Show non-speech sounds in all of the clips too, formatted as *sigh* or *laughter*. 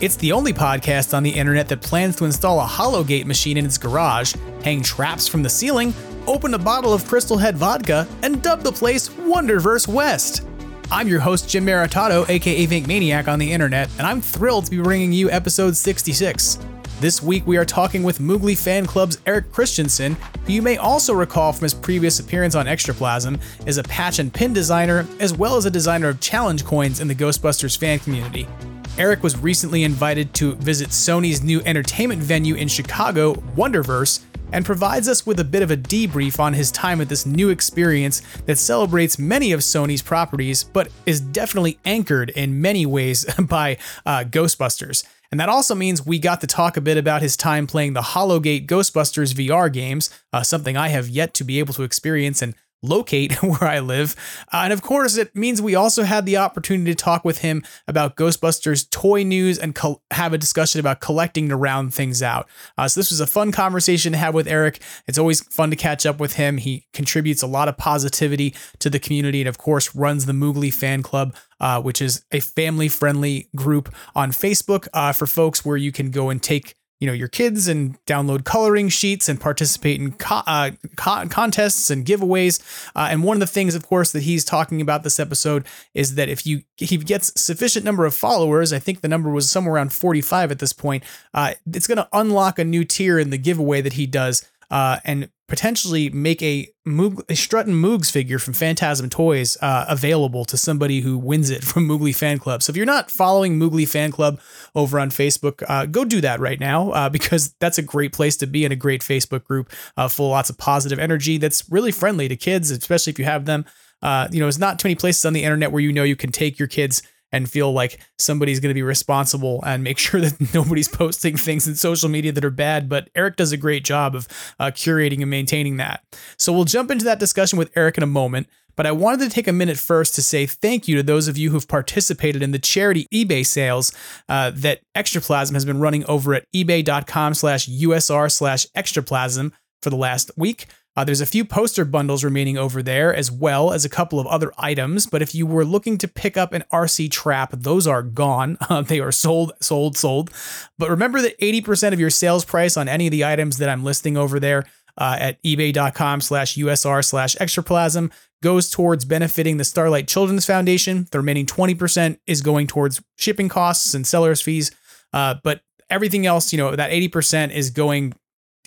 It's the only podcast on the internet that plans to install a Hologate machine in its garage, hang traps from the ceiling, open a bottle of Crystal Head vodka, and dub the place Wonderverse West. I'm your host, Jim Maritato, aka Vink Maniac on the internet, and I'm thrilled to be bringing you episode 66. This week we are talking with Mooglie Fan Club's Eric Christenson, who you may also recall from his previous appearance on Extraplasm as a patch and pin designer, as well as a designer of challenge coins in the Ghostbusters fan community. Eric was recently invited to visit Sony's new entertainment venue in Chicago, Wonderverse, and provides us with a bit of a debrief on his time at this new experience that celebrates many of Sony's properties, but is definitely anchored in many ways *laughs* by uh, Ghostbusters. And that also means we got to talk a bit about his time playing the Hologate Ghostbusters VR games, uh, something I have yet to be able to experience and locate *laughs* where I live. Uh, and of course, it means we also had the opportunity to talk with him about Ghostbusters toy news and have a discussion about collecting to round things out. Uh, so, this was a fun conversation to have with Eric. It's always fun to catch up with him. He contributes a lot of positivity to the community and, of course, runs the Mooglie Fan Club. Uh, which is a family friendly group on Facebook uh, for folks where you can go and take you know your kids and download coloring sheets and participate in co- uh, co- contests and giveaways. Uh, and one of the things of course that he's talking about this episode is that if you he gets sufficient number of followers i think the number was somewhere around 45 at this point uh, it's going to unlock a new tier in the giveaway that he does uh, and potentially make a Moog, a Strut and Moogs figure from Phantasm Toys uh, available to somebody who wins it *laughs* from Mooglie Fan Club. So if you're not following Mooglie Fan Club over on Facebook, uh, go do that right now uh, because that's a great place to be in a great Facebook group uh, full of lots of positive energy that's really friendly to kids, especially if you have them. Uh, you know, there's not too many places on the internet where you know you can take your kids and feel like somebody's going to be responsible and make *laughs* sure that nobody's posting things in social media that are bad. But Eric does a great job of uh, curating and maintaining that. So we'll jump into that discussion with Eric in a moment. But I wanted to take a minute first to say thank you to those of you who've participated in the charity eBay sales uh, that Extraplasm has been running over at ebay.com slash USR slash extraplasm for the last week. Uh, there's a few poster bundles remaining over there, as well as a couple of other items. But if you were looking to pick up an RC trap, those are gone. *laughs* Uh, they are sold, sold, sold. But remember that 80% of your sales price on any of the items that I'm listing over there uh, at ebay.com slash USR slash extraplasm goes towards benefiting the Starlight Children's Foundation. The remaining 20% is going towards shipping costs and seller's fees. Uh, but everything else, you know, that 80% is going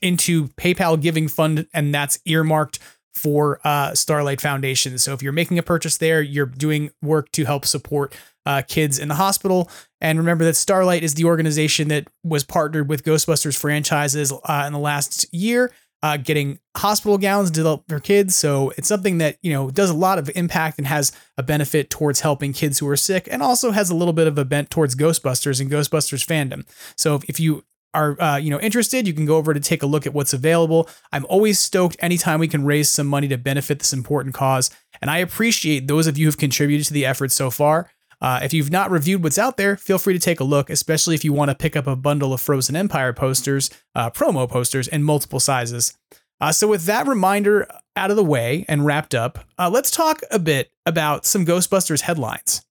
into PayPal Giving Fund, and that's earmarked for uh, Starlight Foundation. So if you're making a purchase there, you're doing work to help support uh, kids in the hospital. And remember that Starlight is the organization that was partnered with Ghostbusters franchises uh, in the last year, uh, getting hospital gowns developed for kids. So it's something that you know does a lot of impact and has a benefit towards helping kids who are sick, and also has a little bit of a bent towards Ghostbusters and Ghostbusters fandom. So if you are uh, you know interested, you can go over to take a look at what's available. I'm always stoked anytime we can raise some money to benefit this important cause, and I appreciate those of you who've contributed to the effort so far. Uh, if you've not reviewed what's out there, feel free to take a look, especially if you want to pick up a bundle of Frozen Empire posters, uh, promo posters in multiple sizes. Uh, so, with that reminder out of the way and wrapped up, uh, let's talk a bit about some Ghostbusters headlines.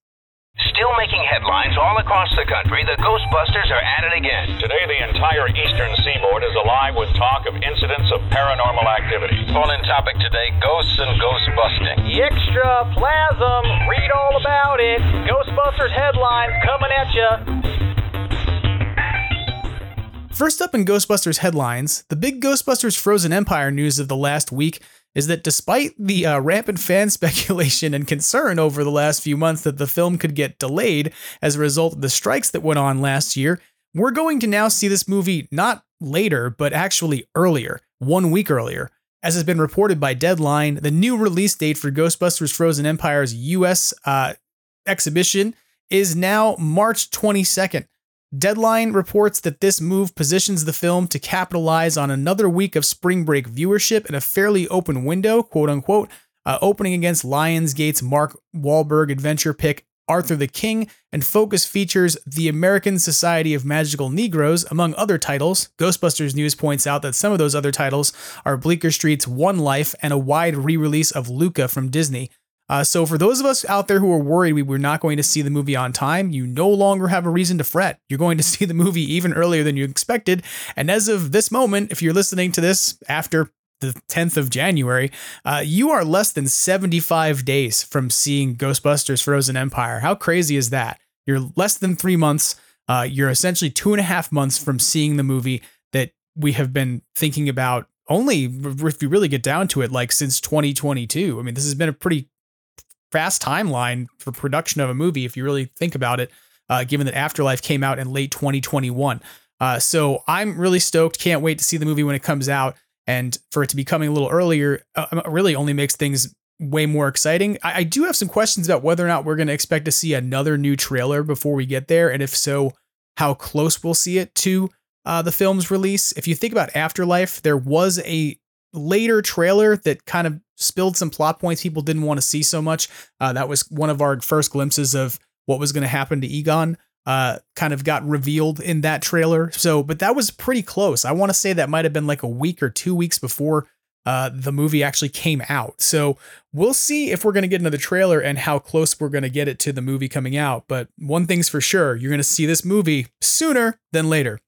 Still making headlines all across the country, the Ghostbusters are at it again. Today, the entire eastern seaboard is alive with talk of incidents of paranormal activity. Phone in topic today ghosts and ghost busting. Extra plasm, read all about it. Ghostbusters headlines coming at you. First up in Ghostbusters headlines, the big Ghostbusters Frozen Empire news of the last week is that despite the uh, rampant fan *laughs* speculation and concern over the last few months that the film could get delayed as a result of the strikes that went on last year, we're going to now see this movie not later, but actually earlier, one week earlier. As has been reported by Deadline, the new release date for Ghostbusters Frozen Empire's US uh, exhibition is now March 22nd. Deadline reports that this move positions the film to capitalize on another week of spring break viewership in a fairly open window, quote unquote, uh, opening against Lionsgate's Mark Wahlberg adventure pick Arthur the King, and Focus features The American Society of Magical Negroes, among other titles. Ghostbusters News points out that some of those other titles are Bleecker Street's One Life and a wide re release of Luca from Disney. Uh, so, for those of us out there who are worried we were not going to see the movie on time, you no longer have a reason to fret. You're going to *laughs* see the movie even earlier than you expected. And as of this moment, if you're listening to this after the 10th of January, uh, you are less than 75 days from seeing Ghostbusters Frozen Empire. How crazy is that? You're less than three months. Uh, you're essentially two and a half months from seeing the movie that we have been thinking about only, if you really get down to it, like since 2022. I mean, this has been a pretty fast timeline for production of a movie, if you really think about it, uh, given that Afterlife came out in late 2021. Uh, so I'm really stoked. Can't wait to see the movie when it comes out and for it to be coming a little earlier uh, um, really only makes things way more exciting. I, I do have some questions about whether or not we're going to expect to see another new trailer before we get there, and if so, how close we'll see it to uh, the film's release. If you think about Afterlife, there was a later trailer that kind of spilled some plot points people didn't want to see so much. Uh, that was one of our first glimpses of what was going to happen to Egon uh, kind of got revealed in that trailer. So, but that was pretty close. I want to say that might have been like a week or two weeks before uh, the movie actually came out. So we'll see if we're going to get another trailer and how close we're going to get it to the movie coming out. But one thing's for sure, you're going to see this movie sooner than later.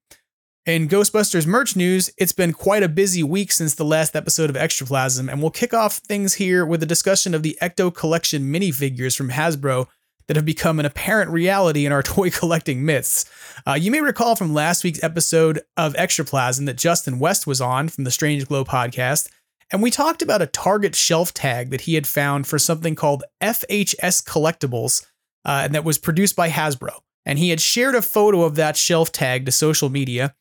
In Ghostbusters merch news, it's been quite a busy week since the last episode of Extraplasm, and we'll kick off things here with a discussion of the Ecto Collection minifigures from Hasbro that have become an apparent reality in our *laughs* toy collecting myths. Uh, you may recall from last week's episode of Extraplasm that Justin West was on from the Strange Glow podcast, and we talked about a Target shelf tag that he had found for something called FHS Collectibles, uh, and that was produced by Hasbro. And he had shared a photo of that shelf tag to social media.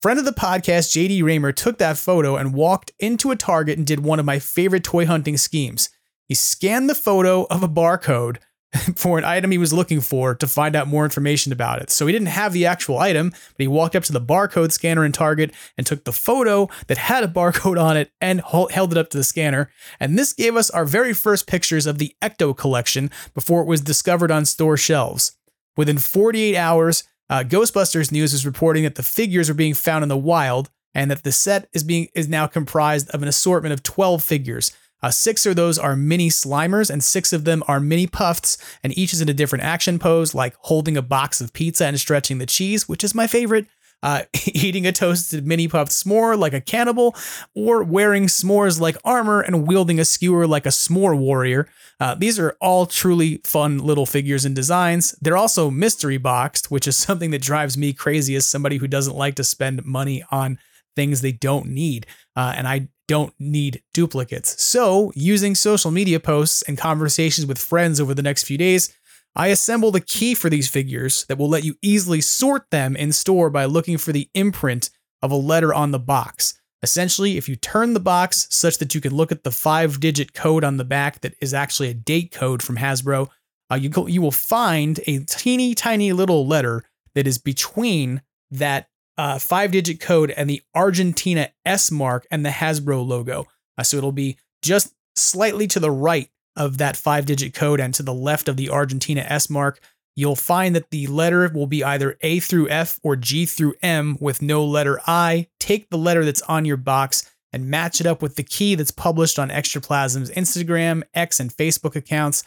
Friend of the podcast, JD Raymer, took that photo and walked into a Target and did one of my favorite toy hunting schemes. He scanned the photo of a barcode *laughs* for an item he was looking for to find out more information about it. So he didn't have the actual item, but he walked up to the barcode scanner in Target and took the photo that had a barcode on it and held it up to the scanner. And this gave us our very first pictures of the Ecto collection before it was discovered on store shelves. Within 48 hours, uh, Ghostbusters News is reporting that the figures are being found in the wild and that the set is being is now comprised of an assortment of 12 figures uh, six of those are mini Slimers, and six of them are mini Puffs, and each is in a different action pose, like holding a box of pizza and stretching the cheese, which is my favorite. Uh, *laughs* eating a toasted mini puffed s'more like a cannibal, or wearing s'mores like armor and wielding a skewer like a s'more warrior. Uh, these are all truly fun little figures and designs. They're also mystery boxed, which is *laughs* something that drives me crazy as somebody who doesn't like to spend money on things they don't need. Uh, and I don't need duplicates. So, using social media posts and conversations with friends over the next few days, I assembled a key for these figures that will let you easily sort them in store by looking for the imprint of a letter on the box. Essentially, if you turn the box such that you can look at the five digit code on the back that is actually a date code from Hasbro, uh, you, go, you will find a teeny tiny little letter that is between that uh, five digit code and the Argentina S mark and the Hasbro logo. Uh, so it'll be just slightly to the right of that five digit code and to the left of the Argentina S mark. You'll find that the letter will be either A through F or G through M with no letter I. Take the letter that's on your box and match it up with the key that's published on Extraplasm's Instagram, X, and Facebook accounts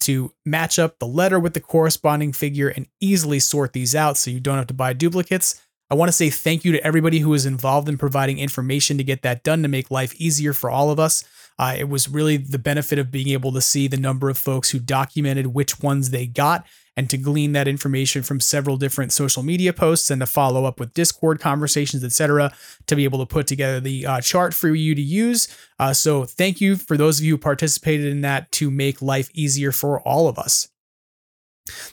to match up the letter with the corresponding figure and easily sort these out so you don't have to buy duplicates. I want to say thank you to everybody who is involved in providing information to get that done to make life easier for all of us. Uh, it was really the benefit of being able to see the number of folks who documented which ones they got and to glean that information from several different social media posts and to follow up with Discord conversations, etc., to be able to put together the uh, chart for you to use. Uh, so, thank you for those of you who participated in that to make life easier for all of us.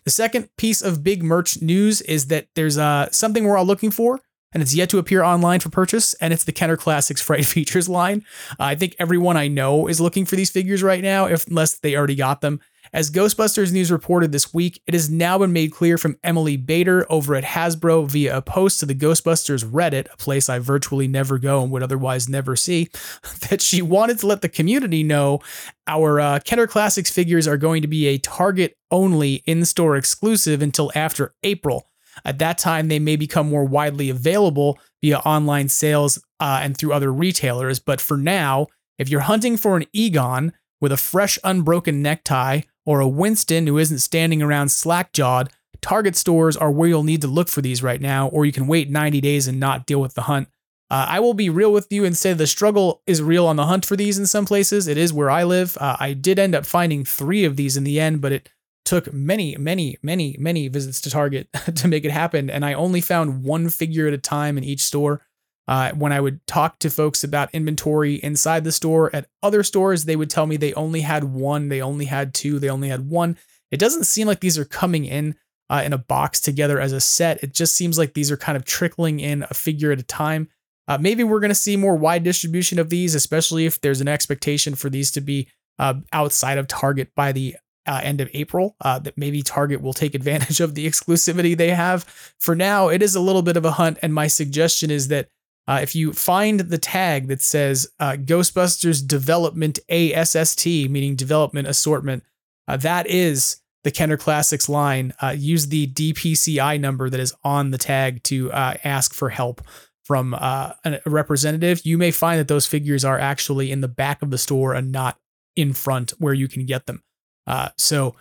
The second piece of big merch news is that there's uh, something we're all looking for, and it's yet to appear online for purchase, and it's the Kenner Classics Fright *laughs* Features line. Uh, I think everyone I know is looking for these figures right now, if unless they already got them. As Ghostbusters News reported this week, it has now been made clear from Emily Bader over at Hasbro via a post to the Ghostbusters Reddit, a place I virtually never go and would otherwise never see, *laughs* that she wanted to let the community know our uh, Kenner Classics figures are going to be a Target only in store exclusive until after April. At that time, they may become more widely available via online sales uh, and through other retailers. But for now, if you're hunting for an Egon with a fresh, unbroken necktie or a Winston who isn't standing around slack jawed, Target stores are where you'll need to look for these right now, or you can wait 90 days and not deal with the hunt. Uh, I will be real with you and say the struggle is real on the hunt for these in some places. It is where I live. Uh, I did end up finding three of these in the end, but it took many, many, many, many visits to Target *laughs* to make it happen. And I only found one figure at a time in each store. Uh, when I would talk to folks about inventory inside the store at other stores, they would tell me they only had one, they only had two, they only had one. It doesn't seem like these are coming in uh, in a box together as a set. It just seems like these are kind of trickling in a figure at a time. Uh, maybe we're going to see more wide distribution of these, especially if there's an expectation for these to be uh, outside of Target by the uh, end of April. Uh, that maybe Target will take advantage of the *laughs* exclusivity they have. For now, it is a little bit of a hunt, and my suggestion is that uh, if you find the tag that says uh, Ghostbusters Development ASST, meaning development assortment, uh, that is the Kenner Classics line. Uh, use the DPCI number that is on the tag to ask for help from a representative. You may find that those figures are actually in the back of the store and not in front where you can get them. Uh, so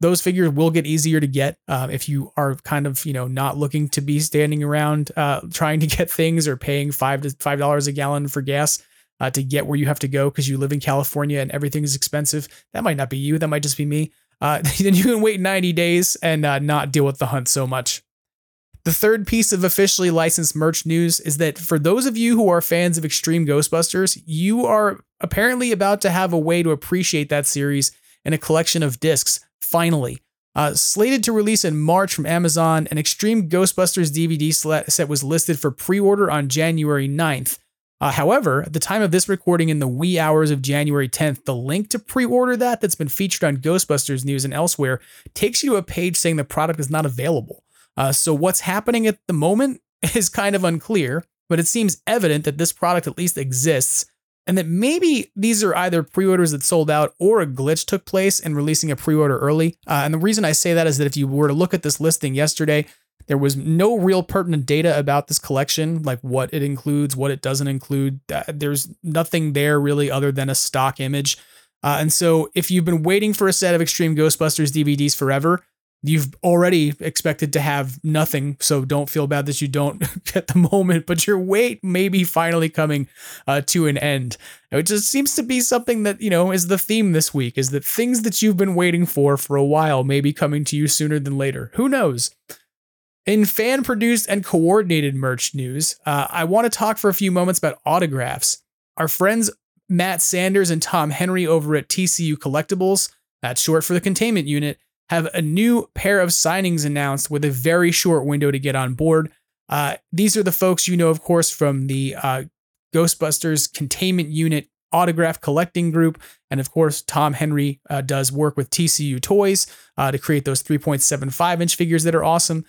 those figures will get easier to get uh, if you are kind of you know not looking to be standing around uh, trying to get things or paying five to five dollars a gallon for gas uh, to get where you have to go because you live in California and everything is expensive. That might not be you. That might just be me. Uh, *laughs* then you can wait 90 days and uh, not deal with the hunt so much. The third piece of officially licensed merch news is that for those of you who are fans of Extreme Ghostbusters, you are apparently about to have a way to appreciate that series and a collection of discs, finally. Uh, slated to release in March from Amazon, an Extreme Ghostbusters DVD set was listed for pre order on January 9th. Uh, however, at the time of this recording in the wee hours of January 10th, the link to pre order that that's been featured on Ghostbusters News and elsewhere takes you to a page saying the product is not available. Uh, so, what's happening at the moment *laughs* is kind of unclear, but it seems evident that this product at least exists and that maybe these are either pre-orders that sold out or a glitch took place in releasing a pre-order early. Uh, and the reason I say that is that if you were to look at this listing yesterday, there was no real pertinent data about this collection, like what it includes, what it doesn't include. Uh, there's nothing there really other than a stock image. Uh, and so if you've been waiting for a set of Extreme Ghostbusters DVDs forever, you've already expected to have nothing so don't feel bad that you don't *laughs* get the moment but your wait may be finally coming uh, to an end it just seems to be something that you know is the theme this week is that things that you've been waiting for for a while may be coming to you sooner than later. Who knows? In fan produced and coordinated merch news uh, i want to talk for a few moments about autographs. Our friends matt sanders and tom henry over at tcu collectibles that's short for the containment unit have a new pair of signings announced with a very short window to get on board. Uh, these are the folks you know, of course, from the uh, Ghostbusters Containment Unit autograph collecting group. And of course, Tom Henry uh, does work with TCU Toys uh, to create those 3.75 inch figures that are awesome.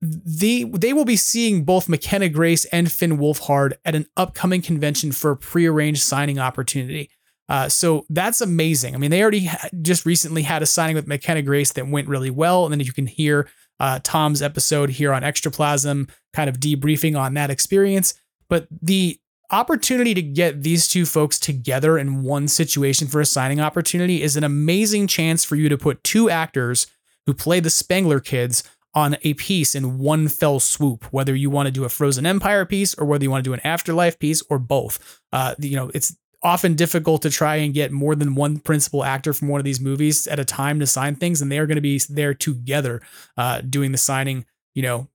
The, they will be seeing both McKenna Grace and Finn Wolfhard at an upcoming convention for a prearranged signing opportunity. Uh, so that's amazing. I mean, they already ha- just recently had a signing with McKenna Grace that went really well. And then you can hear uh, Tom's episode here on Extraplasm kind of debriefing on that experience. But the opportunity to get these two folks together in one situation for a signing opportunity is an amazing chance for you to put two actors who play the Spangler kids on a piece in one fell swoop, whether you want to do a Frozen Empire piece or whether you want to do an Afterlife piece or both. Uh, you know, it's often difficult to try and get more than one principal actor from one of these movies at a time to sign things, and they are going to be there together uh, doing the signing. You know,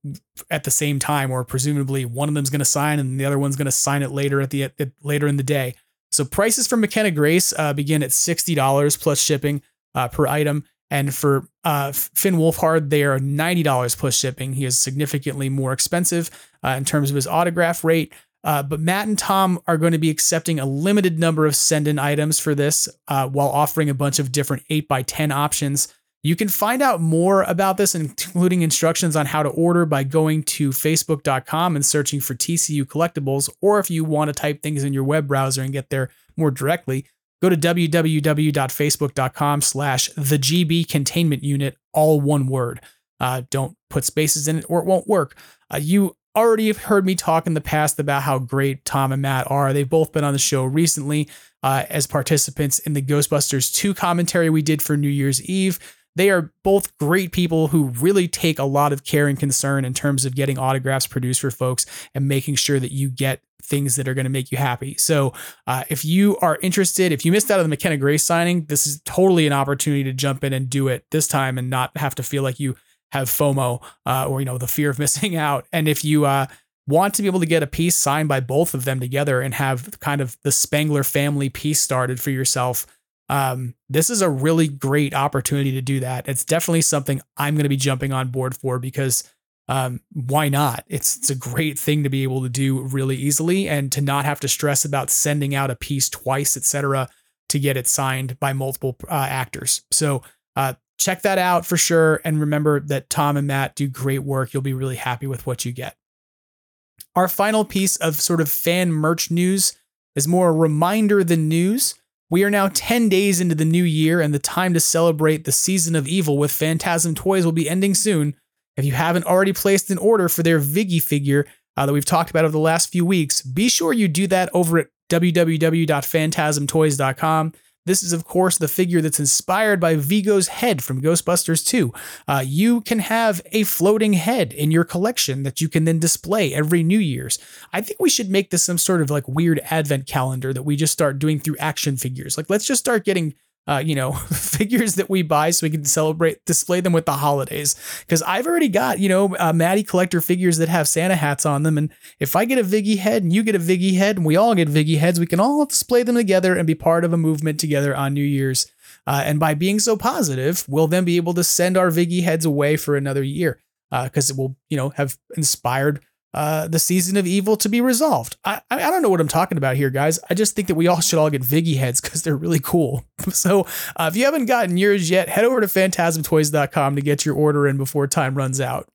at the same time, or presumably one of them's going to sign and the other one's going to sign it later at the at, later in the day. So prices for McKenna Grace uh, begin at sixty dollars plus shipping uh, per item, and for uh, Finn Wolfhard, they are ninety dollars plus shipping. He is significantly more expensive uh, in terms of his autograph rate. Uh, but Matt and Tom are going to be accepting a limited number of send in items for this uh, while offering a bunch of different 8x10 options. You can find out more about this, including instructions on how to order, by going to facebook.com and searching for TCU Collectibles. Or if you want to type things in your web browser and get there more directly, go to www.facebook.com slash the GB containment unit, all one word. Uh, don't put spaces in it or it won't work. Uh, you already have heard me talk in the past about how great Tom and Matt are. They've both been on the show recently uh, as participants in the Ghostbusters 2 commentary we did for New Year's Eve. They are both great people who really take a lot of care and concern in terms of getting autographs produced for folks and making sure that you get things that are going to make you happy. So, uh, if you are interested, if you missed out on the McKenna Grace signing, this is totally an opportunity to jump in and do it this time and not have to feel like you have FOMO uh, or you know the fear of *laughs* missing out. And if you uh, want to be able to get a piece signed by both of them together and have kind of the Spangler family piece started for yourself, um, this is a really great opportunity to do that. It's definitely something I'm going to be jumping on board for because um, why not? It's it's a great thing to be able to do really easily and to not have to stress about sending out a piece twice, etc., to get it signed by multiple uh, actors. So uh, check that out for sure. And remember that Tom and Matt do great work. You'll be really happy with what you get. Our final piece of sort of fan merch news is more a reminder than news. We are now 10 days into the new year, and the time to celebrate the season of evil with Phantasm Toys will be ending soon. If you haven't already placed an order for their Viggy figure uh, that we've talked about over the last few weeks, be sure you do that over at www.phantasmtoys.com. This is, of course, the figure that's inspired by Vigo's head from Ghostbusters 2. Uh, you can have a floating head in your collection that you can then display every New Year's. I think we should make this some sort of like weird advent calendar that we just start doing through action figures. Like, let's just start getting uh, you know, *laughs* figures that we buy so we can celebrate, display them with the holidays. Because I've already got, you know, uh, Matty collector figures that have Santa hats on them. And if I get a Viggy head and you get a Viggy head and we all get Viggy heads, we can all display them together and be part of a movement together on New Year's. Uh, and by being so positive, we'll then be able to send our Viggy heads away for another year because uh, it will, you know, have inspired uh, the season of evil to be resolved. I, I don't know what I'm talking about here, guys. I just think that we all should all get Viggy heads because they're really cool. *laughs* so uh, if you haven't gotten yours yet, head over to phantasmtoys.com to get your order in before time runs out.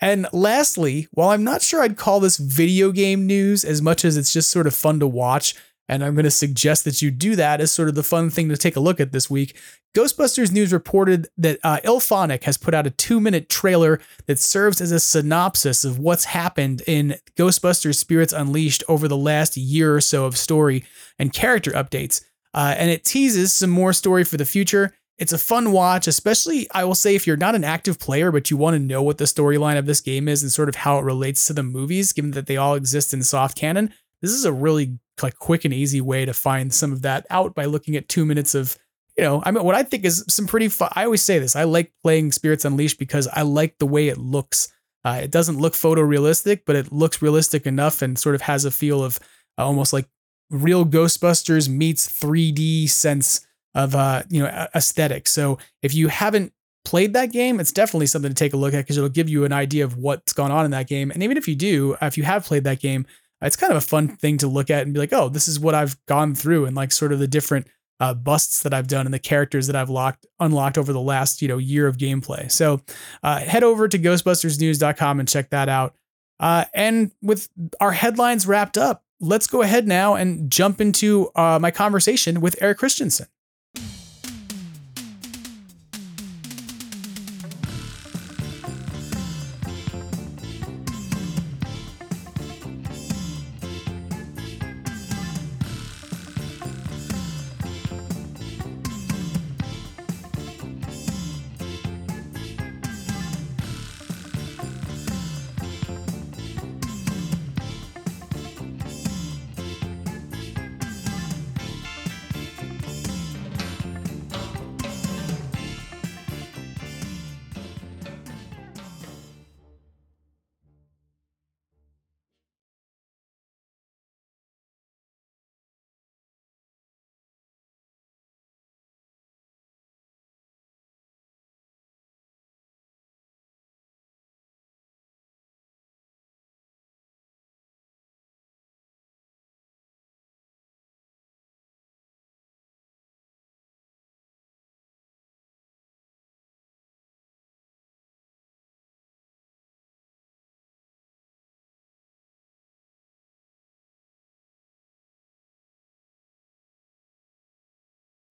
And lastly, while I'm not sure I'd call this video game news as much as it's just sort of fun to watch, and I'm going to suggest that you do that as sort of the fun thing to take a look at this week. Ghostbusters News reported that uh, IllFonic has put out a two minute trailer that serves as a synopsis of what's happened in Ghostbusters Spirits Unleashed over the last year or so of story and character updates. Uh, and it teases some more story for the future. It's a fun watch, especially I will say if you're not an active player, but you want to know what the storyline of this game is and sort of how it relates to the movies, given that they all exist in soft canon. This is a really like quick and easy way to find some of that out by looking at two minutes of you know i mean what i think is some pretty fun i always say this i like playing spirits unleashed because i like the way it looks. Uh, it doesn't look photorealistic but it looks realistic enough and sort of has a feel of uh, almost like real ghostbusters meets 3d sense of uh you know aesthetic. So if you haven't played that game it's definitely something to take a look at because it'll give you an idea of what's gone on in that game. And even if you do if you have played that game it's kind of a fun thing to look at and be like, oh, this is what I've gone through and like sort of the different uh, busts that I've done and the characters that I've locked unlocked over the last you know year of gameplay. So uh, head over to GhostbustersNews.com and check that out. Uh, and with our headlines wrapped up, let's go ahead now and jump into uh, my conversation with Eric Christenson.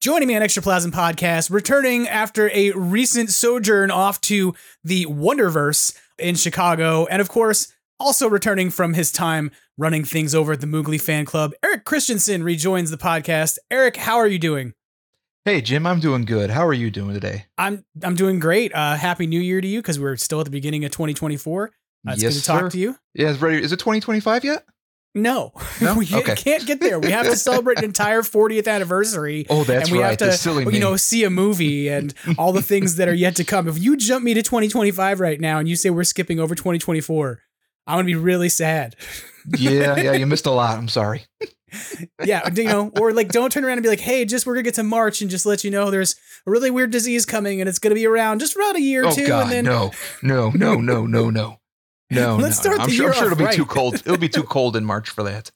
Joining me on Extraplasm Podcast, returning after a recent sojourn off to the Wonderverse in Chicago, and of course, also returning from his time running things over at the Mooglie Fan Club, Eric Christenson rejoins the podcast. Eric, how are you doing? Hey Jim, I'm doing good. How are you doing today? I'm I'm doing great. Uh, Happy New Year to you because we're still at the beginning of 2024. Uh, it's Yes, good to talk sir. to you. Yeah, it's ready. Is it 2025 yet? No, No? *laughs* we Okay. can't get there. We have to celebrate an entire 40th anniversary. Oh, that's and we right. have to, silly you me. know, see a movie and all the things that are yet to come. If you jump me to 2025 right now and you say we're skipping over 2024, I'm gonna be really sad. yeah, yeah, you missed a *laughs* lot. I'm sorry. yeah, you know, or like don't turn around and be like, hey, just we're gonna get to March and just let you know there's a really weird disease coming and it's gonna be around just around a year or oh two, God, and then no, no, no, no, no, no, no. *laughs* Let's no, start no. I'm the sure, year I'm sure it'll be too cold. It'll be too *laughs* cold in March for that.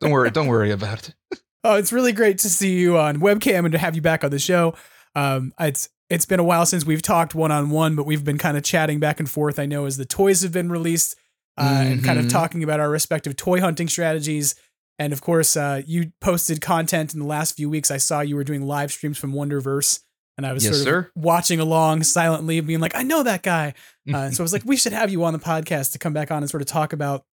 Don't worry. Don't worry about it. *laughs* Oh, it's really great to see you on webcam and to have you back on the show. Um, it's it's been a while since we've talked one on one, but we've been kind of chatting back and forth. I know as the toys have been released, uh, and kind of Mhm. talking about our respective toy hunting strategies. And of course, uh, you posted content in the last few weeks. I saw you were doing live streams from Wonderverse, and I was Yes, sort of sir. watching along silently, being like, "I know that guy." Uh, and so I was like, "We should have you on the podcast to come back on and sort of talk about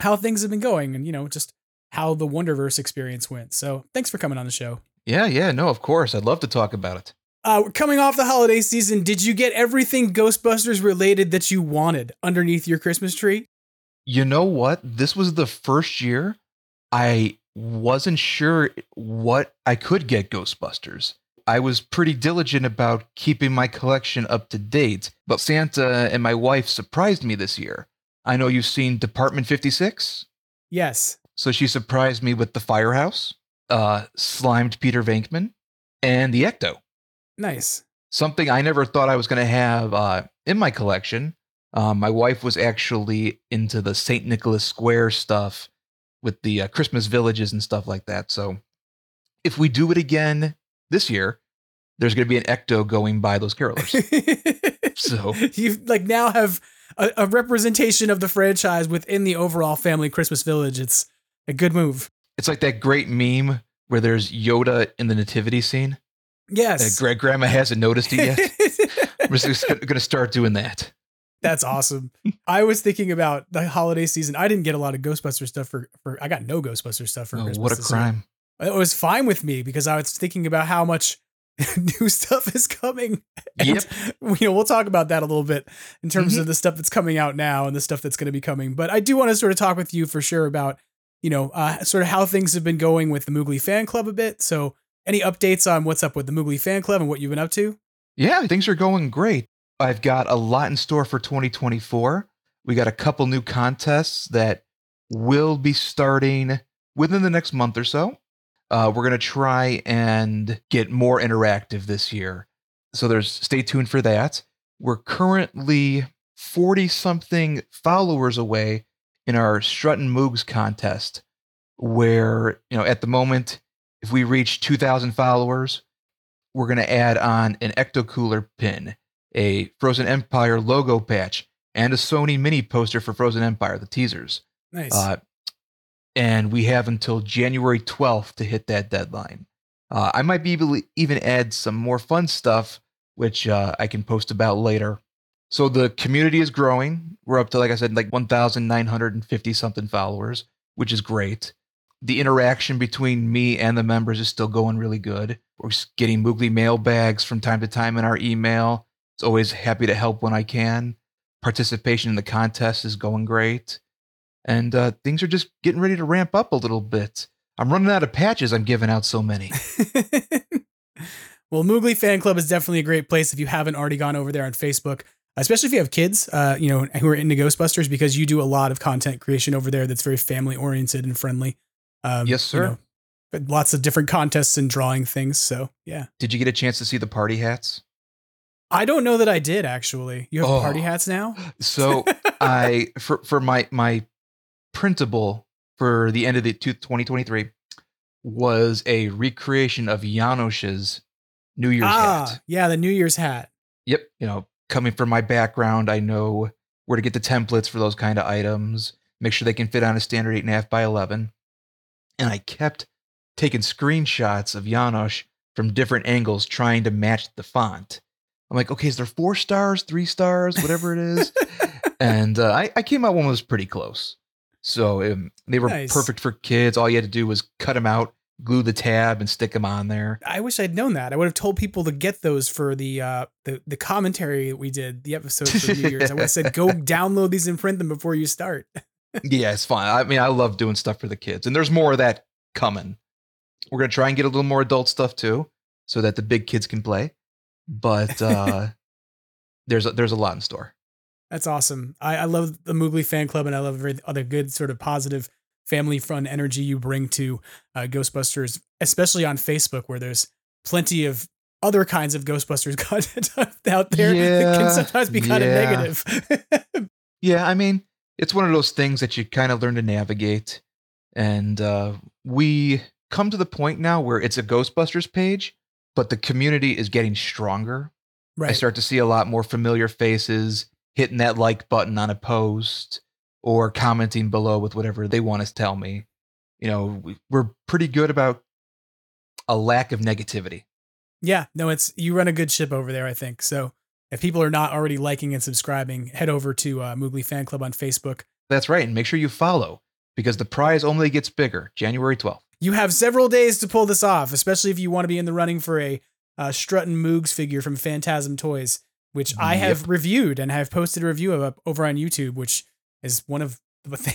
how things have been going, and you know, just how the Wonderverse experience went." So thanks for coming on the show. Yeah, yeah. No, of course. I'd love to talk about it. Uh, coming off the holiday season, did you get everything Ghostbusters related that you wanted underneath your Christmas tree? You know what? This was the first year I wasn't sure what I could get Ghostbusters. I was pretty diligent about keeping my collection up to date, but Santa and my wife surprised me this year. I know you've seen Department 56, Yes. so she surprised me with the Firehouse, uh, slimed Peter Venkman, and the Ecto. Nice. something I never thought I was going to have uh, in my collection. Um, my wife was actually into the St. Nicholas Square stuff with the uh, Christmas villages and stuff like that. So if we do it again this year, there's going to be an ecto going by those carolers. *laughs* so you like now have a, a representation of the franchise within the overall family Christmas village. It's a good move. it's like that great meme where there's Yoda in the nativity scene. Yes. Gra- grandma hasn't noticed it yet. *laughs* We're just going to start doing that. That's awesome. I was thinking about the holiday season. I didn't get a lot of Ghostbuster stuff for, for I got no Ghostbuster stuff for Oh, Christmas. what a this year. It was fine with me because I was thinking about how much *laughs* new stuff is coming. And, Yep. *laughs* You know, we'll talk about that a little bit in terms Mhm. of the stuff that's coming out now and the stuff that's going to be coming. But I do want to sort of talk with you for sure about, you know, uh, sort of how things have been going with the Mooglie fan club a bit. So, any updates on what's up with the Mooglie fan club and what you've been up to? Yeah, things are going great. I've got a lot in store for 2024. We got a couple new contests that will be starting within the next month or so. Uh, we're going to try and get more interactive this year. So there's stay tuned for that. We're currently 40 something followers away in our Strutton Moogs contest where, you know, at the moment if we reach 2000 followers, we're going to add on an Ecto Cooler pin, a Frozen Empire logo patch, and a Sony mini poster for Frozen Empire, the teasers. Nice. Uh, and we have until January 12th to hit that deadline. Uh, I might be able to even add some more fun stuff, which uh, I can post about later. So the community is growing. We're up to, like I said, like 1,950 something followers, which is great. The interaction between me and the members is still going really good. We're getting Mooglie mailbags from time to time in our email. It's always happy to help when I can. Participation in the contest is going great and uh, things are just getting ready to ramp up a little bit. I'm running out of patches. I'm giving out so many. *laughs* well, Mooglie Fan Club is definitely a great place if you haven't already gone over there on Facebook, especially if you have kids, uh, you know, who are into Ghostbusters, because you do a lot of content creation over there that's very family oriented and friendly. Um, Yes, you sir. know, but lots of different contests and drawing things. So yeah, Did you get a chance to see the party hats? I don't know that I did actually. You have Oh. party hats now. So *laughs* I for for my my printable for the end of the two- 2023 was a recreation of Janosz's New Year's ah, hat. yeah, the New Year's hat. Yep, you know, coming from my background, I know where to get the templates for those kind of items. Make sure they can fit on a standard eight and a half by eleven. And I kept taking screenshots of Janosch from different angles trying to match the font. I'm like, okay, is there four stars, three stars, whatever it is? *laughs* and uh, I, I came out one was pretty close. So um, they were Nice. perfect for kids. All you had to do was cut them out, glue the tab, and stick them on there. I wish I'd known that. I would have told people to get those for the uh the, the commentary we did, the episode for New Year's. I would have said go *laughs* download these and print them before you start. *laughs* yeah, it's fine. I mean, I love doing stuff for the kids, and there's more of that coming. We're gonna try and get a little more adult stuff too, so that the big kids can play. But uh, *laughs* there's a, there's a lot in store. That's awesome. I, I love the Mooglie fan club and I love every other good sort of positive family fun energy you bring to uh, Ghostbusters, especially on Facebook where there's plenty of other kinds of Ghostbusters *laughs* content out there that can sometimes be kind yeah. of negative. *laughs* Yeah, I mean, it's one of those things that you kind of learn to navigate, and uh, we come to the point now where it's a Ghostbusters page, but the community is getting stronger. I start to see a lot more familiar faces hitting that like button on a post or commenting below with whatever they want to tell me. You know, we- we're pretty good about a lack of negativity. Yeah, no, it's you run a good ship over there, I think. So if people are not already liking and subscribing, head over to uh, Mooglie Fan Club on Facebook. That's right. And make sure you follow because the prize only gets bigger January 12th. You have several days to pull this off, especially if you want to be in the running for a uh, Strutting Moogs figure from Phantasm Toys, which I have reviewed and have posted a review of over on YouTube, which is one of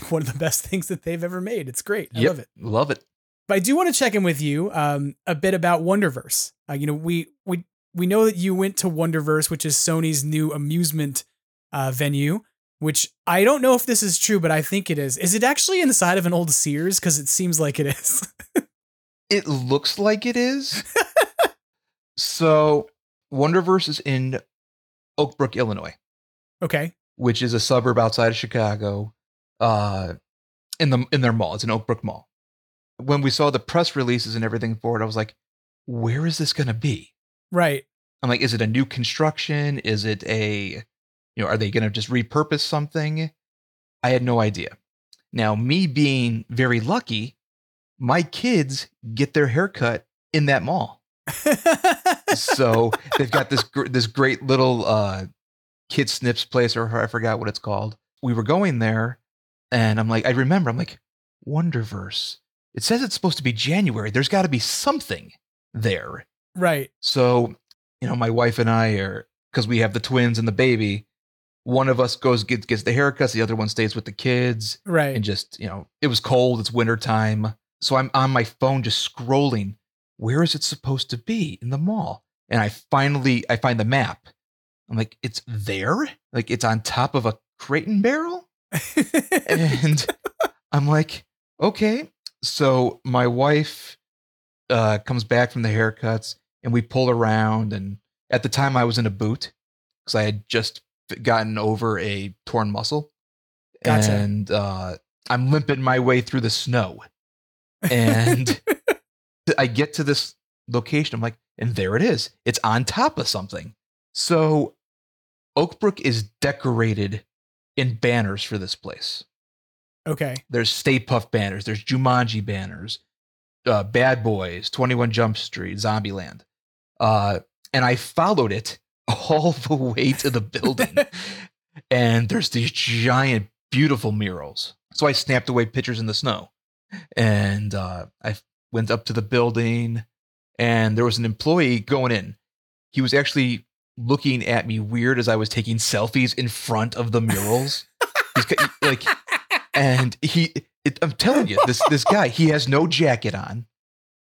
one of the best things that they've ever made. It's great. I Yep, love it. Love it. But I do want to check in with you um, a bit about Wonderverse. Uh, you know, we we we know that you went to Wonderverse, which is Sony's new amusement uh, venue. Which I don't know if this is true, but I think it is. Is it actually inside of an old Sears? Because it seems like it is. *laughs* It looks like it is. *laughs* so, Wonderverse is in Oak Brook, Illinois, okay. which is a suburb outside of Chicago. Uh, in the in their mall, it's an Oak Brook Mall. When we saw the press releases and everything for it, I was like, "Where is this going to be?" Right. I'm like, "Is it a new construction? Is it a, you know, are they going to just repurpose something?" I had no idea. Now, me being very lucky, my kids get their haircut in that mall. *laughs* so they've got this gr- this great little uh kid snips place or I forgot what it's called. We were going there and I'm like I remember I'm like Wonderverse. It says it's supposed to be January. There's got to be something there. right. So, you know, my wife and I are cuz we have the twins and the baby, one of us goes gets gets the haircuts, the other one stays with the kids Right. and just you know it was cold it's winter time so i'm on my phone just scrolling where is it supposed to be? In the mall. And i finally i find the map. I'm like it's there? Like it's on top of a crate and barrel? And *laughs* i'm like okay. So my wife uh comes back from the haircuts and we pull around and at the time i was in a boot because i had just gotten over a torn muscle. Gotcha. and uh, I'm limping my way through the snow. And *laughs* I get to this location. I'm like, and there it is. It's on top of something. So Oakbrook is decorated in banners for this place. okay. There's Stay Puft banners. There's Jumanji banners, uh, Bad Boys, 21 Jump Street, Zombieland. Uh, and I followed it *laughs* all the way to the building. *laughs* and there's these giant, beautiful murals. So I snapped away pictures in the snow. And uh, I went up to the building, and there was an employee going in. He was actually looking at me weird as I was taking selfies in front of the murals. He's like, *laughs* and he, it, I'm telling you, this this guy, he has no jacket on.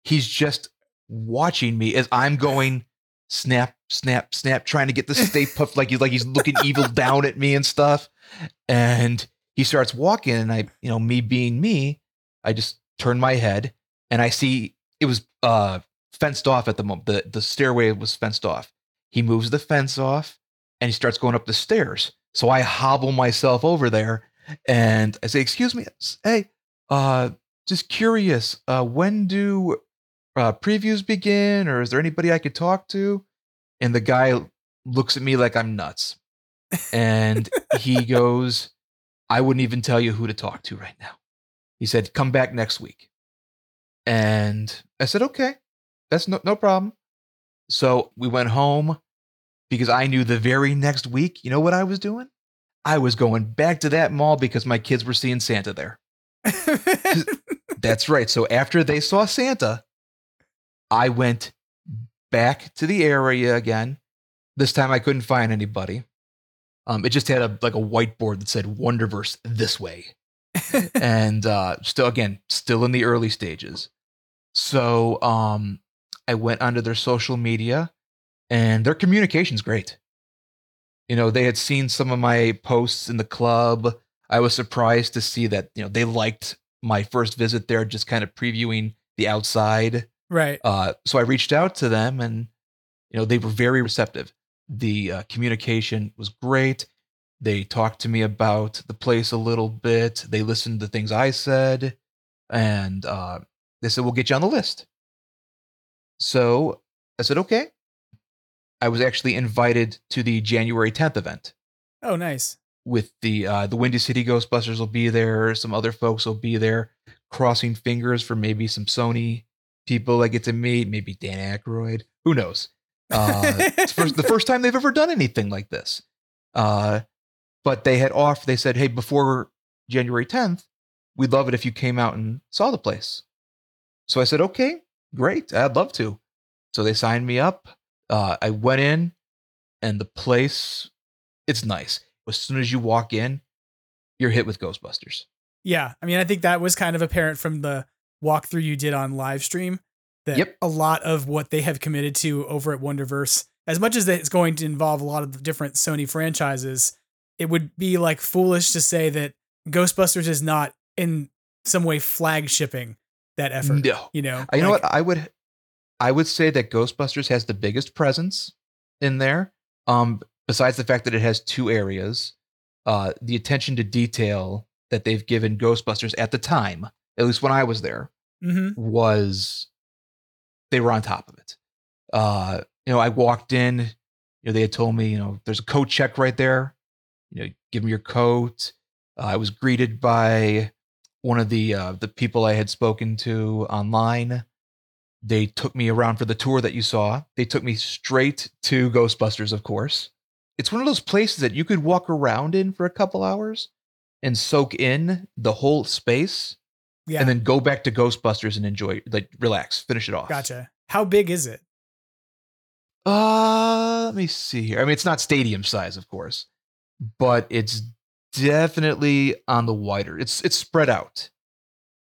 He's just watching me as I'm going snap, snap, snap, trying to get the Stay Puft like he's like he's looking evil *laughs* down at me and stuff. And he starts walking, and I, you know, me being me, I just turn my head and I see it was uh fenced off at the moment. The the stairway was fenced off. He moves the fence off and he starts going up the stairs. So I hobble myself over there and I say, "Excuse me, hey, uh, just curious, uh, when do uh, previews begin, or is there anybody I could talk to?" And the guy looks at me like I'm nuts, and he *laughs* goes, "I wouldn't even tell you who to talk to right now." He said, "Come back next week," and I said, "Okay, that's no no problem." So we went home because I knew the very next week, you know what I was doing? I was going back to that mall because my kids were seeing Santa there. *laughs* That's right. So after they saw Santa, I went back to the area again. This time I couldn't find anybody. Um, it just had a like a whiteboard that said Wonderverse this way. And uh still again, still in the early stages. So um I went onto their social media and their communication's great. You know, they had seen some of my posts in the club. I was surprised to see that, you know, they liked my first visit there, just kind of previewing the outside. Right. Uh, so I reached out to them and, you know, they were very receptive. The uh, communication was great. They talked to me about the place a little bit. They listened to the things I said. And uh, they said, we'll get you on the list. So I said, okay. I was actually invited to the January 10th event Oh, nice. with the uh, the Windy City Ghostbusters will be there. Some other folks will be there. Crossing fingers for maybe some Sony people I get to meet. Maybe Dan Aykroyd. Who knows? Uh, it's first, the *laughs* first time they've ever done anything like this. Uh, but they had off. They said, "Hey, before January 10th, we'd love it if you came out and saw the place." So I said, "Okay, great. I'd love to." So they signed me up. Uh, I went in, and the place, it's nice. As soon as you walk in, you're hit with Ghostbusters. Yeah, I mean, I think that was kind of apparent from the walkthrough you did on live stream. That Yep. a lot of what they have committed to over at Wonderverse, as much as it's going to involve a lot of the different Sony franchises, it would be like foolish to say that Ghostbusters is not in some way flagshipping that effort. No. You know, You know Like, what? I would, I would say that Ghostbusters has the biggest presence in there. Um, besides the fact that it has two areas, uh, the attention to detail that they've given Ghostbusters at the time, at least when I was there, Mhm. was they were on top of it. Uh, you know, I walked in, you know, they had told me, you know, there's a coat check right there. You know, give me your coat. Uh, I was greeted by one of the uh, the people I had spoken to online. They took me around for the tour that you saw. They took me straight to Ghostbusters, of course. It's one of those places that you could walk around in for a couple hours and soak in the whole space yeah, and then go back to Ghostbusters and enjoy, like, relax, finish it off. gotcha. How big is it? Uh, let me see here. I mean, it's not stadium size, of course, but it's definitely on the wider. It's it's spread out.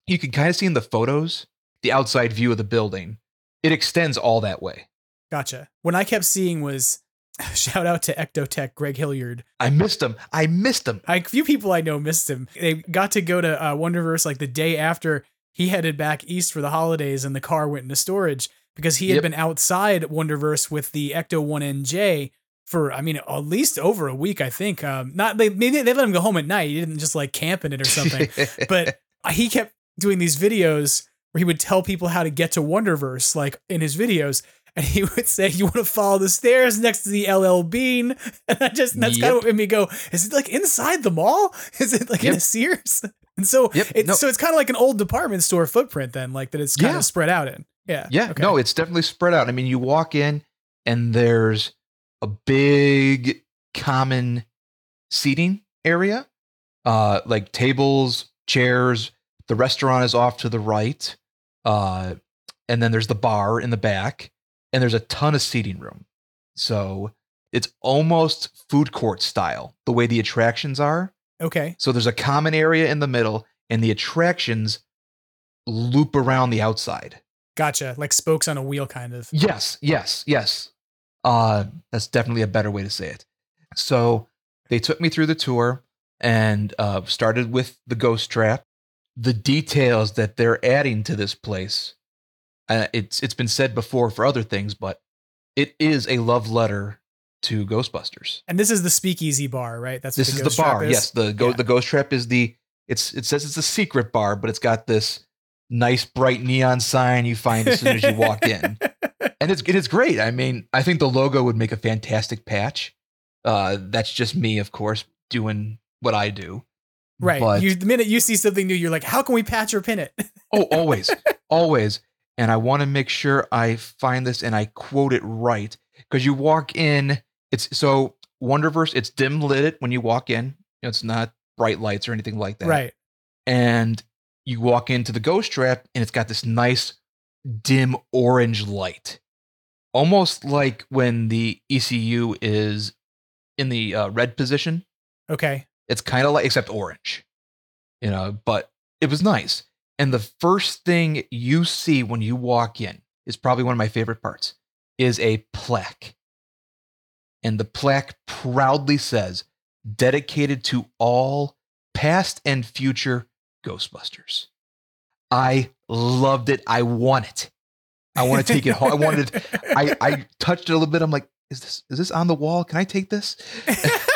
You can kind of see in the photos the outside view of the building. It extends all that way. Gotcha. What I kept seeing was *laughs* shout out to Ectotech Greg Hilliard. I missed him. I missed him. A few people I know missed him. They got to go to uh, Wonderverse like the day after he headed back east for the holidays, and the car went into storage because he had Yep. been outside Wonderverse with the Ecto One NJ for I mean at least over a week. I think. Um, not they maybe they let him go home at night. He didn't just like camp in it or something. *laughs* but he kept doing these videos where he would tell people how to get to Wonderverse, like in his videos. And he *laughs* would say, "You want to follow the stairs next to the LL Bean?" *laughs* And I just that's kind of what made me go, "Is it like inside the mall? Is it like in a Sears?" And so Yep, it's no. so it's kind of like an old department store footprint then, like that it's kind Yeah. of spread out in. Yeah. Yeah, Okay. no, it's definitely spread out. I mean, you walk in and there's a big common seating area, uh, like tables, chairs. The restaurant is off to the right, uh, and then there's the bar in the back, and there's a ton of seating room. So it's almost food court style the way the attractions are. Okay. So there's a common area in the middle, and the attractions loop around the outside. Gotcha. Like spokes on a wheel, kind of. Yes, yes, yes. Uh, that's definitely a better way to say it. So they took me through the tour and uh, started with the ghost trap. The details that they're adding to this place, uh, it's it's been said before for other things, but it is a love letter to Ghostbusters. And this is the Speakeasy bar, right? That's This is the, the ghost trap bar. is? Yes, the go- Yeah. the ghost trap is the it's it says it's a secret bar, but it's got this nice bright neon sign you find as soon as you walk in. *laughs* And it's it is great. I mean, I think the logo would make a fantastic patch. Uh that's just me, of course, doing what I do. Right. But- you the minute you see something new, you're like, how can we patch or pin it? Oh, always. *laughs* always. and I want to make sure I find this and I quote it right because you walk in. It's so Wonderverse. It's dim lit when you walk in. It's not bright lights or anything like that. Right. And you walk into the ghost trap, and it's got this nice dim orange light, almost like when the ECU is in the uh, red position. Okay. It's kind of like, except orange, you know. But it was nice. And the first thing you see when you walk in is probably one of my favorite parts is a plaque. And the plaque proudly says, dedicated to all past and future Ghostbusters. I loved it. I want it. I want to *laughs* take it home. I wanted I I touched it a little bit. I'm like, is this is this on the wall? Can I take this? *laughs*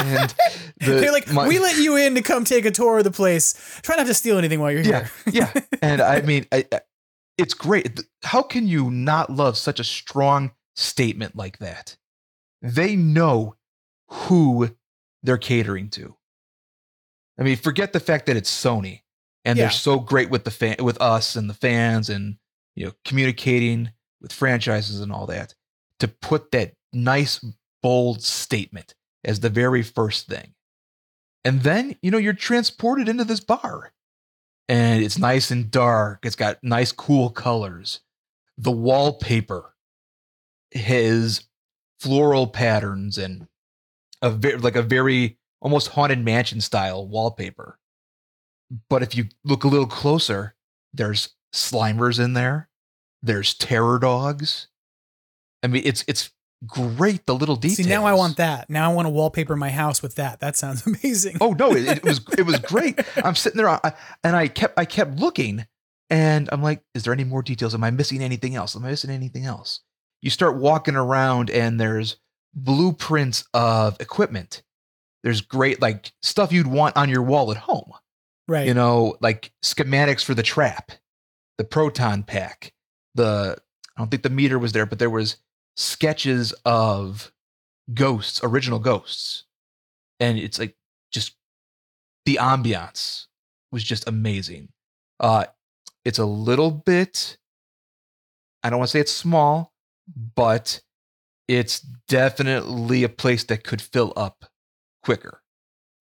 and the, they're like, my, we let you in to come take a tour of the place. Try not to steal anything while you're yeah, here. yeah. *laughs* And I mean, I, I, it's great. How can you not love such a strong statement like that? They know who they're catering to. I mean, forget the fact that it's Sony and yeah. they're so great with the fan, with us and the fans, and you know, communicating with franchises and all that. To put that nice bold statement as the very first thing. And then, you know, you're transported into this bar. And it's nice and dark. It's got nice, cool colors. The wallpaper has floral patterns and a very, like a very almost haunted mansion style wallpaper. But if you look a little closer, there's Slimers in there. There's terror dogs. I mean, it's it's great the little details. See, now I want that. Now I want to wallpaper my house with that. That sounds *laughs* amazing. Oh no, it, it was it was *laughs* great. I'm sitting there I, and I kept I kept looking and I'm like, is there any more details? Am I missing anything else? Am I missing anything else? You start walking around and there's blueprints of equipment. There's great like stuff you'd want on your wall at home. Right. You know, like schematics for the trap, the proton pack, the I don't think the meter was there, but there was sketches of ghosts, original ghosts. And it's like just the ambiance was just amazing. Uh it's a little bit I don't want to say it's small, but it's definitely a place that could fill up quicker.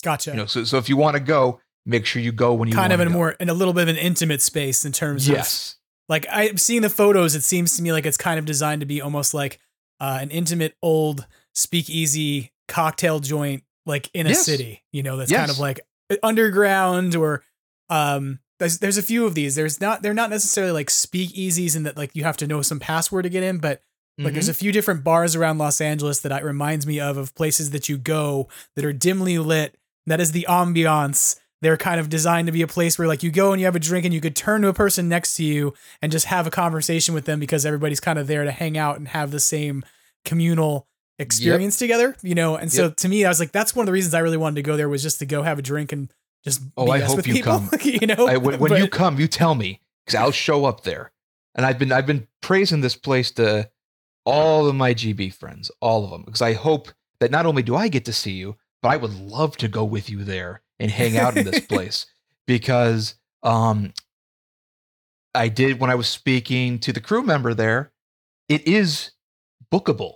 Gotcha. You know, so so if you want to go, make sure you go when you kind of in a more in a little bit of an intimate space in terms yes. of like I'm seeing the photos. It seems to me like it's kind of designed to be almost like uh, an intimate old speakeasy cocktail joint, like in a yes. city. You know, that's yes. kind of like underground or um. There's, there's a few of these. There's not they're not necessarily like speakeasies in that like you have to know some password to get in, but like mm-hmm. there's a few different bars around Los Angeles that it reminds me of of places that you go that are dimly lit. That is the ambiance they're kind of designed to be a place where like you go and you have a drink and you could turn to a person next to you and just have a conversation with them because everybody's kind of there to hang out and have the same communal experience yep. together, you know. And so to me, I was like, that's one of the reasons I really wanted to go there was just to go have a drink and just oh, I hope you people, come. *laughs* you know, I, when, when but, you come, you tell me because I'll show up there. And I've been I've been praising this place to all of my GB friends, all of them, because I hope that not only do I get to see you, but I would love to go with you there and hang out in this *laughs* place because um, I did when I was speaking to the crew member there. It is bookable.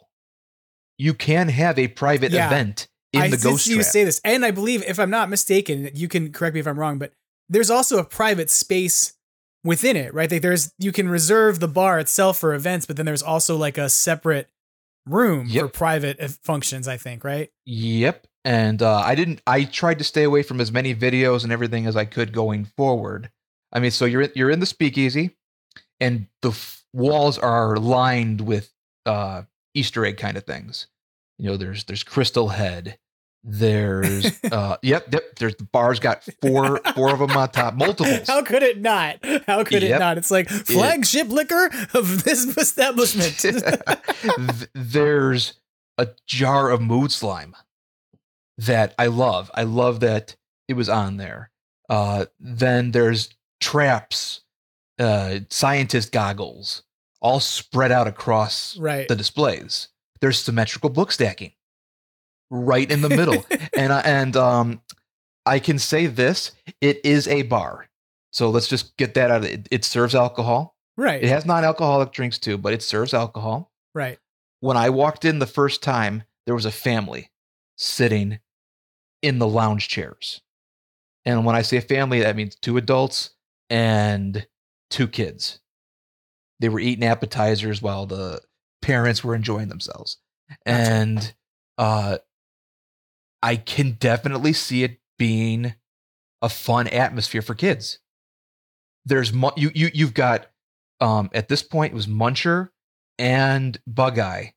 You can have a private Yeah. event in I the ghost see you say this, and I believe, if I'm not mistaken, you can correct me if I'm wrong, but there's also a private space within it, right? Like there's you can reserve the bar itself for events, but then there's also like a separate room for private functions. I think, right? Yep. And uh, I didn't. I tried to stay away from as many videos and everything as I could going forward. I mean, so you're in- you're in the speakeasy, and the f- walls are lined with uh, Easter egg kind of things. You know, there's there's Crystal Head. There's *laughs* uh, yep, yep. There's the bar's got four four of them on top, multiples. *laughs* How could it not? How could it not? It's like flagship liquor of this establishment. *laughs* There's a jar of mood slime that I love. I love that it was on there. Uh, then there's traps, uh, scientist goggles, all spread out across Right. the displays. There's symmetrical book stacking right in the middle, *laughs* and I, and um, I can say this: it is a bar. So let's just get that out of it. It serves alcohol. Right. It has non-alcoholic drinks too, but it serves alcohol. Right. When I walked in the first time, there was a family sitting in the lounge chairs. And when I say family, that means two adults and two kids. They were eating appetizers while the parents were enjoying themselves. And uh I can definitely see it being a fun atmosphere for kids. There's mu- you you you've got um at this point it was Muncher and Bug Eye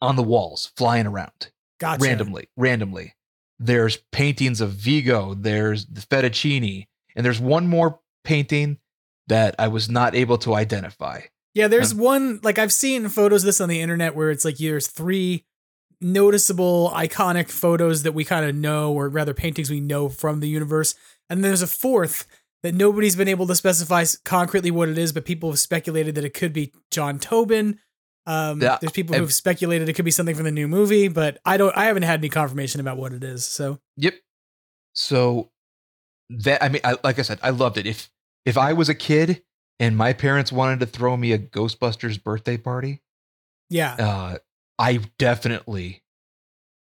on the walls flying around Gotcha. randomly randomly. There's paintings of Vigo, there's the fettuccine, and there's one more painting that I was not able to identify. Yeah, there's Um, one like I've seen photos of this on the internet where it's like there's three noticeable iconic photos that we kind of know or rather paintings we know from the universe and there's a fourth that nobody's been able to specify concretely what it is but people have speculated that it could be John Tobin um Yeah, there's people who've speculated it could be something from the new movie but I don't I haven't had any confirmation about what it is so Yep. So that I mean, I, like I said, I loved it. If if I was a kid and my parents wanted to throw me a Ghostbusters birthday party, yeah uh, I definitely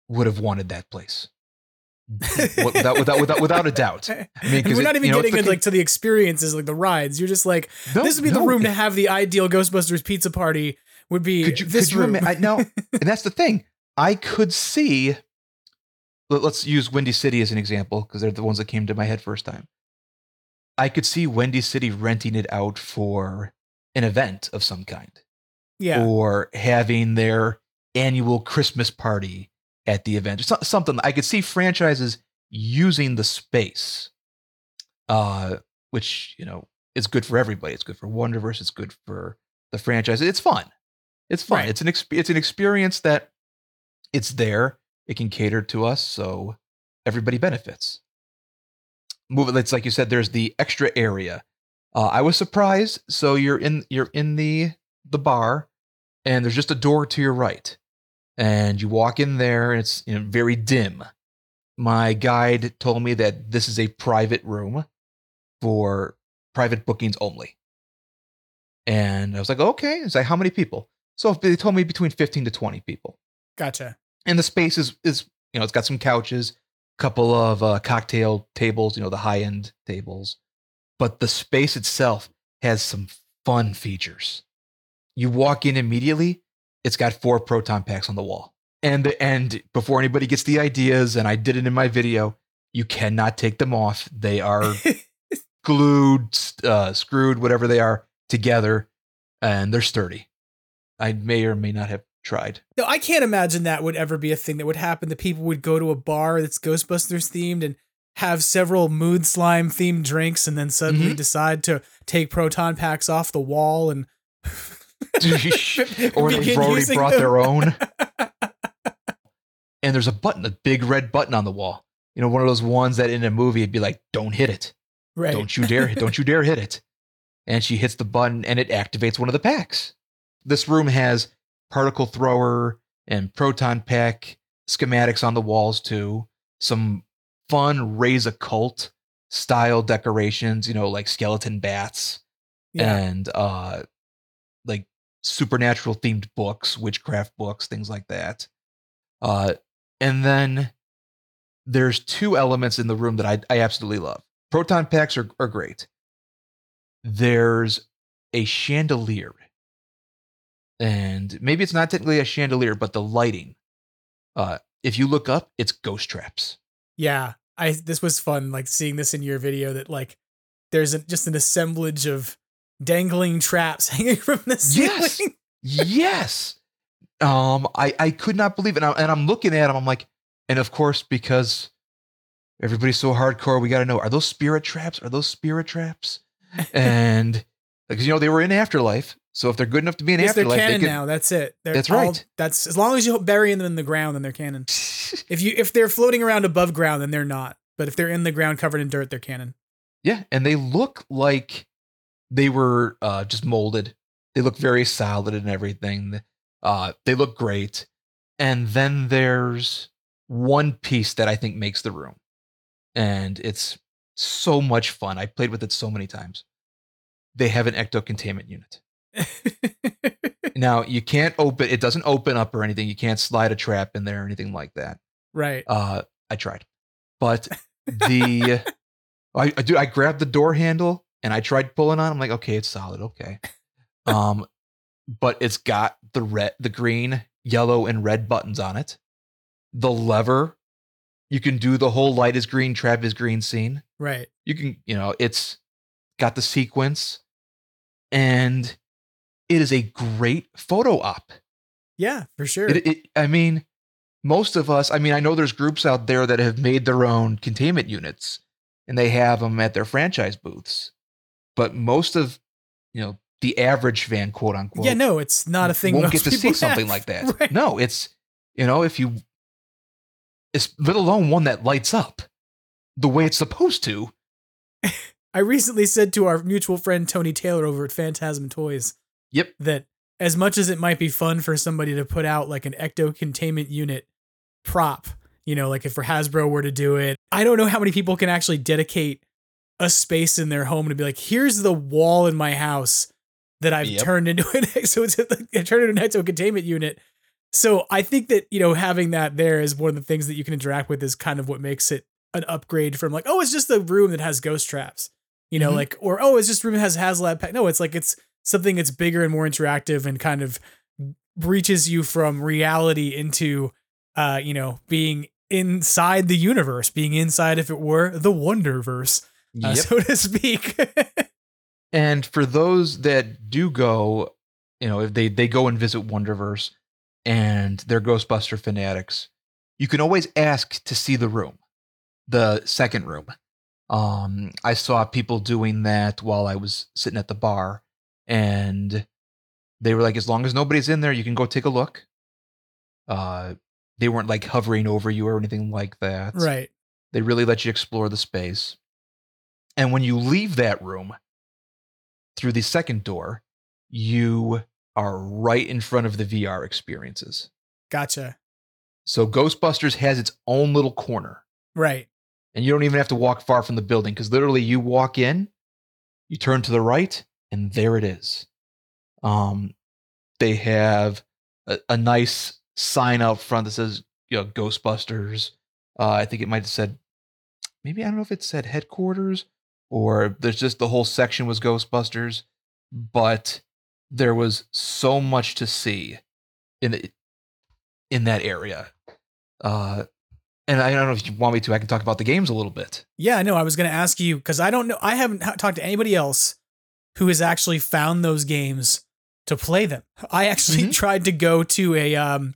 would have wanted that place. *laughs* without, without, without, without a doubt. I mean, we're it- not even you know, getting into like to the experiences like the rides you're just like No, this would be the room it- to have the ideal Ghostbusters pizza party would be could you, this could you room ima- I, no, *laughs* and that's the thing. I could see. let- Let's use Windy City as an example because they're the ones that came to my head first time. I could see Windy City renting it out for an event of some kind, yeah or having their annual Christmas party at the event, or so- something. I could see franchises using the space, uh, which you know is good for everybody. It's good for Wonderverse. It's good for the franchise. It's fun. It's fun. Right. It's an exp- it's an experience that it's there. It can cater to us, so everybody benefits. Move it. It's like you said. There's the extra area. Uh, I was surprised. So you're in you're in the the bar, and there's just a door to your right, and you walk in there. And it's you know, very dim. My guide told me that this is a private room for private bookings only. And I was like, okay. It's like, how many people? So they told me between 15 to 20 people. gotcha And the space is, is you know, it's got some couches, a couple of uh, cocktail tables, you know, the high end tables. But the space itself has some fun features. You walk in immediately, it's got four proton packs on the wall. And and before anybody gets the ideas, and I did it in my video, you cannot take them off. They are *laughs* glued, uh, screwed, whatever they are, together, and they're sturdy. I may or may not have tried. No, I can't imagine that would ever be a thing that would happen. That people would go to a bar that's Ghostbusters themed and have several mood slime themed drinks, and then suddenly Mhm. decide to take proton packs off the wall and *laughs* or they've begin already using brought them. their own. *laughs* and there's a button, a big red button on the wall. You know, one of those ones that in a movie it'd be like, "Don't hit it, right. don't you dare, don't you dare hit it." And she hits the button, and it activates one of the packs. This room has particle thrower and proton pack schematics on the walls too. Some fun Ray's Occult style decorations, you know, like skeleton bats yeah. and uh like supernatural themed books, witchcraft books, things like that. Uh and then there's two elements in the room that I, I absolutely love. Proton packs are, are great. There's a chandelier. And maybe it's not technically a chandelier, but the lighting. Uh if you look up, it's ghost traps. Yeah, I this was fun, like seeing this in your video. That like there's a, just an assemblage of dangling traps *laughs* hanging from the ceiling. Yes. yes. Um, I, I could not believe it. And, I, and I'm looking at them. I'm like, and of course, because everybody's so hardcore, we got to know are those spirit traps? Are those spirit traps? *laughs* And because, you know, they were in Afterlife. So if they're good enough to be in Yes, they're Afterlife, canon they could. now. That's it. They're That's all- right. That's as long as you bury them in the ground, then they're canon. *laughs* If you if they're floating around above ground, then they're not. But if they're in the ground covered in dirt, they're canon. Yeah. And they look like they were uh, just molded. They look very solid and everything. Uh, they look great. And then there's one piece that I think makes the room. And it's so much fun. I played with it so many times. They have an ecto containment unit. now you can't open it doesn't open up or anything. You can't slide a trap in there or anything like that. right. Uh I tried. But *laughs* the I, I do I grabbed the door handle and I tried pulling on. I'm like, okay, it's solid, okay. Um, but it's got the red, the green, yellow, and red buttons on it. The lever, you can do the whole light is green, trap is green scene. Right. You can, you know, it's got the sequence, and it is a great photo op. Yeah, for sure. It, it, I mean, most of us, I mean, I know there's groups out there that have made their own containment units and they have them at their franchise booths. But most of, you know, the average fan, quote unquote, yeah, no, it's not a thing. won't get to see people something like that. *laughs* Right. No, it's, you know, if you, it's let alone one that lights up the way it's supposed to. *laughs* I recently said to our mutual friend Tony Taylor over at Phantasm Toys Yep. that as much as it might be fun for somebody to put out like an ecto containment unit prop, you know, like if for Hasbro were to do it, I don't know how many people can actually dedicate a space in their home to be like, here's the wall in my house that I've Yep. turned into an *laughs* so it's I turned into an ecto containment unit. So I think that you know having that there is one of the things that you can interact with is kind of what makes it an upgrade from like oh it's just a room that has ghost traps, you know Mhm. like or oh it's just room has HasLab pack. No, it's like it's something that's bigger and more interactive and kind of breaches you from reality into uh you know being inside the universe, being inside if it were the Wonderverse, uh, Yep. so to speak. *laughs* And for those that do go, you know, if they they go and visit Wonderverse and they're Ghostbuster fanatics, you can always ask to see the room, the second room. Um, I saw people doing that while I was sitting at the bar, and they were like, as long as nobody's in there, you can go take a look. Uh, they weren't like hovering over you or anything like that. right. They really let you explore the space. And when you leave that room through the second door, you are right in front of the VR experiences. Gotcha. So Ghostbusters has its own little corner, Right. And you don't even have to walk far from the building because literally you walk in, you turn to the right, and there it is. Um, they have a, a nice sign out front that says, you know, Ghostbusters. Uh, I think it might have said, maybe I don't know if it said headquarters or there's just the whole section was Ghostbusters, but there was so much to see in the, in that area. Uh, and I don't know if you want me to. I can talk about the games a little bit. Yeah, no, I was going to ask you because I don't know. I haven't ha- talked to anybody else who has actually found those games to play them. I actually Mhm. *laughs* tried to go to a um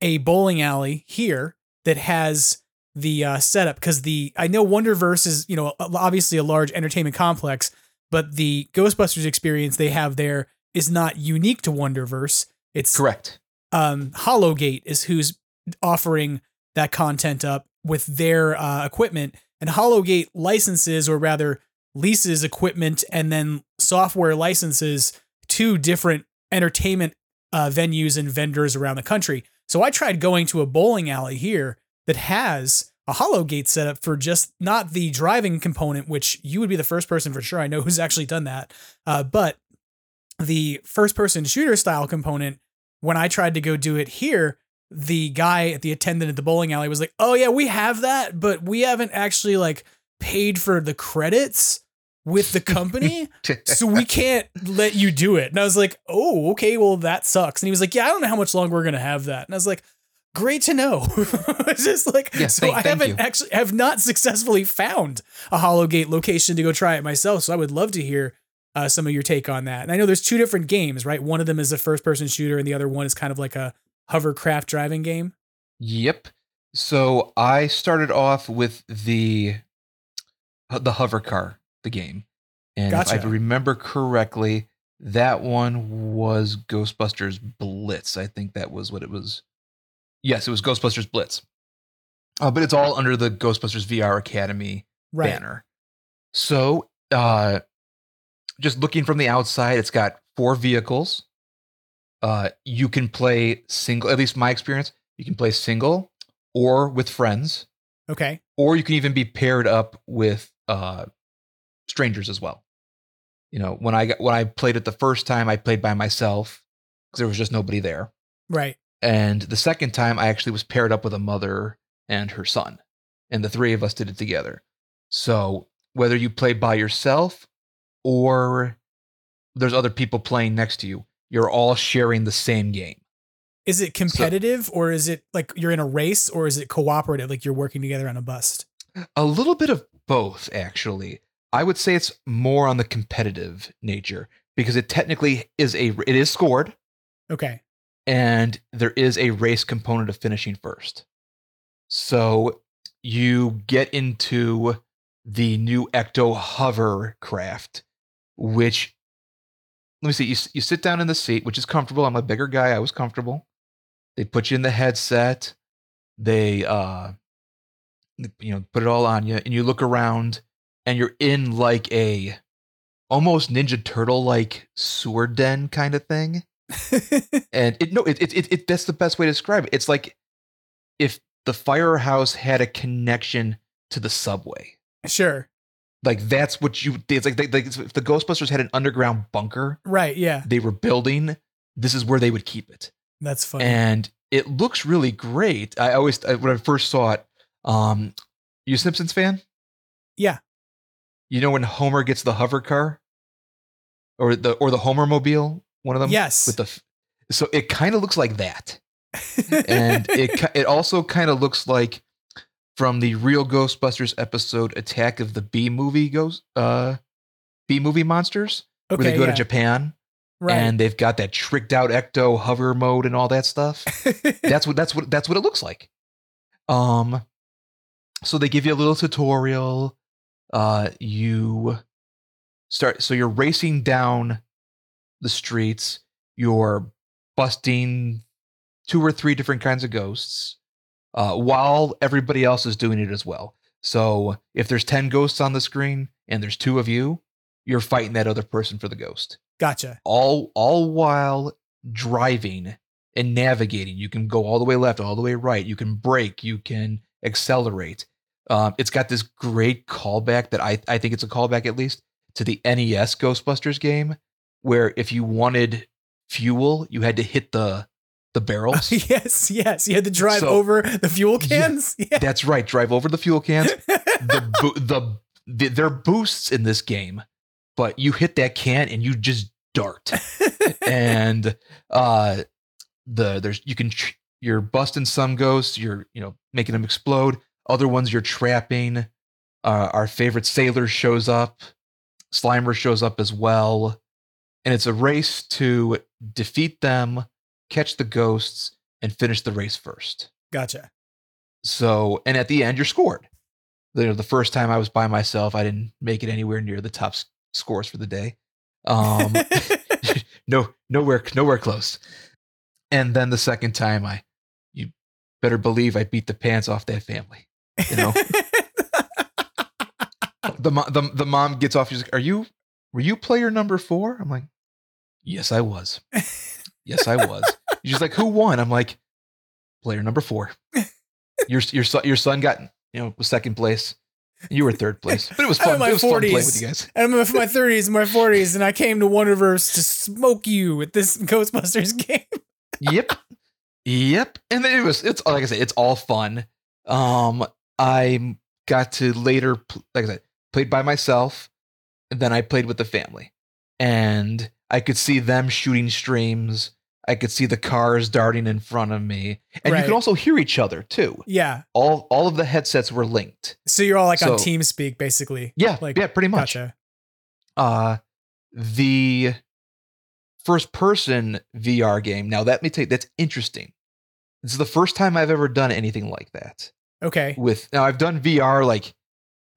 a bowling alley here that has the uh, setup because the I know Wonderverse is you know obviously a large entertainment complex, but the Ghostbusters experience they have there is not unique to Wonderverse. It's Correct. um, Hologate is who's offering that content up with their uh, equipment, and Hologate licenses, or rather leases equipment and then software licenses to different entertainment uh, venues and vendors around the country. So I tried going to a bowling alley here that has a Hologate setup for just not the driving component, which you would be the first person for sure I know who's actually done that, uh, but the first person shooter style component when I tried to go do it here, the guy, at the attendant at the bowling alley was like, "Oh yeah, we have that, but we haven't actually like paid for the credits with the company, *laughs* so we can't let you do it." And I was like, "Oh, okay, well that sucks." And he was like, "Yeah, I don't know how much longer we're gonna have that." And I was like, "Great to know." *laughs* it's just like, Yeah, so thank- I haven't you. actually have not successfully found a Hologate location to go try it myself. So I would love to hear uh, some of your take on that. And I know there's two different games, right? One of them is a first person shooter, and the other one is kind of like a hovercraft driving game. Yep. So I started off with the the hover car, the game, and if I remember correctly, that one was Ghostbusters Blitz. I think that was what it was. Yes, it was Ghostbusters Blitz. Uh, but it's all under the Ghostbusters VR Academy Right. banner. So, uh, just looking from the outside, it's got four vehicles. Uh, you can play single, at least my experience, you can play single or with friends, Okay. or you can even be paired up with uh, strangers as well. You know, when I got when I played it the first time, I played by myself because there was just nobody there. Right. And the second time, I actually was paired up with a mother and her son, and the three of us did it together. So whether you play by yourself or there's other people playing next to you, you're all sharing the same game. Is it competitive or is it like you're in a race or is it cooperative like you're working together on a bust? A little bit of both, actually. I would say it's more on the competitive nature because it technically is a it is scored Okay. and there is a race component of finishing first. So you get into the new Ecto hovercraft, which let me see. You you sit down in the seat, which is comfortable. I'm a bigger guy. I was comfortable. They put you in the headset. They uh, you know, put it all on you, and you look around, and you're in like a almost Ninja Turtle like sewer den kind of thing and it no it, it it it that's the best way to describe it it's like if the firehouse had a connection to the subway Sure. Like that's what you it's like, they, like if the ghostbusters had an underground bunker Right. Yeah. they were building this is where they would keep it That's funny. and it looks really great i always I, when i first saw it um you simpsons fan yeah. you know when homer gets the hover car or the or the homer mobile one of them Yes. with the so it kind of looks like that *laughs* and it it also kind of looks like from the real Ghostbusters episode Attack of the B movie Ghost uh B movie monsters where they go yeah. to Japan Right. and they've got that tricked out ecto hover mode and all that stuff. *laughs* that's what that's what that's what it looks like. Um so they give you a little tutorial uh you start so you're racing down the streets you're busting two or three different kinds of ghosts uh, while everybody else is doing it as well. So if there's 10 ghosts on the screen and there's two of you you're fighting that other person for the ghost. Gotcha. all all while driving and navigating you can go all the way left all the way right. You can brake you can accelerate. Um, it's got this great callback that I, I think it's a callback at least to the nes ghostbusters game where if you wanted fuel you had to hit the the barrels *laughs* yes. Yes. You had to drive So- over the fuel cans. *laughs* Yeah. that's right drive over the fuel cans *laughs* the, bo- the the there are boosts in this game but you hit that can and you just dart and uh the there's you can tr- you're busting some ghosts you're you know making them explode other ones you're trapping uh, our favorite sailor shows up slimer shows up as well and it's a race to defeat them catch the ghosts and finish the race first Gotcha. so, and at the end, you're scored. You know, the first time I was by myself, I didn't make it anywhere near the top s- scores for the day. Um, *laughs* *laughs* no, nowhere, nowhere close. And then the second time, I, you better believe I beat the pants off that family. You know, *laughs* the the the mom gets off. She's like, "Are you? Were you player number four? I'm like, "Yes, I was. Yes, I was." She's like, "Who won?" I'm like, "Player number four. *laughs* Your your son your son got you know was second place. You were third place, but it was I'm fun. in my It was fun playing with you guys. *laughs* I'm in my 30s, my 40s, and I came to Wonderverse to smoke you at this *laughs* Ghostbusters game. yep yep and then it was it's like i said it's all fun um i got to later like i said played by myself and then i played with the family and i could see them shooting streams i could see the cars darting in front of me and you Right. could also hear each other too Yeah. all all of the headsets were linked So you're all like on TeamSpeak, basically. yeah Like, yeah pretty much Gotcha. uh the first person VR game. Now that me tell you, that's interesting. This is the first time I've ever done anything like that. Okay. With now I've done VR like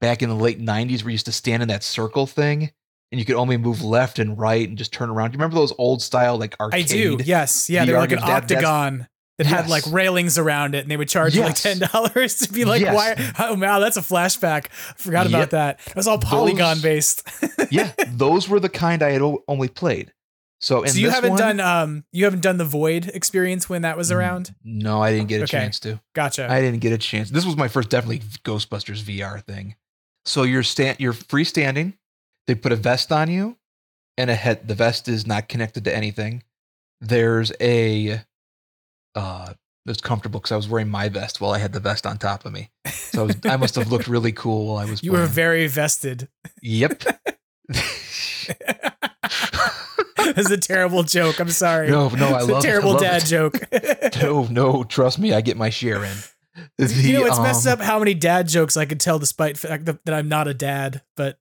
back in the late '90s, where you used to stand in that circle thing, and you could only move left and right and just turn around. Do you remember those old style like arcade? I do. Yes. Yeah. They were like an games? That- octagon that had like railings around it, and they would charge you like ten dollars to be like, Yes. "Why? Oh wow, that's a flashback. Forgot about Yep. that. It was all polygon Those- based." *laughs* yeah, those were the kind I had o- only played. So, in so you haven't one- done um you haven't done the Void experience when that was around. No, I didn't get a Okay. chance to. Gotcha. I didn't get a chance. This was my first definitely Ghostbusters VR thing. So you're stand you're freestanding. They put a vest on you. and a head. The vest is not connected to anything. There's a uh it's comfortable because I was wearing my vest while I had the vest on top of me. So I, was, I must have looked really cool while I was. You were very vested. Yep. *laughs* *laughs* It's a terrible joke. I'm sorry. No, no, I it's love a terrible love dad it. joke. *laughs* no, no, trust me, I get my share in. The, you know, it's messed um, up how many dad jokes I could tell despite the fact that that I'm not a dad. But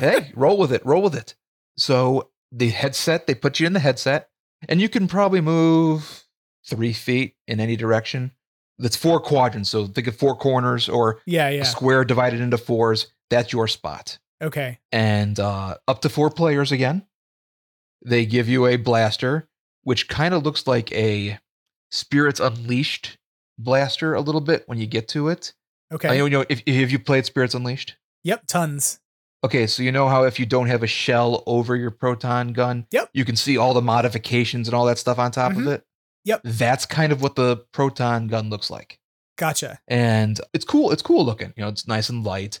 hey, roll with it, roll with it. So the headset, they put you in the headset, and you can probably move three feet in any direction. That's four quadrants. So think of four corners or yeah, yeah. square divided into fours. That's your spot. Okay. And uh, up to four players again. They give you a blaster, which kind of looks like a Spirits Unleashed blaster a little bit when you get to it. Okay. I you know if, if you played Spirits Unleashed. Yep. Tons. Okay, so you know how if you don't have a shell over your proton gun, Yep. you can see all the modifications and all that stuff on top Mhm. of it. Yep. That's kind of what the proton gun looks like. Gotcha. And it's cool. It's cool looking. You know, it's nice and light.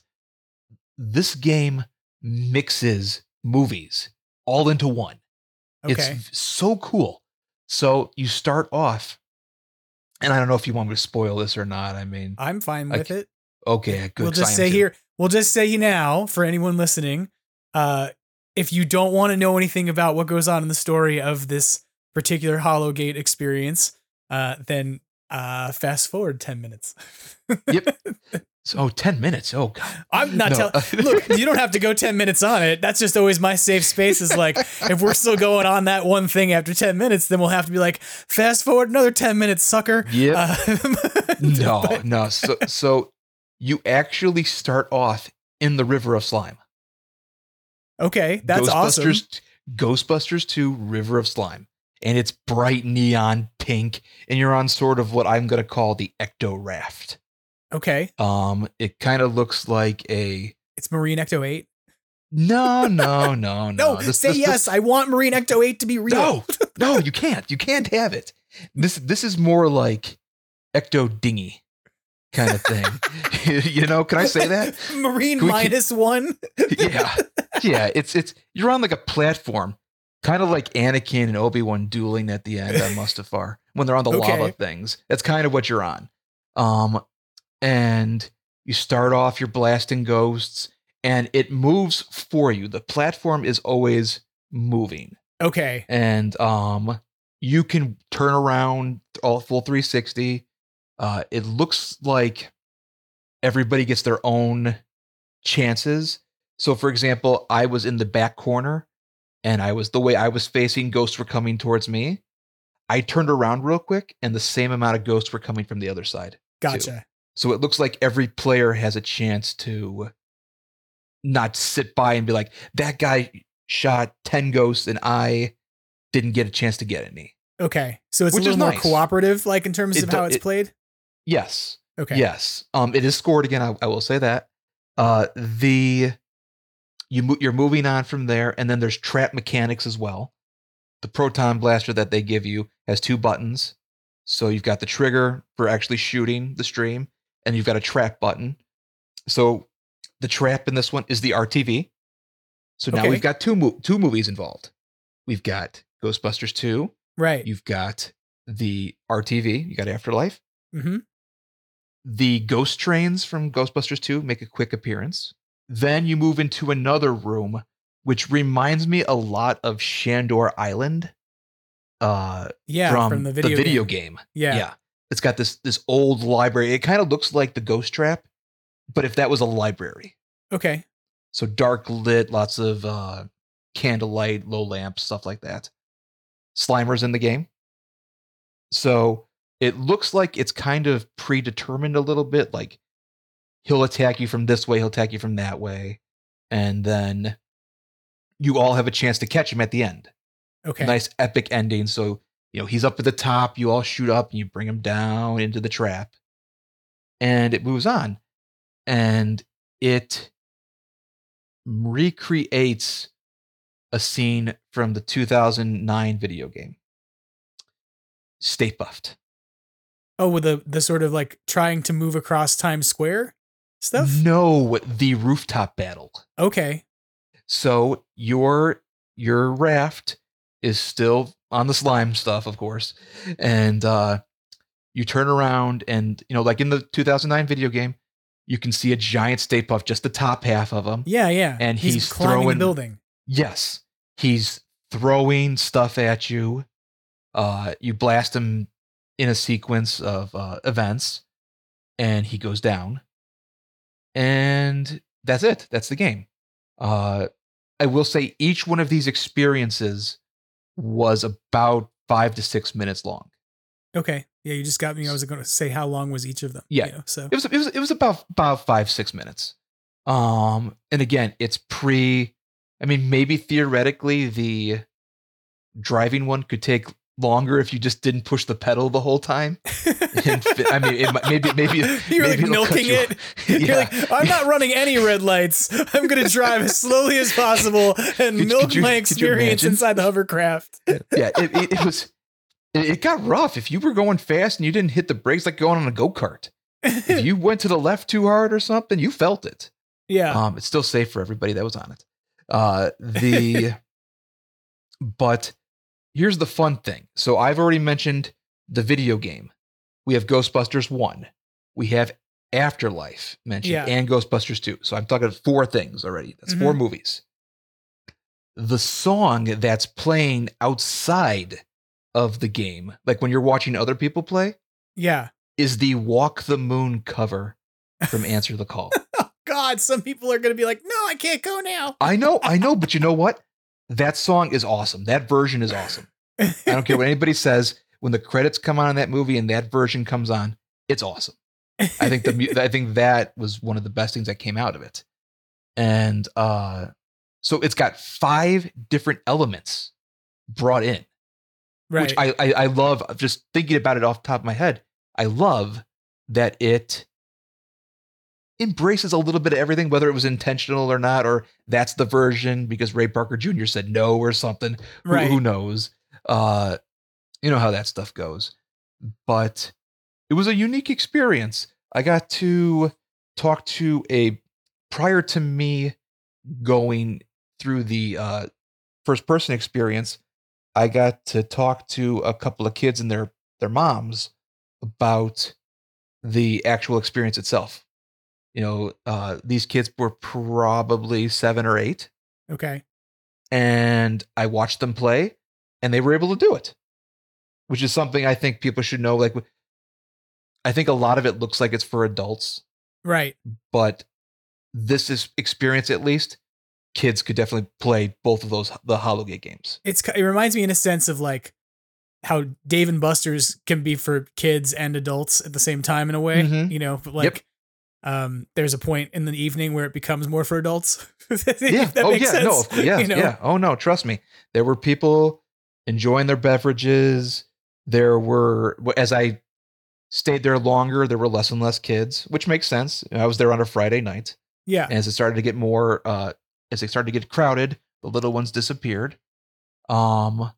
This game mixes movies all into one. Okay. It's so cool. So you start off, and I don't know if you want me to spoil this or not. I mean, I'm fine with c- it. okay, good. we'll just I say here. We'll just say you now for anyone listening, uh, if you don't want to know anything about what goes on in the story of this particular Hologate experience, uh, then uh, fast forward ten minutes. Yep. *laughs* So, oh, 10 minutes. Oh, God. I'm not No. telling. Look, you don't have to go ten minutes on it. That's just always my safe space. Is like if we're still going on that one thing after ten minutes, then we'll have to be like fast forward another ten minutes, sucker. Yep. Uh, *laughs* no, but- no. So, so you actually start off in the River of Slime. okay, that's awesome. Ghostbusters, Ghostbusters 2 River of Slime. And it's bright neon pink, and you're on sort of what I'm going to call the Ecto Raft. Okay, Um, it kind of looks like a it's Marine Ecto Eight. no, *laughs* no, no, no. No, This- say this- this- yes. I want Marine Ecto 8 to be real. No, no, *laughs* you can't. You can't have it. This this is more like Ecto Dingy kind of thing. *laughs* you know, can I say that? *laughs* Marine Can minus one. *laughs* yeah, yeah. It's it's you're on like a platform, kind of like Anakin and Obi Wan dueling at the end on Mustafar when they're on the Okay. lava things. That's kind of what you're on. Um, and you start off, you're blasting ghosts, and it moves for you. The platform is always moving, Okay. and um, you can turn around all full 360. Uh, it looks like everybody gets their own chances. So, for example, I was in the back corner and I was the way I was facing, ghosts were coming towards me. I turned around real quick and the same amount of ghosts were coming from the other side. Gotcha. So it looks like every player has a chance to not sit by and be like, that guy shot 10 ghosts and I didn't get a chance to get any. Okay. So it's Which a is little more nice. cooperative, like in terms It of do- how it's it- played. Yes. Okay. Yes. Um, it is scored again. I, I will say that. Uh, the you mo- you're moving on from there, and then there's trap mechanics as well. The proton blaster that they give you has two buttons, so you've got the trigger for actually shooting the stream, and you've got a trap button. So the trap in this one is the RTV. So now Okay. we've got two mo- two movies involved. We've got Ghostbusters two. Right. You've got the RTV. You got Afterlife. hmm The ghost trains from Ghostbusters 2 make a quick appearance. Then you move into another room, which reminds me a lot of Shandor Island. Uh, Yeah. from, From, the video. game. game. Yeah. Yeah. It's got this this old library. It kind of looks like the Ghost Trap, but if that was a library. Okay. So dark lit, lots of uh, candlelight, low lamps, stuff like that. Slimer's in the game. So it looks like it's kind of predetermined a little bit. Like he'll attack you from this way, he'll attack you from that way. And then you all have a chance to catch him at the end. Okay. Nice epic ending. So, you know, he's up at the top, you all shoot up and you bring him down into the trap. And it moves on. And it recreates a scene from the 2009 video game. Stay Puft. Oh, with the the sort of like trying to move across Times Square stuff. No, the rooftop battle. Okay. So you're your raft is still on the slime stuff, of course, and uh, you turn around and you know, like in the 2009 video game, you can see a giant Stay Puft, just the top half of him. Yeah, yeah. And he's, climbing throwing the building. Yes, he's throwing stuff at you. Uh, you blast him in a sequence of uh, events, and he goes down. And that's it. That's the game. Uh, I will say each one of these experiences was about five to six minutes long. Okay. Yeah, you just got me. I was going to say how long was each of them. Yeah. you know, so It was it was it was about about five six minutes. Um, and again, it's pre. I mean, maybe theoretically the driving one could take longer if you just didn't push the pedal the whole time. *laughs* I mean, it, maybe maybe You're like maybe it'll milking you- it. You're Yeah. like, I'm not running any red lights. I'm going to drive as slowly as possible and Could- milk could you- my experience inside the hovercraft. yeah, it, it, it was. It, it got rough if you were going fast and you didn't hit the brakes like going on a go kart. If *laughs* you went to the left too hard or something, you felt it. yeah. Um, it's still safe for everybody that was on it. Uh, the *laughs* but here's the fun thing. So I've already mentioned the video game. We have Ghostbusters one. We have Afterlife mentioned Yeah. and Ghostbusters two. So I'm talking four things already. That's four mm-hmm. movies. The song that's playing outside of the game, like when you're watching other people play, yeah. is the Walk the Moon cover from *laughs* Answer the Call. Oh God, some people are going to be like, no, I can't go now. I know, I know, but you know what? That song is awesome. That version is awesome. I don't care what anybody says. When the credits come on in that movie and that version comes on, it's awesome. I think the I think that was one of the best things that came out of it. And uh so it's got five different elements brought in, Right. which I, I I love just thinking about it off the top of my head. I love that it embraces a little bit of everything, whether it was intentional or not, or that's the version because Ray Parker Jr. said no or something. Who, who knows? Uh, you know how that stuff goes. But it was a unique experience. I got to talk to a prior to me going through the uh, first person experience. I got to talk to a couple of kids and their their moms about the actual experience itself. You know, uh, these kids were probably seven or eight, okay. and I watched them play, and they were able to do it, which is something I think people should know. Like, I think a lot of it looks like it's for adults, Right. but this is experience at least. Kids could definitely play both of those the Hologate games. It's it reminds me in a sense of like how Dave and Buster's can be for kids and adults at the same time in a way, Mhm. you know, but like um there's a point in the evening where it becomes more for adults. *laughs* Yeah. oh yeah. sense, No. of course, Yeah. you know? Yeah. Oh no. Trust me. There were people enjoying their beverages. There were as I stayed there longer, there were less and less kids, which makes sense. I was there on a Friday night. Yeah. And as it started to get more, uh, as it started to get crowded, the little ones disappeared. Um,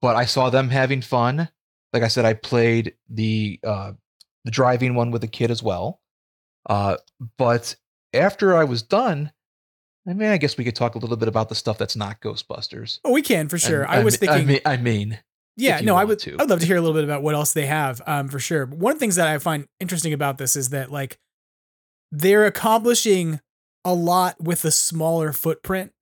but I saw them having fun. Like I said, I played the uh, the driving one with a kid as well. Uh, but after I was done, I mean, I guess we could talk a little bit about the stuff that's not Ghostbusters. Oh, we can for sure. I I was mean- I thinking mean, I mean, Yeah, no, I would. to. I'd love to hear a little bit about what else they have, um, for sure. But one of the things that I find interesting about this is that like they're accomplishing a lot with a smaller footprint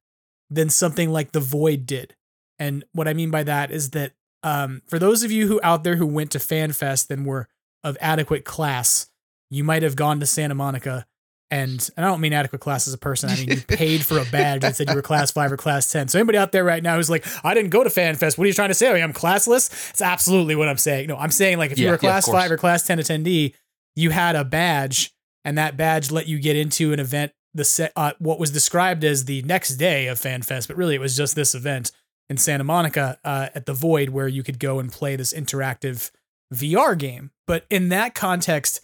than something like the Void did. And what I mean by that is that um, for those of you who out there who went to FanFest and were of adequate class, you might have gone to Santa Monica. And, and I don't mean adequate class as a person. I mean you *laughs* paid for a badge that said you were class five or class ten. So anybody out there right now who's like, I didn't go to FanFest. What are you trying to say? I'm classless. It's absolutely what I'm saying. No, I'm saying like if you were a class course. five or class ten attendee, you had a badge, and that badge let you get into an event. The set, uh, what was described as the next day of FanFest, but really it was just this event in Santa Monica uh, at the Void where you could go and play this interactive VR game. But in that context,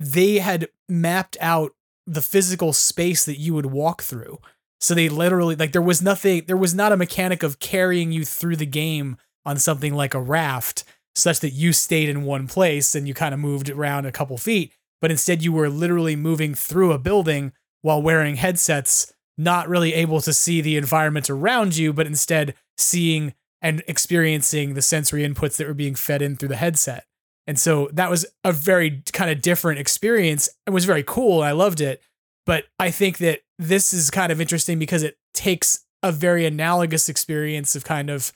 they had mapped out the physical space that you would walk through. So they literally like there was nothing there was not a mechanic of carrying you through the game on something like a raft such that you stayed in one place and you kind of moved around a couple feet, but instead you were literally moving through a building while wearing headsets, not really able to see the environment around you, but instead seeing and experiencing the sensory inputs that were being fed in through the headset. And so that was a very kind of different experience. It was very cool. I loved it. But I think that this is kind of interesting because it takes a very analogous experience of kind of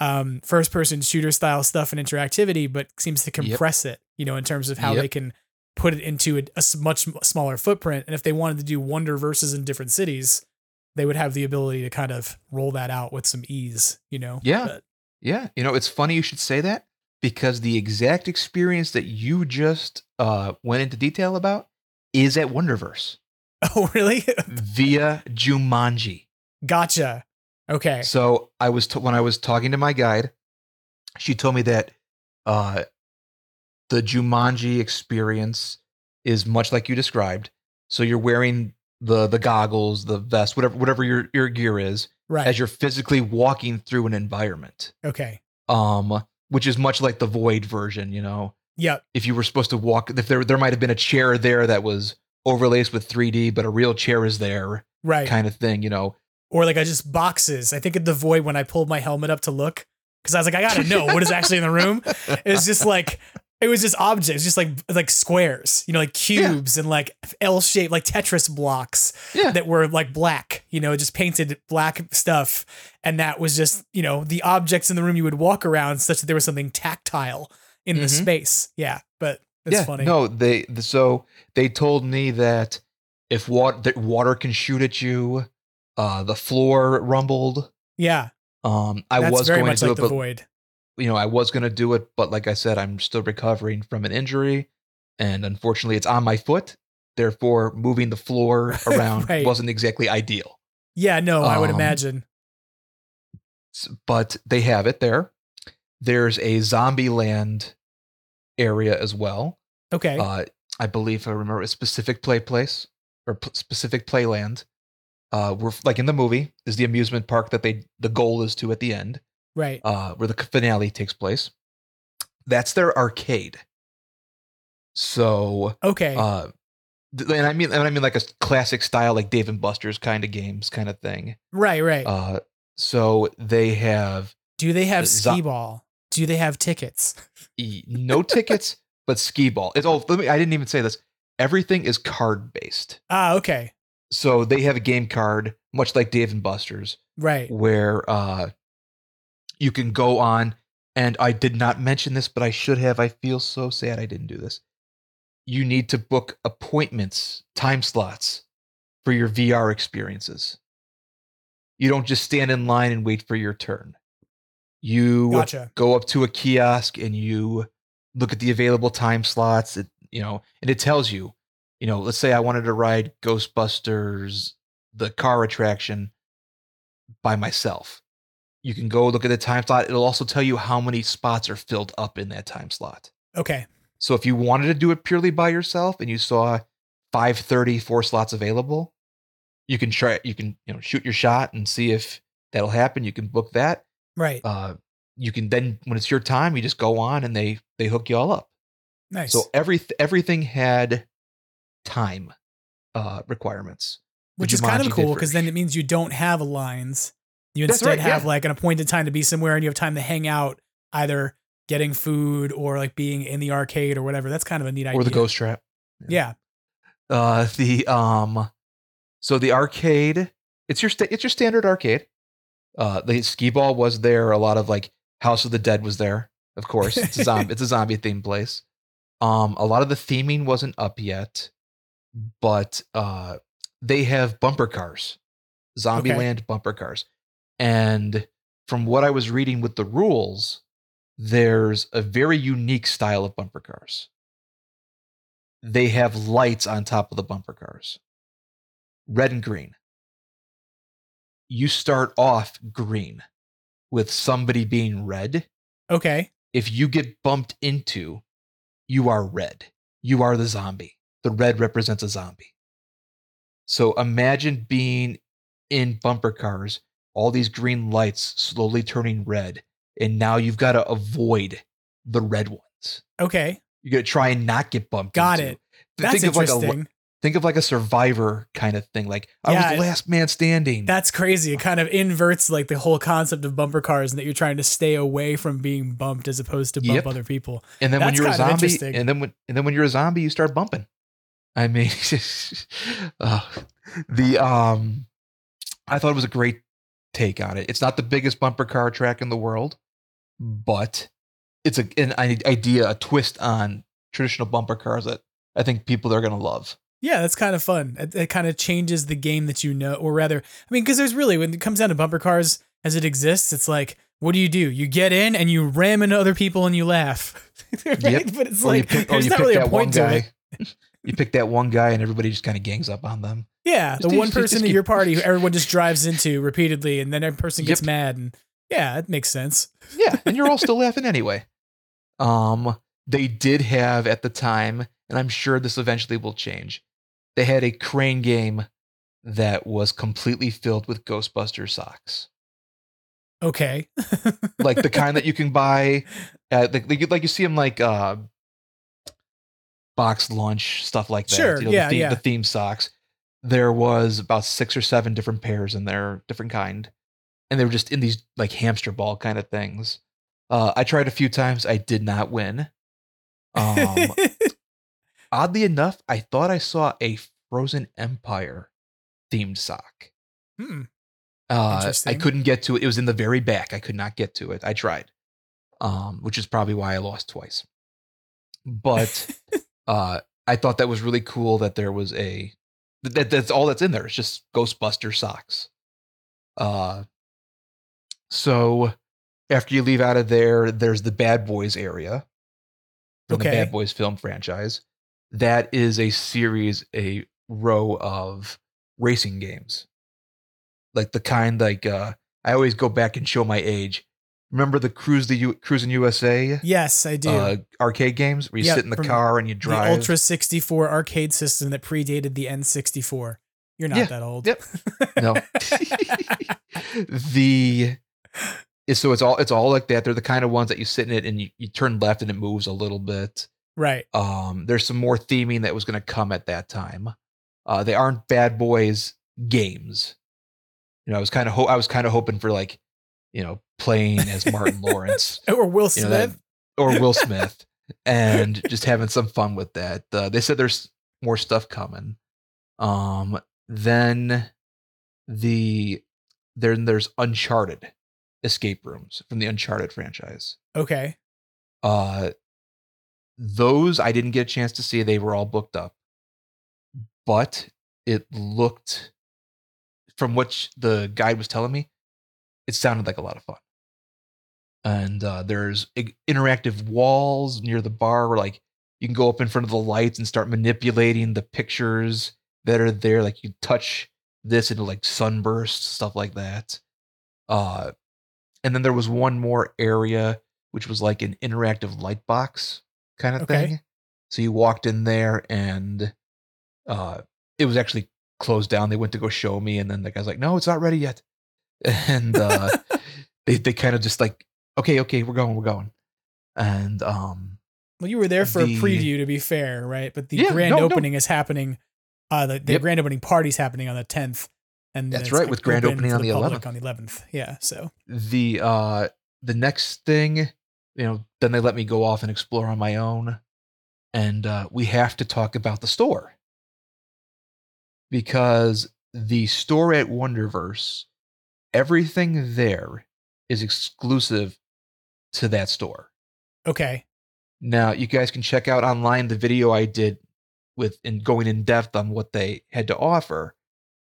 um, first person shooter style stuff and interactivity, but seems to compress it, you know, in terms of how Yep. they can put it into a much smaller footprint. And if they wanted to do Wonderverses in different cities, they would have the ability to kind of roll that out with some ease, you know? Yeah. But- Yeah, you know, it's funny you should say that because the exact experience that you just uh, went into detail about is at Wonderverse *laughs* oh, really? *laughs* via Jumanji. gotcha. Okay. So I was t- when I was talking to my guide, she told me that uh, the Jumanji experience is much like you described. So you're wearing the the goggles, the vest, whatever whatever your your gear is, Right. as you're physically walking through an environment. okay. um which is much like the void version you know Yep. if you were supposed to walk if there there might have been a chair there that was overlaced with 3d but a real chair is there Right. kind of thing you know or like I just boxes. I think at the void when I pulled my helmet up to look because I was like, I gotta know what is actually in the room. *laughs* It's just like it was just objects, just like like squares, you know, like cubes and like L shaped like Tetris blocks Yeah. that were like black, you know, just painted black stuff. And that was just, you know, the objects in the room you would walk around such that there was something tactile in the Mhm. space. Yeah. But it's yeah funny. no they so they told me that if water that water can shoot at you uh the floor rumbled Yeah. um i That's was very going much to do like it the but void. You know i was going to do it but like i said i'm still recovering from an injury and unfortunately it's on my foot therefore moving the floor *laughs* around Right. wasn't exactly ideal Yeah, no, I would Um, imagine. But they have it there. There's a Zombieland area as well. Okay. Uh, I believe I remember a specific play place or p- specific playland. Uh, we're like in the movie is the amusement park that they the goal is to at the end, right. uh, where the finale takes place. That's their arcade. So, okay. uh, and I mean, and I mean like a classic style, like Dave and Buster's kind of games, kind of thing. right, right. Uh, so they have Do they have skee ball? Do they have tickets? *laughs* No tickets, but skee ball. It's oh, let me. I didn't even say this. Everything is card based. Ah, okay. So they have a game card, much like Dave and Buster's, Right. where uh, you can go on. And I did not mention this, but I should have. I feel so sad I didn't do this. You need to book appointments, time slots for your VR experiences. You don't just stand in line and wait for your turn. You Gotcha. go up to a kiosk and you look at the available time slots it, you know and it tells you you know let's say i wanted to ride ghostbusters the car attraction by myself you can go look at the time slot it'll also tell you how many spots are filled up in that time slot Okay. so if you wanted to do it purely by yourself and you saw 530 four slots available you can try you can you know shoot your shot and see if that'll happen you can book that Right. uh, you can then when it's your time, you just go on and they they hook you all up. nice. So every everything had time uh, requirements, Which is kind of cool because then it means you don't have lines. You instead right, have yeah. like an appointed time to be somewhere and you have time to hang out, either getting food or like being in the arcade or whatever. That's kind of a neat idea. or the ghost trap. Yeah. Uh, the um, so the arcade, it's your sta- it's your standard arcade. Uh, the skee ball was there. A lot of like House of the Dead was there. Of course, it's a *laughs* zombie. it's a zombie themed place. Um, a lot of the theming wasn't up yet, but uh, they have bumper cars, Zombieland bumper cars, and from what I was reading with the rules, there's a very unique style of bumper cars. They have lights on top of the bumper cars, red and green. You start off green with somebody being red. Okay. If you get bumped into, you are red. You are the zombie. The red represents a zombie. So imagine being in bumper cars, all these green lights slowly turning red, and now you've got to avoid the red ones. Okay. You got to try and not get bumped. Got into. it. That's think of like a interesting. think of like a survivor kind of thing. Like I Yeah, was the last man standing. That's crazy. It kind of inverts like the whole concept of bumper cars and that you're trying to stay away from being bumped as opposed to bump Yep. other people. and then when you're a zombie, and then when and then when you're a zombie, you start bumping. I mean, *laughs* uh, the um, I thought it was a great take on it. It's not the biggest bumper car track in the world, but it's a an idea, a twist on traditional bumper cars that I think people are gonna love. Yeah, that's kind of fun. It, it kind of changes the game that you know, or rather, I mean, because there's really when it comes down to bumper cars as it exists, it's like, what do you do? You get in and you ram into other people and you laugh. *laughs* right? Yep. But it's Or like pick, there's not really a point to it. *laughs* you pick that one guy, and everybody just kind of gangs up on them. Yeah, Just the one just- person in keep- your party who everyone just drives into repeatedly, and then every person gets Yep. mad, and yeah, it makes sense. Yeah, and you're all still *laughs* laughing anyway. Um, they did have at the time, and I'm sure this eventually will change. They had a crane game that was completely filled with Ghostbuster socks, Okay, like the kind that you can buy, *laughs* at, like like you- like you see them like uh, BoxLunch stuff like that. Sure, you know, yeah, the theme, yeah. the theme socks. There was about six or seven different pairs in there, different kind, and they were just in these like hamster ball kind of things. Uh, I tried a few times. I did not win. Um, *laughs* oddly enough, I thought I saw a Frozen Empire themed sock. Hmm. Uh, I couldn't get to it. It was in the very back. I could not get to it. I tried, um, which is probably why I lost twice. But *laughs* uh, I thought that was really cool that there was a that that's all that's in there. It's just Ghostbuster socks. Uh, so after you leave out of there, there's the Bad Boys area from Okay. the Bad Boys film franchise. That is a series, a row of racing games, like the kind like uh, I always go back and show my age. Remember the Cruise the U- Cruis'n USA yes, I do. uh, arcade games where you Yeah, sit in the car and you the drive? Ultra 64 arcade system that predated the N64. You're not Yeah, that old. Yep. *laughs* No. *laughs* the so it's all it's all like that. They're the kind of ones that you sit in it and you, you turn left and it moves a little bit. Right. Um, there's some more theming that was going to come at that time. Uh, they aren't Bad Boys games. You know, I was kind of ho- I was kind of hoping for like, you know, playing as Martin Lawrence *laughs* Or Will you know, Smith. that- or Will *laughs* Smith, and just having some fun with that. Uh, they said there's more stuff coming. Um, then the then there's Uncharted escape rooms from the Uncharted franchise. okay. Uh, those I didn't get a chance to see; they were all booked up. But it looked, from what the guide was telling me, it sounded like a lot of fun. And uh, there's interactive walls near the bar where, like, you can go up in front of the lights and start manipulating the pictures that are there. Like, you touch this into like sunbursts, stuff like that. Uh, and then there was one more area which was like an interactive light box kind of Okay. thing. So you walked in there and uh it was actually closed down. They went to go show me and then the guy's like, "No, it's not ready yet." *laughs* And uh they they kind of just like, "Okay, okay, we're going, we're going." And um Well, you were there for the- a preview, to be fair, right? But the Yeah, grand no, no. opening is happening. Uh, the, the Yep. grand opening party's happening on the 10th. And That's right, with grand opening on the 11th. On the 11th. Yeah. So, the uh the next thing you know then they let me go off and explore on my own and uh we have to talk about the store because the store at wonderverse everything there is exclusive to that store. Okay. now you guys can check out online the video i did with in going in depth on what they had to offer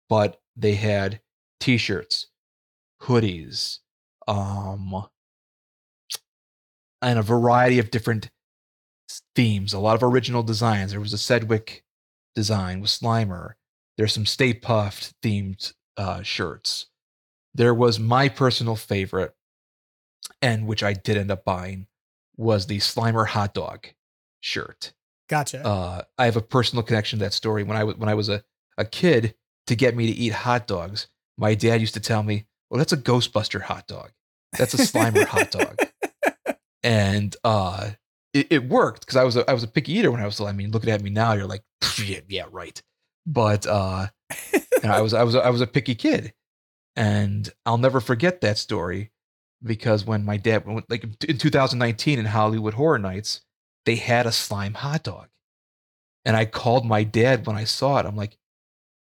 but they had t-shirts hoodies um and a variety of different themes a lot of original designs. There was a sedgwick design with slimer. There's some Stay Puft themed uh, shirts there was my personal favorite and which i did end up buying was the slimer hot dog shirt Gotcha. uh, I have a personal connection to that story. When I was when I was a, a kid, to get me to eat hot dogs, my dad used to tell me, "Well, that's a Ghostbuster hot dog. That's a Slimer hot dog." *laughs* And uh, it, it worked because I was a, I was a picky eater when I was. little. I mean, looking at me now, you're like, yeah, yeah, right. but uh, I was I was I was a picky kid, and I'll never forget that story because when my dad went like in 2019 in Hollywood Horror Nights, they had a slime hot dog, and I called my dad when I saw it. I'm like,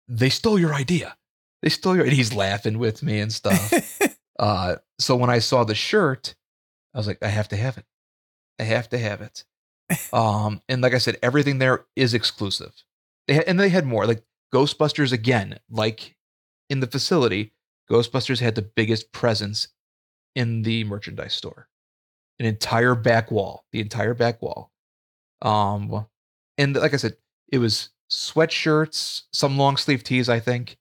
they stole your idea. They stole your. And he's laughing with me and stuff. *laughs* uh, so when I saw the shirt, I was like, I have to have it. I have to have it. Um, and like I said, everything there is exclusive. They had, and they had more like Ghostbusters again, like in the facility. Ghostbusters had the biggest presence in the merchandise store, an entire back wall, the entire back wall. Um, and like I said, it was sweatshirts, some long sleeve tees, I think,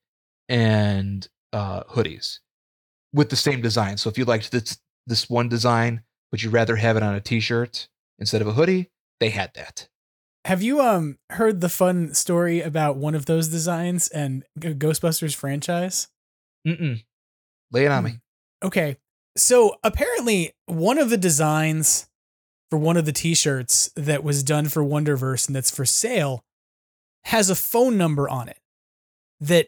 and uh, hoodies with the same design. So if you liked this this one design, but you'd rather have it on a t-shirt instead of a hoodie, they had that. Have you um heard the fun story about one of those designs and Ghostbusters franchise? Mm-mm. Lay it on me. Okay. So apparently one of the designs for one of the t-shirts that was done for Wonderverse and that's for sale has a phone number on it that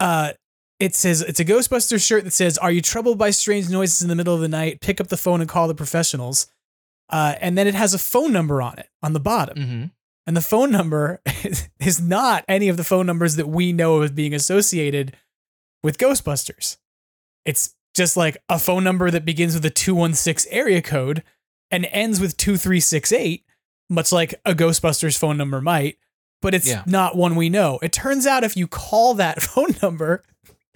uh it says it's a Ghostbusters shirt that says, "Are you troubled by strange noises in the middle of the night? Pick up the phone and call the professionals." Uh, and then it has a phone number on it on the bottom, mm-hmm. and the phone number is, *laughs* is not any of the phone numbers that we know as being associated with Ghostbusters. It's just like a phone number that begins with a two one six area code and ends with two three six eight, much like a Ghostbusters phone number might. But it's Yeah. not one we know. It turns out if you call that *laughs* phone number,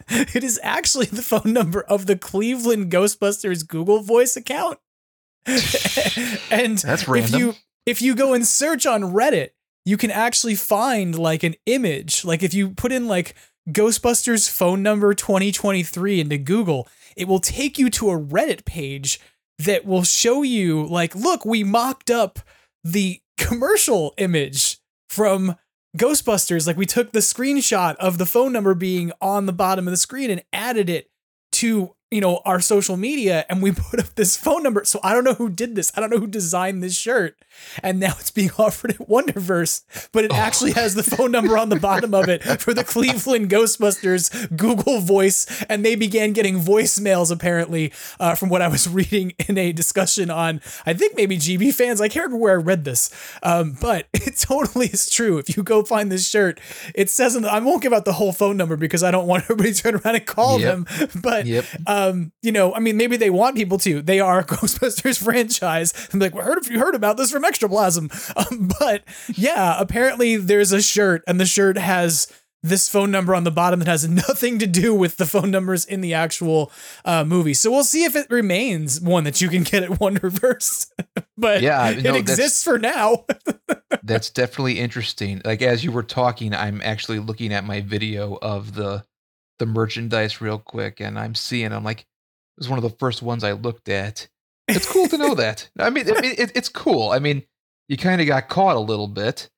it is actually the phone number of the Cleveland Ghostbusters Google Voice account. *laughs* and That's if random. you if you go and search on Reddit, you can actually find like an image. Like if you put in like Ghostbusters phone number 2023 into Google, it will take you to a Reddit page that will show you like look, we mocked up the commercial image from Ghostbusters. Like we took the screenshot of the phone number being on the bottom of the screen and added it to, you know, our social media and we *laughs* put up this phone number. So I don't know who did this. I don't know who designed this shirt. And now it's being *laughs* offered at Wonderverse, but it actually has the phone number on the bottom of it for the Cleveland Ghostbusters Google Voice. And they began getting voicemails apparently uh, from what I was *laughs* reading in a discussion on, I think maybe GB fans. I can't remember where I read this, um, but it totally is true. If you go find this shirt, it says, in the, I won't give out the whole phone number because I don't want everybody to turn around and call Yep. them. But Yep. um, you know, I mean, maybe they want people to. They are a *laughs* Ghostbusters franchise. I'm *laughs* like, well, heard if you heard about this from Extraplasm. *laughs* Um, but yeah, apparently there's a shirt, and the shirt has this phone number on the bottom that has nothing to do with the phone numbers in the actual uh, movie. So we'll see if it remains one that you can get at Wonderverse. but Yeah, it no, that's- exists for now. That's definitely interesting. Like as you were talking, I'm actually looking at my video of the the merchandise real quick, and I'm seeing. I'm like, it was one of the first ones I looked at. It's cool to know *laughs* that. I mean, I mean, it, it's cool. I mean, you kind of got caught a little bit,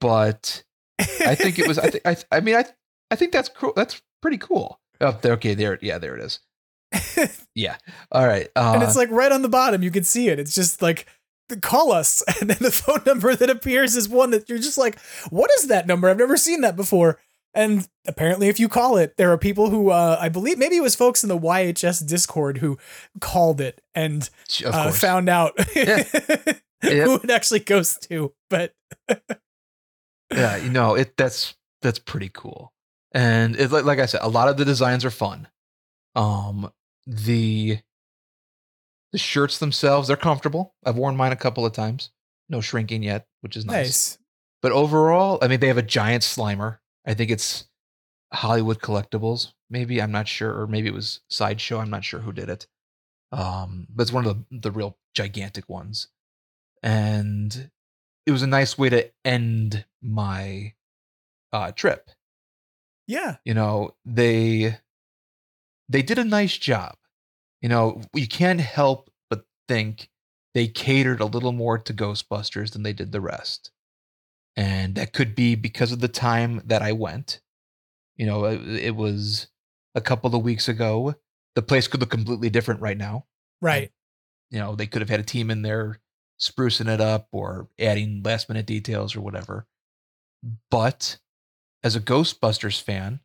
but I think it was. I think. I, I mean, I I think that's cool. That's pretty cool. Oh, there- okay, there. Yeah, there it is. *laughs* Yeah. All right. Uh, and it's like right on the bottom, you can see it. It's just like call us, *laughs* and then the phone number that appears is one that you're just like, what is that number? I've never seen that before. And apparently, if you call it, there are people who uh, I believe maybe it was folks in the YHS Discord who called it and uh, found out *laughs* Yep. who it actually goes to. But *laughs* yeah, you know, it that's that's pretty cool. And it like, like I said, a lot of the designs are fun. Um the the shirts themselves, they're comfortable. I've worn mine a couple of times. No shrinking yet, which is nice. nice. But overall, I mean they have a giant slimer. I think it's Hollywood Collectibles, maybe, I'm not sure, or maybe it was Sideshow, I'm not sure who did it. Um, but it's one of the the real gigantic ones. And it was a nice way to end my uh trip Yeah. you know they they did a nice job you know you can't help but think they catered a little more to ghostbusters than they did the rest and that could be because of the time that i went you know it, it was a couple of weeks ago the place could look completely different right now Right. you know they could have had a team in there sprucing it up or adding last minute details or whatever but as a Ghostbusters fan,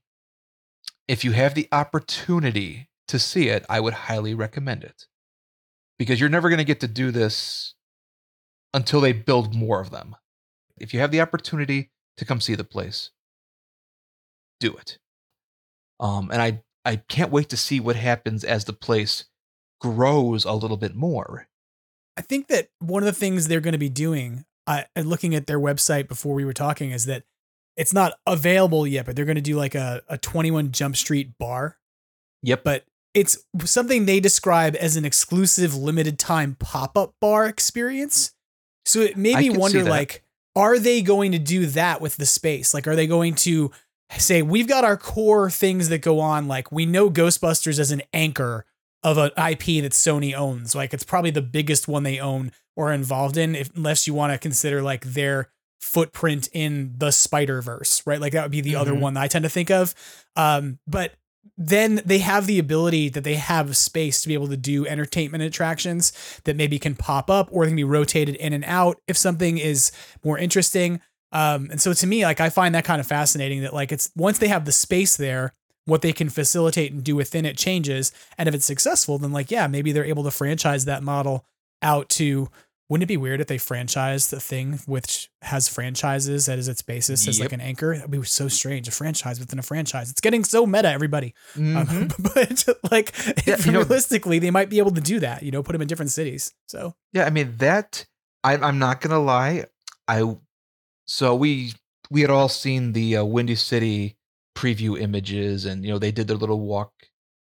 if you have the opportunity to see it, I would highly recommend it. Because you're never going to get to do this until they build more of them. If you have the opportunity to come see the place, do it. Um, and I, I can't wait to see what happens as the place grows a little bit more. I think that one of the things they're going to be doing, uh, and looking at their website before we were talking, is that it's not available yet, but they're going to do like a, a 21 Jump Street bar. Yep. But it's something they describe as an exclusive limited time pop up bar experience. So it made me wonder like, are they going to do that with the space? Like, are they going to say, we've got our core things that go on? Like, we know Ghostbusters as an anchor of an IP that Sony owns. Like, it's probably the biggest one they own or are involved in, if, unless you want to consider like their footprint in the Spider Verse, right? Like, that would be the other Mhm. one that I tend to think of. Um, but then they have the ability that they have space to be able to do entertainment attractions that maybe can pop up or they can be rotated in and out if something is more interesting. Um, and so to me, like I find that kind of fascinating that like it's once they have the space there, what they can facilitate and do within it changes. And if it's successful, then like, yeah, maybe they're able to franchise that model out to wouldn't it be weird if they franchised the thing which has franchises that is its basis as like an anchor? That'd be so strange. A franchise within a franchise. It's getting so meta, everybody. Um, Mhm. *laughs* but like Yeah, you know- realistically, they might be able to do that, you know, put them in different cities. So Yeah, I mean that. I, I'm not gonna lie. I so we we had all seen the uh, Windy City preview images, and you know they did their little walk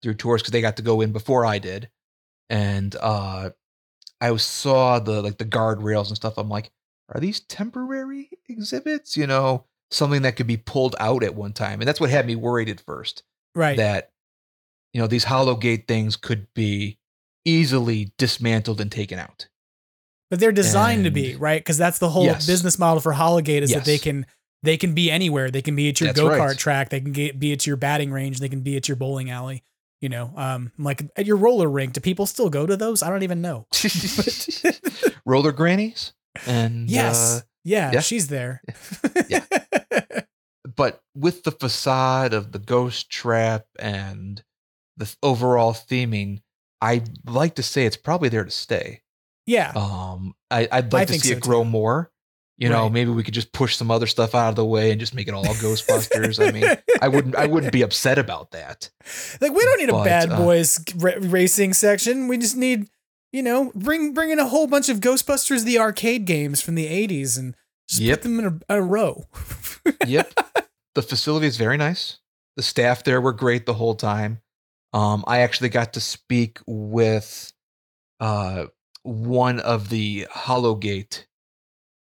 through tours because they got to go in before I did, and uh, I saw the like the guardrails and stuff. I'm like, are these temporary exhibits? You know, something that could be pulled out at one time, and that's what had me worried at first right. that you know these Hologate things could be easily dismantled and taken out. but they're designed to be, right? Because that's the whole Yes. business model for Hologate is that they can they can be anywhere. They can be at your go kart right. track. They can get, be at your batting range. They can be at your bowling alley. You know, um, like at your roller rink. Do people still go to those? I don't even know. *laughs* *laughs* roller grannies and Yes. uh, yeah, yeah. she's there. *laughs* Yeah. but with the facade of the ghost trap and the overall theming i'd like to say it's probably there to stay yeah. um I, i'd like to see so, it grow too. more you know Right. maybe we could just push some other stuff out of the way and just make it all ghostbusters i mean i wouldn't i wouldn't be *laughs* upset about that Like we don't need a But, bad uh, boys ra- racing section. We just need, you know, bring bring in a whole bunch of Ghostbusters the arcade games from the '80s and just Yep. put them in a, a row. *laughs* yep. The facility is very nice. The staff there were great the whole time. Um, I actually got to speak with uh, one of the Hologate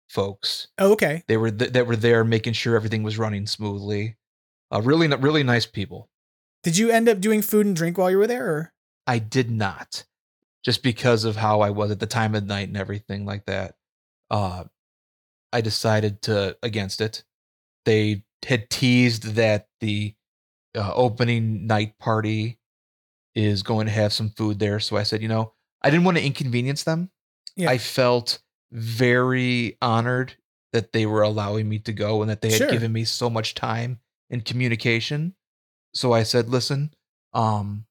folks. Oh, okay. They were th- that were there making sure everything was running smoothly. Uh, really, really nice people. Did you end up doing food and drink while you were there? Or? I did not, just because of how I was at the time of night and everything like that. Uh, I decided to against it. They had teased that the uh, opening night party is going to have some food there, so I said, you know, I didn't want to inconvenience them. Yeah. I felt very honored that they were allowing me to go and that they had Sure. given me so much time and communication. So I said, listen, um,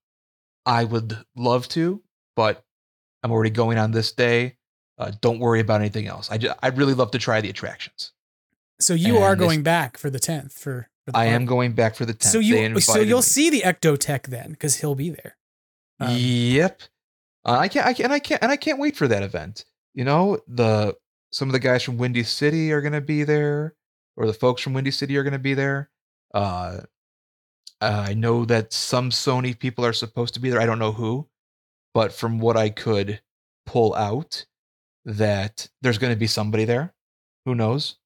I would love to, but I'm already going on this day. Uh, don't worry about anything else. I, ju- I'd really love to try the attractions. So you are And they- going back for the tenth for. for the I am going back for the 10th. So you so you'll me. see the Ectotech then because he'll be there. Um, yep. Uh, I can't. I can't. And I can't. And I can't wait for that event. You know, the some of the guys from Windy City are going to be there, or the folks from Windy City are going to be there. Uh, I know that some Sony people are supposed to be there. I don't know who, but from what I could pull out, that there's going to be somebody there. Who knows?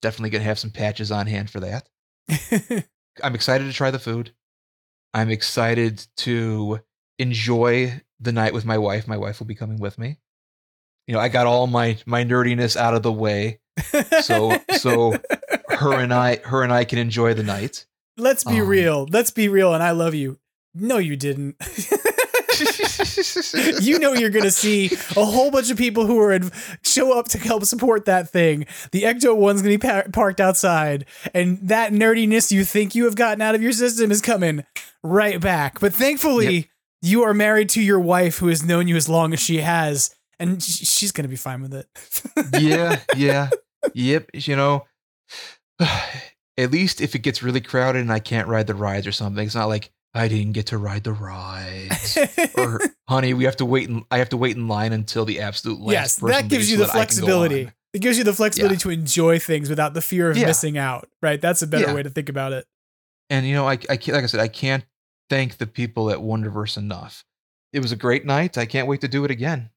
Definitely going to have some patches on hand for that. *laughs* I'm excited to try the food. I'm excited to enjoy the night with my wife. My wife will be coming with me. You know, I got all my my nerdiness out of the way, so so *laughs* her and I her and I can enjoy the night. Let's be Um, real. Let's be real. And I love you. No, you didn't. *laughs* you know you're gonna see a whole bunch of people who are in, show up to help support that thing. The Ecto one's gonna be par- parked outside, and that nerdiness you think you have gotten out of your system is coming right back. But thankfully, Yep. you are married to your wife, who has known you as long as she has, and she's gonna be fine with it. *laughs* yeah, yeah, yep. You know, *sighs* at least if it gets really crowded and I can't ride the rides or something, it's not like I didn't get to ride the rides. or *laughs* honey, we have to wait. In, I have to wait in line until the absolute last. yes, that gives you so the that I can go flexibility. It gives you the flexibility Yeah. to enjoy things without the fear of Yeah. missing out. Right? That's a better Yeah. way to think about it. And you know, I, I can't, like I said, I can't thank the people at Wonderverse enough. It was a great night. I can't wait to do it again.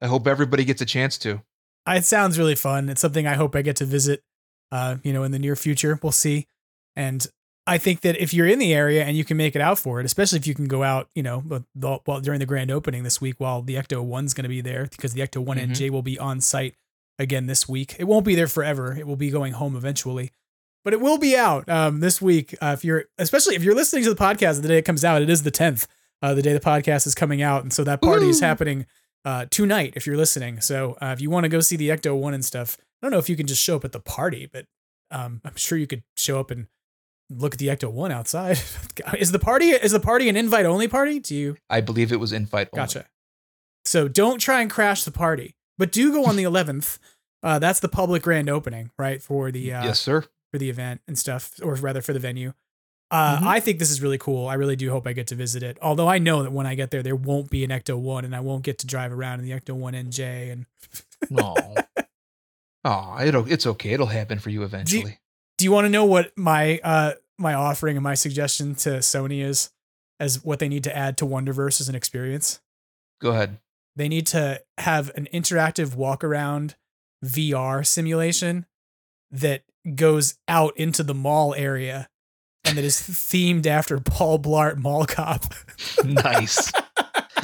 I hope everybody gets a chance to. It sounds really fun. It's something I hope I get to visit, uh, you know, in the near future. We'll see. And I think that if you're in the area and you can make it out for it, especially if you can go out, you know, well during the grand opening this week while the Ecto One's going to be there because the Ecto One Mhm. NJ will be on site again this week. It won't be there forever. It will be going home eventually, but it will be out um, this week. Uh, if you're, especially if you're listening to the podcast the day it comes out, it is the 10th, uh, the day the podcast is coming out, and so that party is happening uh, tonight if you're listening. So uh, if you want to go see the Ecto One and stuff, I don't know if you can just show up at the party, but um, I'm sure you could show up and look at the Ecto One outside. *laughs* is the party is the party an invite only party? Do you I believe it was invite only. gotcha? So don't try and crash the party, but do go on the *laughs* 11th. Uh, that's the public grand opening, right, for the uh, yes, sir. for the event and stuff, or rather for the venue. Uh, Mhm. I think this is really cool. I really do hope I get to visit it. Although I know that when I get there, there won't be an Ecto One, and I won't get to drive around in the Ecto One NJ. And *laughs* No. Oh, it'll it's okay. It'll happen for you eventually. do you want to know what my uh my offering and my suggestion to Sony is as what they need to add to Wonderverse as an experience? Go ahead. They need to have an interactive walk around VR simulation that goes out into the mall area and that is themed after Paul Blart Mall Cop. *laughs* Nice.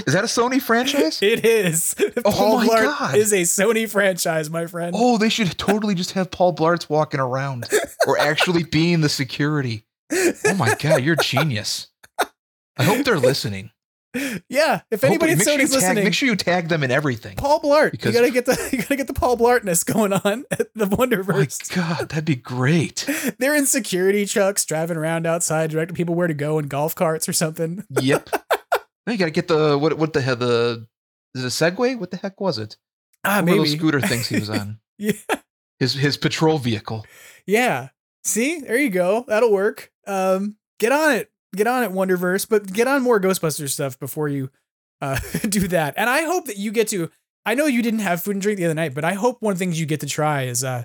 Is that a Sony franchise? It is. Oh Paul my Blart God. is a Sony franchise, my friend. Oh, they should totally just have Paul Blarts walking around or actually being the security. Oh my god, you're a genius. I hope they're lilistening. Yeah, if anybody at make sure listening, make sure you tag them in everything. Paul Blart, Because- you gotta get the *laughs* you gotta get the Paul Blartness going on *laughs* at the My Wonderverse. god, that'd be great. *laughs* They're in security trucks, driving around outside, directing people where to go in golf carts or something. Yep. Now you gotta get the what? What the hell? The is it a Segway? What the heck was it? Ah, One of those scooter things he was on. Yeah, His his patrol vehicle. yeah. See, there you go. That'll work. Um, get on it. Get on it, Wonderverse. But get on more Ghostbusters stuff before you uh *laughs* do that. And I hope that you get to. I know you didn't have food and drink the other night, but I hope one of the things you get to try is uh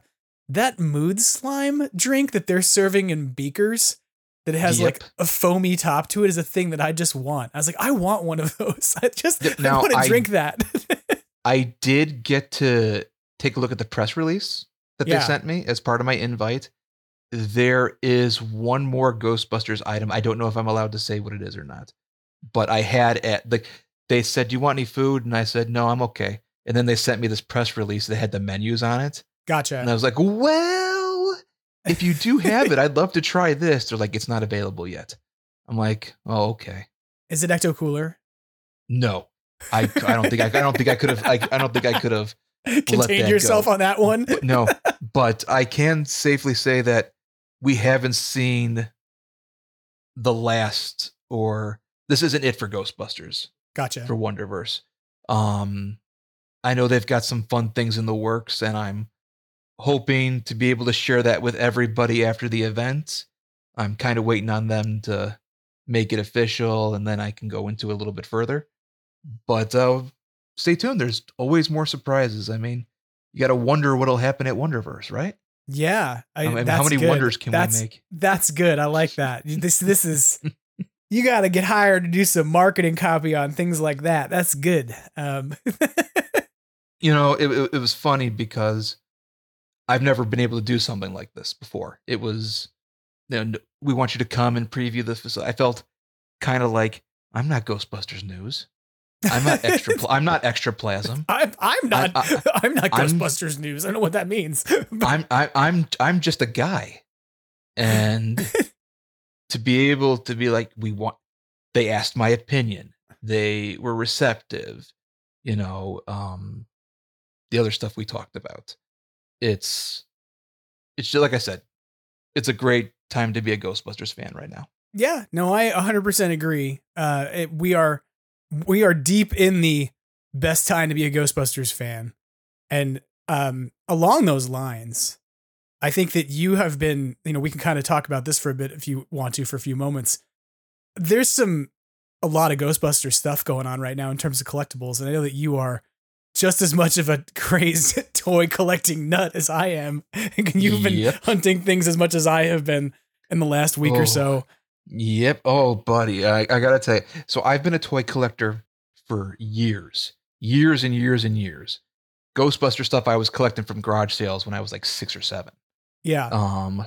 that mood slime drink that they're serving in beakers. That has like a foamy top to it is a thing that I just want. I was like, I want one of *laughs* those. I just now, want to drink that. *laughs* I did get to take a look at the press release that Yeah. they sent me as part of my invite. There is one more Ghostbusters item. I don't know if I'm allowed to say what it is or not, but I had at the. They said, "Do you want any food?" And I said, "No, I'm okay." And then they sent me this press release that had the menus on it, gotcha. and I was like, "Well, if you do have it, I'd love to try this." They're like, "It's not available yet." I'm like, "Oh, okay." Is it Ecto Cooler? No, I, I don't think I, I don't think I could have. I, I don't think I could have *laughs* contained yourself go. on that one. No, *laughs* but I can safely say that we haven't seen the last or this isn't it for Ghostbusters Gotcha. for Wonderverse. Um I know they've got some fun things in the works and I'm hoping to be able to share that with everybody after the event. I'm kind of waiting on them to make it official and then I can go into a little bit further. But uh stay tuned. There's always more surprises. I mean, you got to wonder what'll happen at Wonderverse, right? Yeah. I, I mean, how many good. wonders can that's, we make? That's good. I like that. This this is *laughs* you got to get hired to do some marketing copy on things like that. That's good. Um, *laughs* You know, it, it, it was funny because I've never been able to do something like this before. It was, you know, we want you to come and preview this facility. I felt kind of like I'm not Ghostbusters news. I'm not extra. Pl- I'm not extraplasm. *laughs* I'm I'm not I- *laughs* I, am not I'm- Ghostbusters news. I don't know what that means. *laughs* I'm I, I'm I'm just a guy, and to be able to be like, we want. They asked my opinion. They were receptive. You know, um, the other stuff we talked about. It's it's just like I said, it's a great time to be a Ghostbusters fan right now. Yeah, no, I 100% agree. Uh, it, we are we are deep in the best time to be a Ghostbusters fan, and um, along those lines, I think that you have been. You know, we can kind of talk about this for a bit if you want to for a few moments. There's some a lot of Ghostbuster stuff going on right now in terms of collectibles, and I know that you are just as much of a *laughs* crazed toy collecting nut as I am. *laughs* And you've been Yep. hunting things as much as I have been in the last week Oh. or so. Yep. Oh, buddy, I, I gotta tell you. So I've been a toy collector for years, years and years and years. Ghostbuster stuff I was collecting from garage sales when I was like six or seven. Yeah. Um,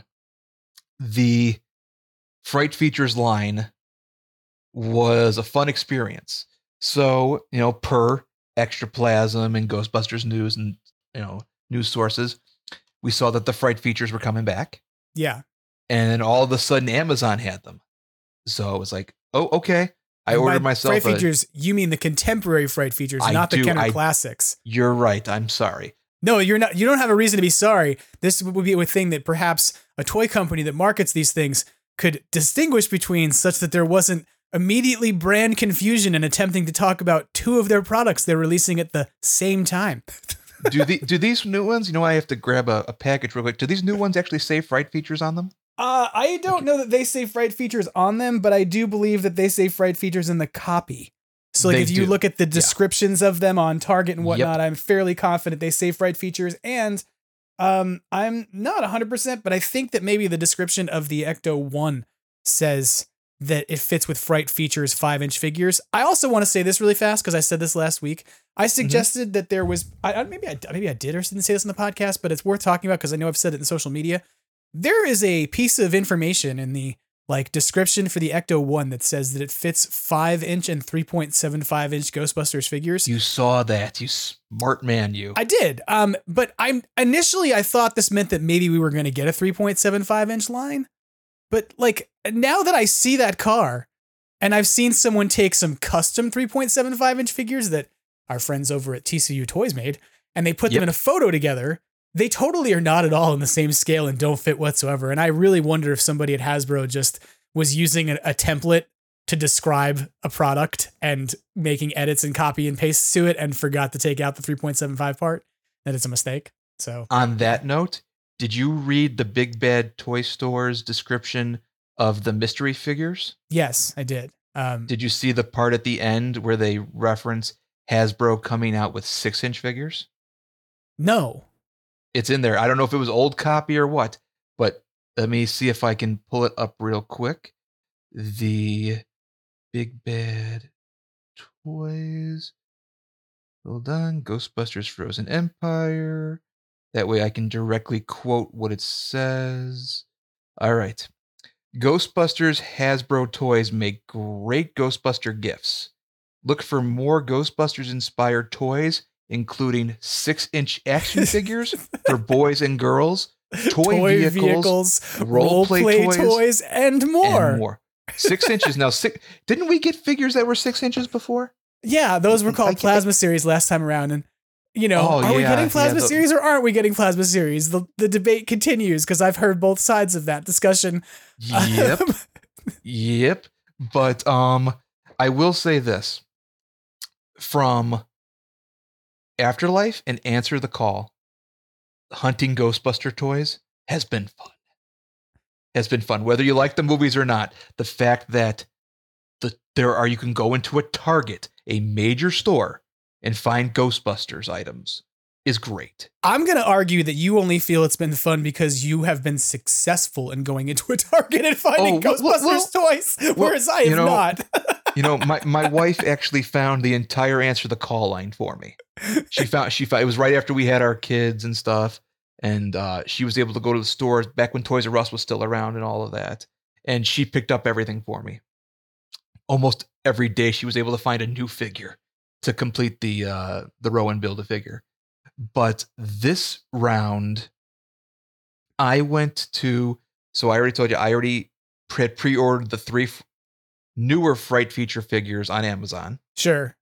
the Fright Features line was a fun experience. So you know, per Extraplasm and Ghostbusters news and you know news sources, we saw that the Fright Features were coming back Yeah. and then all of a sudden Amazon had them. So I was like, oh, okay. I And ordered myself. Fright a- features. You mean the contemporary Fright features, I not the do, Kenner I- classics. You're right. I'm sorry. No, you're not. You don't have a reason to be sorry. This would be a thing that perhaps a toy company that markets these things could distinguish between, such that there wasn't immediately brand confusion in attempting to talk about two of their products they're releasing at the same time. Do the *laughs* do these new ones? You know, I have to grab a, a package real quick. Do these new ones actually say Fright features on them? Uh, I don't know that they say Fright features on them, but I do believe that they say Fright features in the copy. So like They if you do. look at the descriptions of them on Target and Yep. whatnot, I'm fairly confident they say Fright features. And um, I'm not 100%, but I think that maybe the description of the Ecto 1 says that it fits with Fright features five inch figures. I also want to say this really fast because I said this last week. I suggested that there was I- maybe I maybe I did or didn't say this in the podcast, but it's worth talking about because I know I've said it in social media. There is a piece of information in the like description for the Ecto One that says that it fits five inch and three point seven five inch Ghostbusters figures. You saw that, you smart man, you. I did. Um, but I'm initially I thought this meant that maybe we were going to get a 3.75 inch line. But like now that I see that car, and I've seen someone take some custom 3.75 inch figures that our friends over at TCU Toys made, and they put them in a photo together. They totally are not at all in the same scale and don't fit whatsoever. And I really wonder if somebody at Hasbro just was using a, a template to describe a product and making edits and copy and pastes to it and forgot to take out the 3.75 part. That it's a mistake. So On that note, did you read the Big Bad Toy Store's description of the mystery figures? yes, I did. Um, Did you see the part at the end where they reference Hasbro coming out with six inch figures? no, It's in there. I don't know if it was old copy or what, but let me see if I can pull it up real quick. The Big Bad Toys. Hold on. Ghostbusters Frozen Empire. That way I can directly quote what it says. All right. Ghostbusters Hasbro toys make great Ghostbuster gifts. Look for more Ghostbusters inspired toys, including six inch *laughs* action figures for boys and girls, toy, vehicles, role play role-play toys, and more. and more. Six inches now. Six. Didn't we get figures that were six inches before? Yeah, those were called plasma series last time around, and you know, Oh, are we yeah, getting yeah, plasma the- series or aren't we getting plasma series? The the debate continues because I've heard both sides of that discussion. Yep. *laughs* yep. But um, I will say this: from Afterlife and Answer the Call, hunting Ghostbuster toys has been fun. Has been fun, whether you like the movies or not. The fact that the there are you can go into a Target, a major store, and find Ghostbusters items is great. I'm going to argue that you only feel it's been fun because you have been successful in going into a Target and finding Oh, well, Ghostbusters well, toys, whereas I have you know, not. *laughs* You know, my, my wife actually found the entire answer to the call line for me. She found she found it was right after we had our kids and stuff, and uh, she was able to go to the stores back when Toys R Us was still around and all of that, and she picked up everything for me. Almost every day, she was able to find a new figure to complete the uh, the row and build a figure. But this round, I went to. So I already told you I already pre- pre-ordered the three newer Fright feature figures on Amazon. Sure.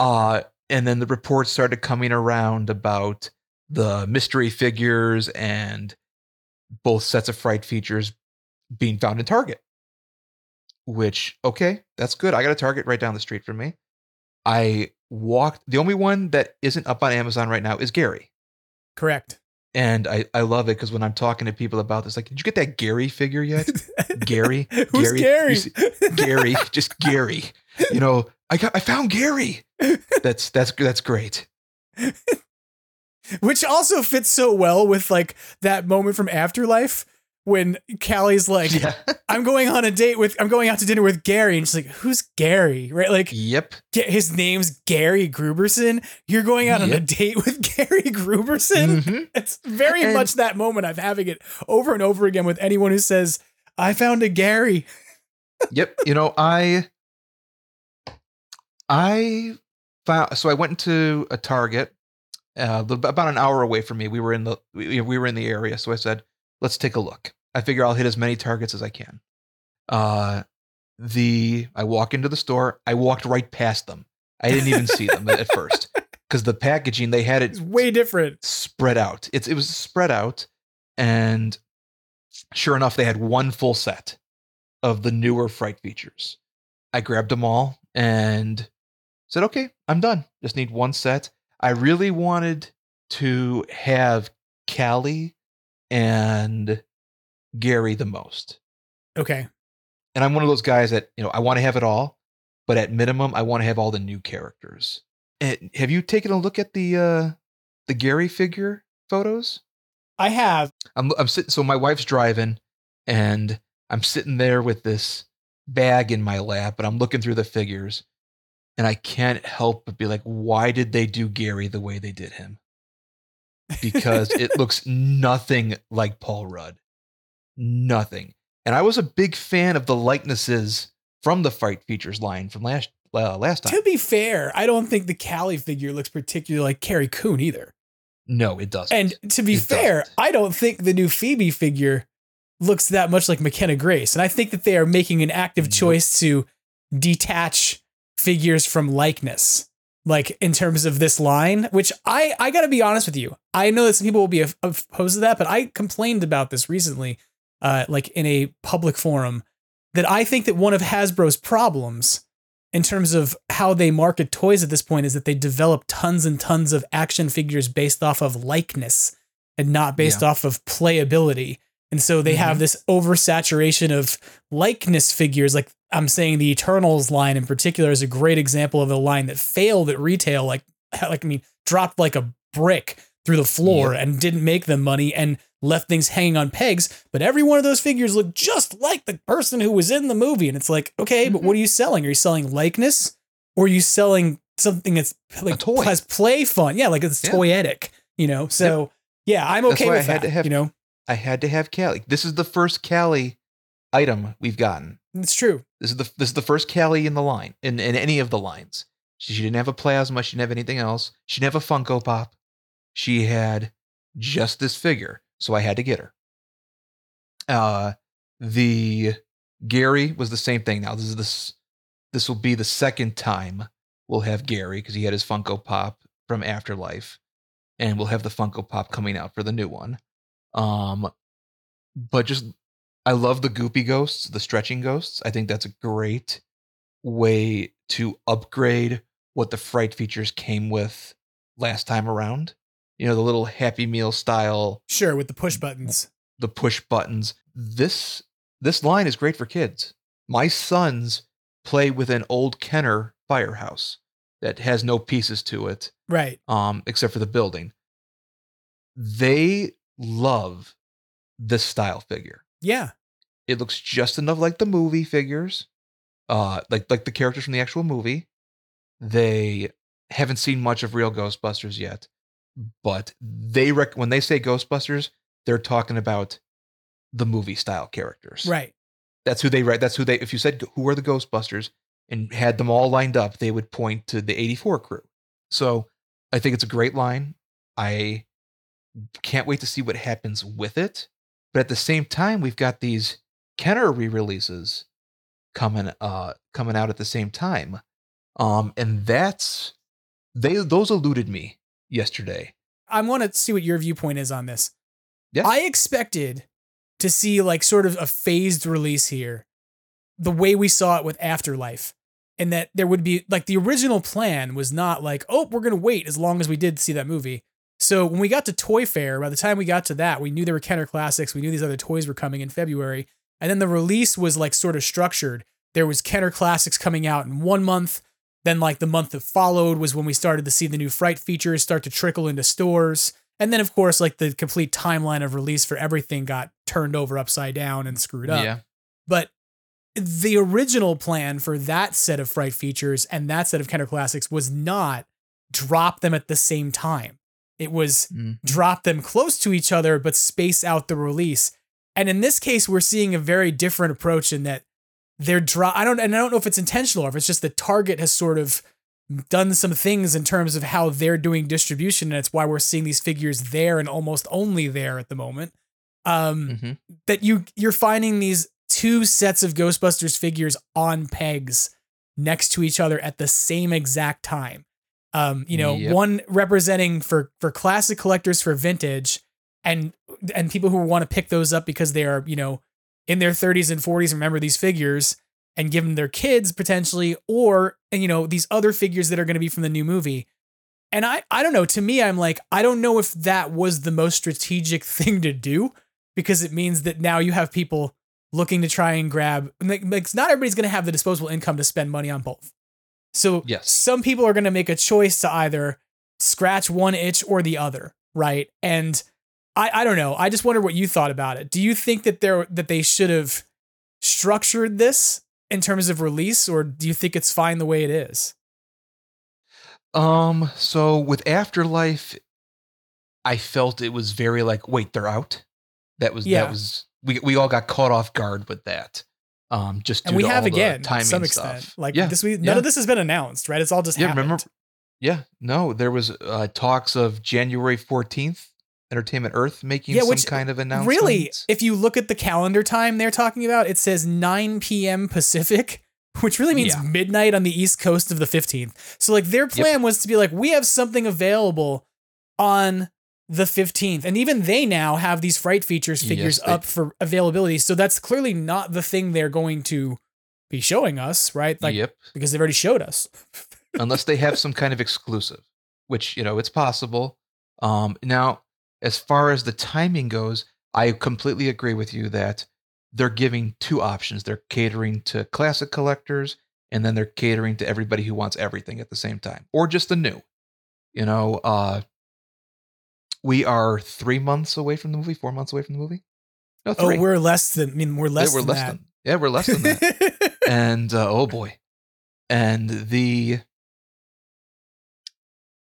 Uh, and then the reports started coming around about the mystery figures and both sets of Fright features being found in Target. Which, okay, that's good. I got a Target right down the street from me. I walked, the only one that isn't up on Amazon right now is Gary. Correct. And I, I love it because when I'm talking to people about this, like, did you get that Gary figure yet? *laughs* Gary, Who's Gary? See- Gary, just Gary. You know, I got, I found Gary. That's that's that's great. *laughs* Which also fits so well with like that moment from Afterlife when Callie's like, Yeah. *laughs* I'm going on a date with, I'm going out to dinner with Gary. And she's like, who's Gary? Right? Like, Yep. His name's Gary Gruberson. You're going out on a date with *laughs* Gary Gruberson? Mhm. It's very And- much that moment. I'm having it over and over again with anyone who says, I found a Gary. *laughs* Yep. You know, I I found so I went into a Target uh, about an hour away from me. We were in the we, we were in the area, so I said, "Let's take a look." I figure I'll hit as many targets as I can. Uh, the I walk into the store. I walked right past them. I didn't even see them at *laughs* first because the packaging they had It's it way different. spread out. It's it was spread out, and sure enough, they had one full set of the newer fright features. I grabbed them all and said, "Okay, I'm done. Just need one set." I really wanted to have Callie and Gary the most, Okay. and I'm one of those guys that you know I want to have it all, but at minimum, I want to have all the new characters. And have you taken a look at the uh the Gary figure photos? I have. I'm I'm sitting. So my wife's driving, and I'm sitting there with this bag in my lap, and I'm looking through the figures, and I can't help but be like, why did they do Gary the way they did him? Because it *laughs* looks nothing like Paul Rudd, nothing. And I was a big fan of the likenesses from the Fright Features line from last uh, last time. To be fair, I don't think the Callie figure looks particularly like Carrie Coon either. No, it doesn't. And to be It fair, doesn't. I don't think the new Phoebe figure looks that much like McKenna Grace. And I think that they are making an active choice to detach figures from likeness. Like in terms of this line, which I I gotta be honest with you, I know that some people will be opposed to that, but I complained about this recently, uh, like in a public forum, that I think that one of Hasbro's problems in terms of how they market toys at this point is that they develop tons and tons of action figures based off of likeness and not based off of playability. And so they have this oversaturation of likeness figures. Like I'm saying, the Eternals line in particular is a great example of a line that failed at retail. Like, like I mean, dropped like a brick through the floor and didn't make them money and left things hanging on pegs. But every one of those figures looked just like the person who was in the movie. And it's like, okay, but what mm-hmm. are you selling? Are you selling likeness or are you selling something that's like toy. has play fun? Yeah, like it's Yeah. toyetic, you know? So yeah, I'm okay with had that. to have- you know, I had to have Callie. This is the first Callie item we've gotten. It's true. This is the this is the first Callie in the line in, in any of the lines. She, she didn't have a plasma. She didn't have anything else. She didn't have a Funko Pop. She had just this figure, so I had to get her. Uh, the Gary was the same thing. Now this is this this will be the second time we'll have Gary because he had his Funko Pop from Afterlife, and we'll have the Funko Pop coming out for the new one. Um, but just I love the goopy ghosts, the stretching ghosts. I think that's a great way to upgrade what the fright features came with last time around. You know, the little Happy Meal style, Sure, with the push buttons. the push buttons. This this line is great for kids. My sons play with an old Kenner firehouse that has no pieces to it Right. um, except for the building. They love this style figure. Yeah. It looks just enough like the movie figures, uh, like like the characters from the actual movie. They haven't seen much of real Ghostbusters yet, but they rec- when they say Ghostbusters, they're talking about the movie style characters. Right. That's who they write. That's who they. If you said who are the Ghostbusters and had them all lined up, they would point to the '84 crew. So I think it's a great line. I can't wait to see what happens with it. But at the same time, we've got these Kenner re-releases coming uh coming out at the same time. Um and that's they those eluded me yesterday. I want to see what your viewpoint is on this. Yeah. I expected to see like sort of a phased release here, the way we saw it with Afterlife, and that there would be like the original plan was not like, oh, we're gonna wait as long as we did see that movie. So when we got to Toy Fair, by the time we got to that, we knew there were Kenner Classics, we knew these other toys were coming in February, and then the release was like sort of structured. There was Kenner Classics coming out in one month. Then, like the month that followed, was when we started to see the new Fright features start to trickle into stores. And then, of course, like the complete timeline of release for everything got turned over upside down and screwed up. Yeah. But the original plan for that set of Fright features and that set of Kenner Classics was not drop them at the same time. It was Mhm. drop them close to each other, but space out the release. And in this case, we're seeing a very different approach in that they're drop. I don't, and I don't know if it's intentional or if it's just the Target has sort of done some things in terms of how they're doing distribution, and it's why we're seeing these figures there and almost only there at the moment. Um, Mhm. that you you're finding these two sets of Ghostbusters figures on pegs next to each other at the same exact time. Um, you know, Yep. one representing for for classic collectors for vintage and and people who want to pick those up because they are, you know, in their 30s and 40s remember these figures and give them their kids potentially or and you know, these other figures that are going to be from the new movie. And I I don't know, to me I'm like I don't know if that was the most strategic *laughs* thing to do because it means that now you have people looking to try and grab like, like not everybody's going to have the disposable income to spend money on both. So Yes. some people are going to make a choice to either scratch one itch or the other, right? And I I don't know. I just wonder what you thought about it. Do you think that there that they should have structured this in terms of release or do you think it's fine the way it is? Um, so with Afterlife, I felt it was very like, wait, they're out. That was Yeah. that was we we all got caught off guard with that. Um, just And we to have again to some extent. stuff. Like yeah, this we none yeah. of this has been announced, right? It's all just Yeah, happened. remember- Yeah, no, there was uh, talks of January fourteenth, Entertainment Earth making Yeah, some which kind of announcement. Really, if you look at the calendar time they're talking about, it says 9 p.m. Pacific, *laughs* which really means Yeah. midnight on the east coast of the 15th. So, like, their plan was to be like, we have something available on the 15th. And even they now have these Fright Features figures Yes, they- up for availability. So, that's clearly not the thing they're going to be showing us, right? Like, yep. because they've already showed us. *laughs* unless they have some kind of exclusive, which you know it's possible. Um, now, as far as the timing goes, I completely agree with you that they're giving two options. They're catering to classic collectors, and then they're catering to everybody who wants everything at the same time, or just the new. You know, uh, we are three months away from the movie, four months away from the movie. No, Oh, three. we're less than, I mean, we're less yeah, we're than less that. than yeah, we're less than that *laughs* and uh, oh boy and the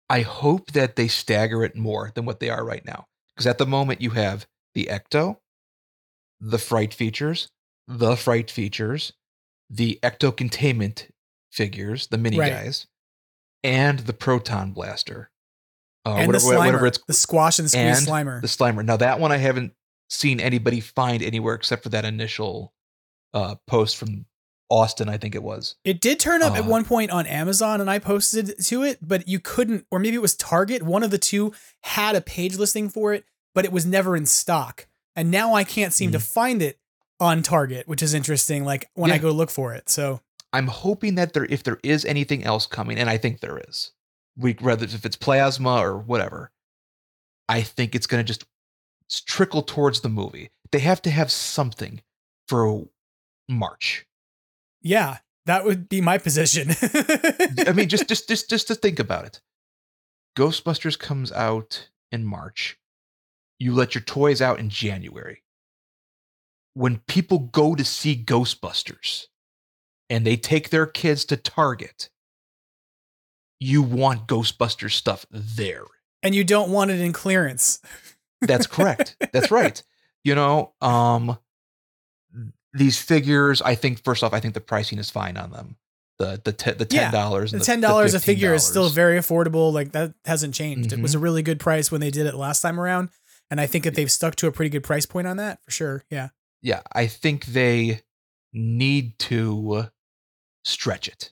i hope that they stagger it more than what they are right now because at the moment you have the ecto the fright features the fright features the ecto containment figures the mini Right. guys and the proton blaster uh, and the whatever, Slimer, whatever it's the Squash and Squeeze and Slimer. the Slimer. Now that one I haven't seen anybody find anywhere except for that initial uh, post from Austin, I think it was. It did turn up at Uh, one point on Amazon and I posted to it, but you couldn't, or maybe it was Target. One of the two had a page listing for it, but it was never in stock. And now I can't seem to find it on Target, which is interesting. Like when I go look for it. So I'm hoping that there, if there is anything else coming, and I think there is, we whether if it's plasma or whatever, I think it's going to just trickle towards the movie. They have to have something for March. yeah, that would be my position. I mean, just *laughs* just just just to think about it. Ghostbusters comes out in March. You let your toys out in January. When people go to see Ghostbusters and they take their kids to Target, you want Ghostbusters stuff there. and you don't want it in clearance. That's correct. *laughs* That's right. You know, um these figures, I think first off, I think the pricing is fine on them. The the te- the ten dollars, The ten dollars a figure is still very affordable. Like that hasn't changed. It was Mm-hmm. a really good price when they did it last time around, and I think that they've stuck to a pretty good price point on that for sure. Yeah. yeah, I think they need to stretch it.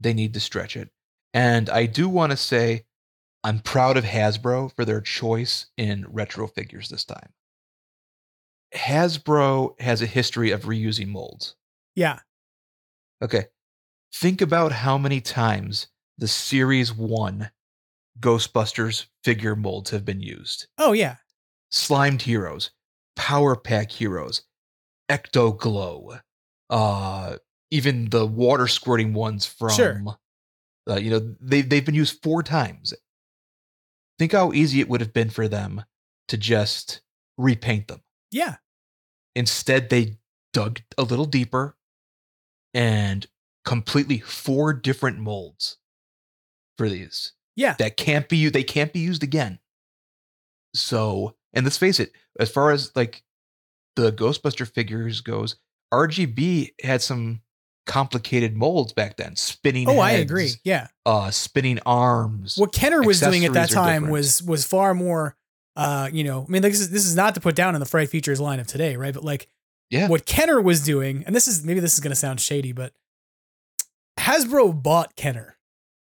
They need to stretch it. And I do want to say I'm proud of Hasbro for their choice in retro figures this time. Hasbro has a history of reusing molds. Yeah. Okay. Think about how many times the Series 1 Ghostbusters figure molds have been used. Oh yeah. Slimed Heroes, Power Pack Heroes, Ecto Glow, uh, even the water squirting ones from, Sure. Uh, you know, they, they've been used four times. Think how easy it would have been for them to just repaint them. Yeah. Instead, they dug a little deeper and completely four different molds for these Yeah. that can't be. They can't be used again. So, and let's face it, as far as like the Ghostbuster figures goes, RGB had some complicated molds back then. Spinning. Oh, I agree. Yeah. Uh, spinning arms. What Kenner was doing at that time was was far more uh, you know, I mean like this is this is not to put down in the Fright Features line of today, right? But like Yeah. what Kenner was doing, and this is maybe this is gonna sound shady, but Hasbro bought Kenner.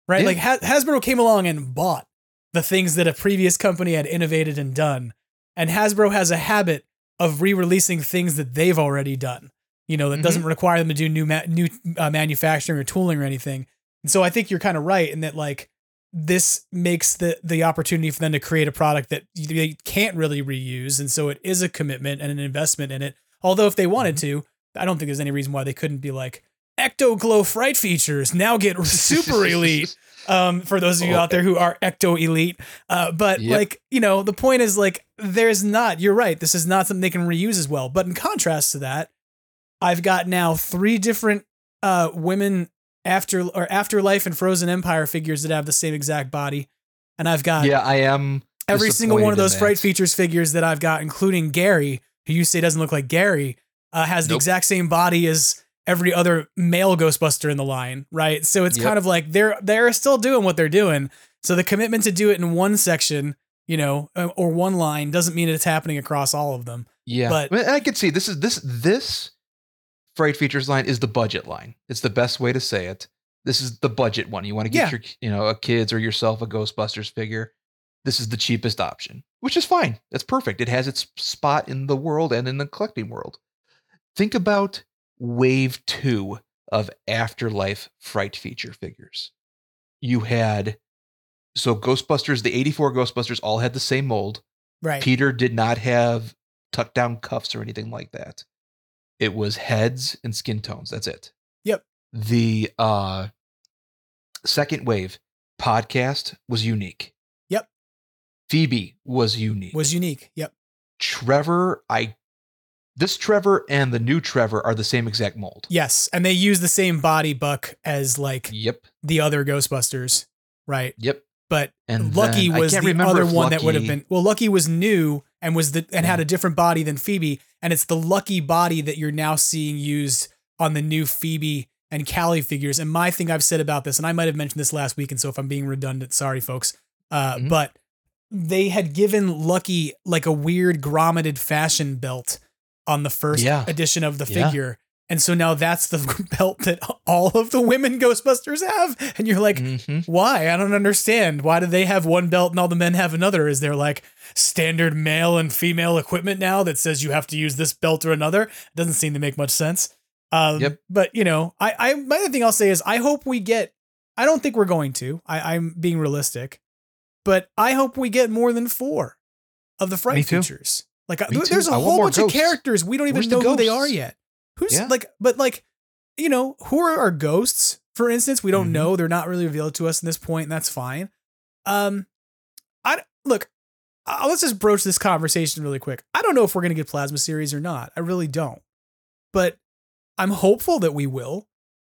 Right? Yeah. Like ha- Hasbro came along and bought the things that a previous company had innovated and done. And Hasbro has a habit of re-releasing things that they've already done. You know, that Mhm. doesn't require them to do new ma- new uh, manufacturing or tooling or anything. And so I think you're kind of right in that like this makes the the opportunity for them to create a product that they can't really reuse, and so it is a commitment and an investment in it. Although if they wanted to, I don't think there's any reason why they couldn't be like Ecto Glow Fright features now get *laughs* super elite. Um, for those of you out there who are Ecto Elite, uh, but Yep. like you know, the point is like there's not. You're right. This is not something they can reuse as well. But in contrast to that, I've got now three different uh women after or afterlife and frozen empire figures that have the same exact body. And i've got yeah, I am. every single one of those fright features figures that i've got including gary who you say doesn't look like gary uh, has the exact same body as every other male ghostbuster in the line right? So it's Yep. kind of like they're they're still doing what they're doing. So the commitment to do it in one section you know uh, or one line doesn't mean it's happening across all of them. Yeah, But- I, mean, I could see this is this this Fright Features line is the budget line. It's the best way to say it. This is the budget one. You want to get Yeah. your you know a kids or yourself a Ghostbusters figure. This is the cheapest option, which is fine. That's perfect. It has its spot in the world and in the collecting world. Think about wave two of Afterlife Fright feature figures. You had so Ghostbusters, the 84 Ghostbusters all had the same mold. right Peter did not have tucked down cuffs or anything like that. It was heads and skin tones. That's it. Yep. The uh second wave podcast was unique. Yep. Phoebe was unique. was unique yep Trevor, I this Trevor and the new Trevor are the same exact mold. Yes, and they use the same body buck as like Yep. the other Ghostbusters, right? Yep. But And Lucky then- was the other one that would have been. Well, Lucky was new and was the and had a different body than Phoebe, and it's the Lucky body that you're now seeing used on the new Phoebe and Callie figures. And my thing I've said about this, and I might have mentioned this last week, and so if I'm being redundant, sorry, folks. Uh, Mhm. But they had given Lucky like a weird grommeted fashion belt on the first Yeah. edition of the figure. And so now that's the *laughs* belt that all of the women Ghostbusters have. And you're like, Mhm. why? I don't understand. Why do they have one belt and all the men have another? Is there like standard male and female equipment now that says you have to use this belt or another? It doesn't seem to make much sense. Um, Yep. But you know, I, I my other thing I'll say is I hope we get. I don't think we're going to. I, I'm being realistic, but I hope we get more than four of the fright Me too. features. Like Me there's too. a whole bunch ghosts. of characters we don't even Where's the know who they are yet. Who's Yeah. like, but like, you know, who are our ghosts? For instance, we don't Mhm. know. They're not really revealed to us in this point, and that's fine. Um, I look. Uh, let's just broach this conversation really quick. I don't know if we're gonna get plasma series or not. I really don't, but I'm hopeful that we will.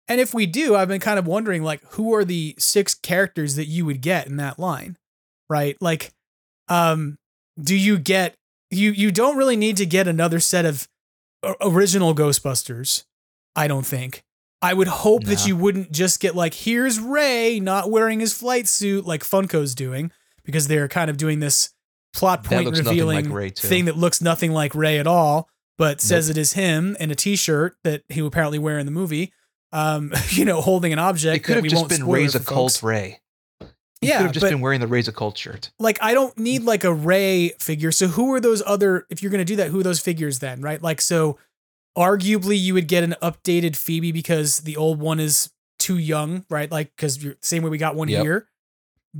And if we do, I've been kind of wondering, like, who are the six characters that you would get in that line, right? Like, um, do you get you? You don't really need to get another set of original Ghostbusters. I don't think. I would hope that you wouldn't just get like, here's Ray not wearing his flight suit like Funko's doing, because they're kind of doing this plot point nothing like revealing thing that looks nothing like Ray at all. but says it is him in a T-shirt that he will apparently wear in the movie. Um, *laughs* you know, holding an object. It could have we just been Ray's occult folks. Ray. He Yeah, could have just but- been wearing the Ray's occult shirt. like I don't need like a Ray figure. So who are those other if you're going to do that, who are those figures then, right? Like so arguably you would get an updated Phoebe because the old one is too young, right? Like cuz you're same way we got one Yep. here.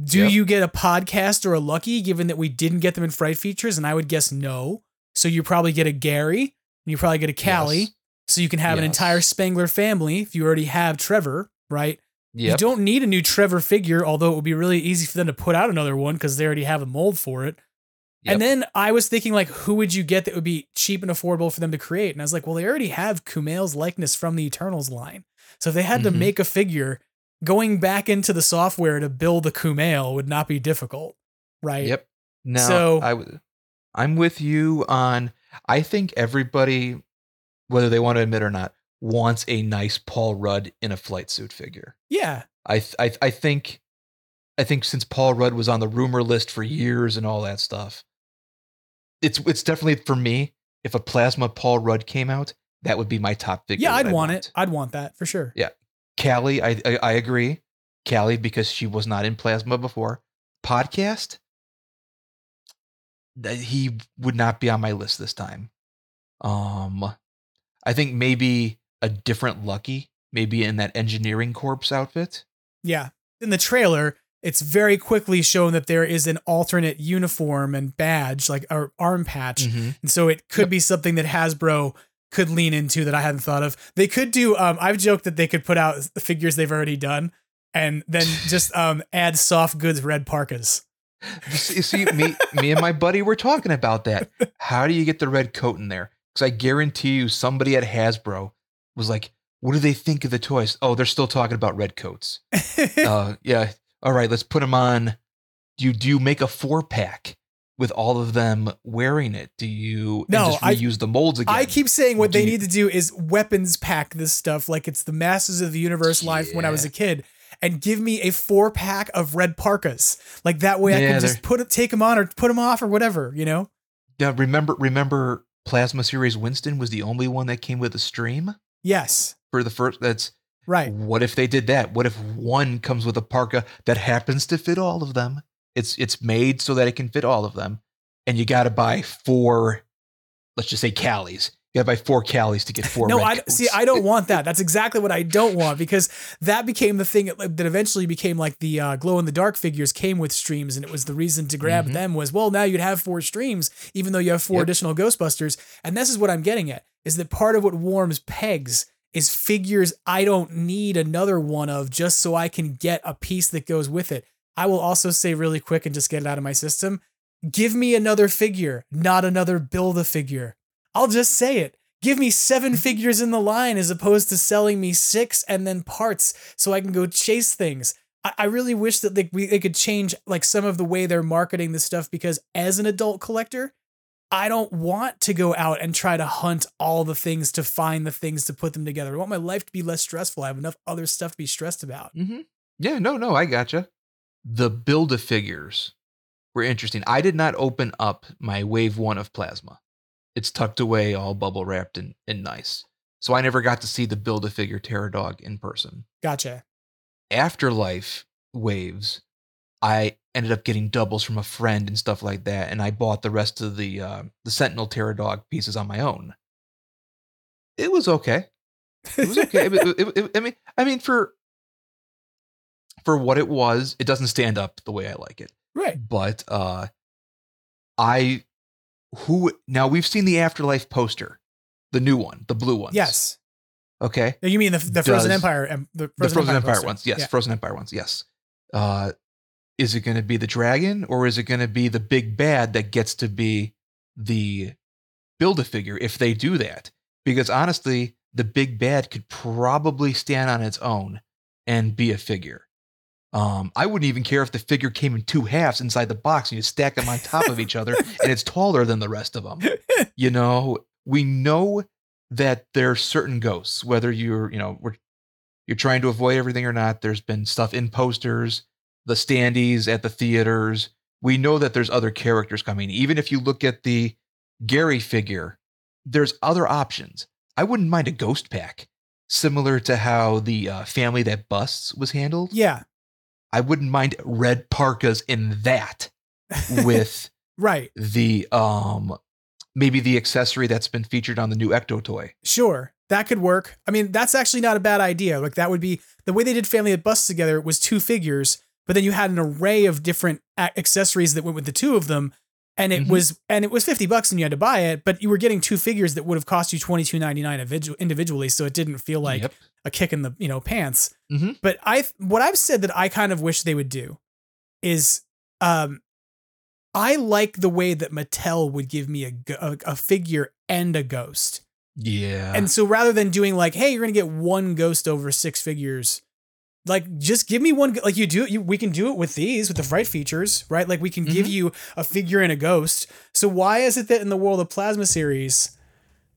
Do Yep. you get a podcast or a Lucky given that we didn't get them in Fright Features and I would guess no. So you probably get a Gary and you probably get a Callie. Yes. So you can have an entire Spangler family if you already have Trevor, right? You don't need a new Trevor figure, although it would be really easy for them to put out another one because they already have a mold for it. And then I was thinking, like, who would you get that would be cheap and affordable for them to create? And I was like, well, they already have Kumail's likeness from the Eternals line. So if they had to Mhm. make a figure, going back into the software to build a Kumail would not be difficult, right? Yep. Now, So- I w- I'm with you on. I think everybody, whether they want to admit or not, wants a nice Paul Rudd in a flight suit figure. Yeah. I th- I I think I think since Paul Rudd was on the rumor list for years and all that stuff, it's it's definitely for me. If a plasma Paul Rudd came out, that would be my top figure. Yeah, that I'd I want it. I'd want that for sure. Yeah, Callie, I, I I agree. Callie because she was not in plasma before. Podcast, that he would not be on my list this time. Um, I think maybe a different Lucky, maybe in that engineering corps outfit. Yeah. In the trailer, it's very quickly shown that there is an alternate uniform and badge, like our arm patch. Mhm. And so it could be something that Hasbro could lean into that I hadn't thought of. They could do um I've joked that they could put out the figures they've already done and then *laughs* just um add soft goods red parkas. You see, me, me and my buddy were talking about that. *laughs* How do you get the red coat in there? Because I guarantee you, somebody at Hasbro was like, "What do they think of the toys?" Oh, they're still talking about red coats. *laughs* uh, yeah. All right, let's put them on. Do you do you make a four pack with all of them wearing it? Do you and No, just I- reuse the molds again? I keep saying what Do they you- need to do is weapons pack this stuff like it's the Masters of the Universe from when I was a kid and give me a four pack of red parkas. Like that way I can just put it, take them on or put them off or whatever, you know? Yeah, remember remember Plasma Series Winston was the only one that came with a stream Yes. for the first. That's Right. What if they did that? What if one comes with a parka that happens to fit all of them? It's it's made so that it can fit all of them, and you got to buy four. Let's just say Callies. You got to buy four Callies to get four. No, red I coats. see. I don't want that. That's exactly what I don't want because that became the thing that that eventually became like the uh, glow in the dark figures came with streams, and it was the reason to grab Mhm. them was well now you'd have four streams even though you have four Yep. additional Ghostbusters, and this is what I'm getting at is that part of what warms pegs is figures I don't need another one of just so I can get a piece that goes with it. I will also say really quick and just get it out of my system. Give me another figure, not another build a figure. I'll just say it. Give me seven *laughs* figures in the line as opposed to selling me six and then parts so I can go chase things. I, I really wish that they, we, they could change like some of the way they're marketing this stuff because as an adult collector, I don't want to go out and try to hunt all the things to find the things to put them together. I want my life to be less stressful. I have enough other stuff to be stressed about. Mm-hmm. Yeah, no, no, I gotcha. The build a figures were interesting. I did not open up my wave one of plasma. It's tucked away, all bubble wrapped and, and nice. So I never got to see the build a figure Terror Dog in person. Gotcha. Afterlife waves, I ended up getting doubles from a friend and stuff like that, and I bought the rest of the uh, the Sentinel Terror Dog pieces on my own. It was okay. It was okay. It- it- it- I mean, I mean for for what it was, it doesn't stand up the way I like it. Right. But uh I who now we've seen the Afterlife poster, the new one, the blue one. Yes. Okay. You mean the, the Frozen Does- Empire? em- The Frozen, the Frozen Empire, poster. ones, yes. Yeah. Frozen Empire ones, yes. Uh, is it going to be the dragon or is it going to be the big bad that gets to be the build a figure if they do that? Because honestly, the big bad could probably stand on its own and be a figure. Um, I wouldn't even care if the figure came in two halves inside the box and you stack them on top of each other and it's taller than the rest of them. *laughs* You know, we know that there are certain ghosts, whether you're, you know, we're you're trying to avoid everything or not. There's been stuff in posters, the standees at the theaters. We know that there's other characters coming. Even if you look at the Gary figure there's other options. I wouldn't mind a ghost pack, similar to how the uh, family that busts was handled. Yeah. I wouldn't mind red parkas in that *laughs* with Right. the um maybe the accessory that's been featured on the new Ecto toy. Sure. That could work. I mean, that's actually not a bad idea. Like that would be the way they did Family that Busts together was two figures, but then you had an array of different accessories that went with the two of them. And it Mhm. was and it was 50 bucks and you had to buy it, but you were getting two figures that would have cost you 22.99 individu- individually, so it didn't feel like Yep. a kick in the, you know, pants. Mhm. But I what I've said that I kind of wish they would do is um I like the way that Mattel would give me a, a, a figure and a ghost. Yeah. And so rather than doing like, hey, you're gonna get one ghost over six figures, like just give me one. Like you do, you we can do it with these with the fright features, right? Like we can give Mhm. you a figure and a ghost. So why is it that in the world of Plasma series,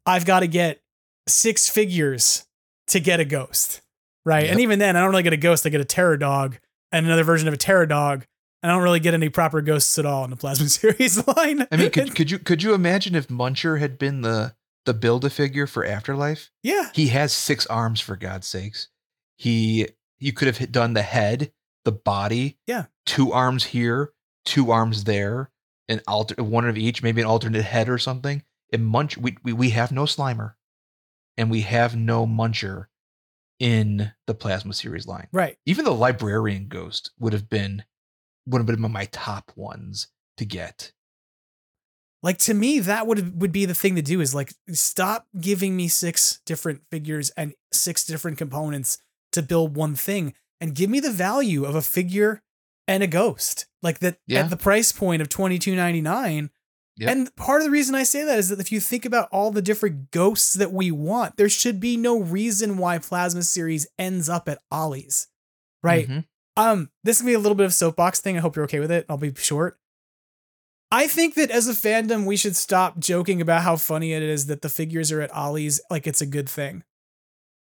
I've got to get six figures to get a ghost, right? And even then, I don't really get a ghost. I get a terror dog and another version of a terror dog. And I don't really get any proper ghosts at all in the Plasma *laughs* series line. I mean, could *laughs* could you could you imagine if Muncher had been the the build a figure for Afterlife? yeah, He has six arms for God's sakes. He you could have hit- done the head, the body, Yeah. two arms here, two arms there, an alter one of each, maybe an alternate head or something. And Munch, we we, we have no Slimer, and we have no Muncher in the Plasma series line. right. Even the Librarian Ghost would have been would have been my top ones to get. like to me that would would be the thing to do is like stop giving me six different figures and six different components to build one thing and give me the value of a figure and a ghost like that Yeah. at the price point of 22.99 Yep. and part of the reason I say that is that if you think about all the different ghosts that we want there should be no reason why plasma series ends up at Ollie's right Mhm. um, this is gonna be a little bit of soapbox thing. I hope you're okay with it. I'll be short. I think that as a fandom, we should stop joking about how funny it is that the figures are at Ollie's like it's a good thing.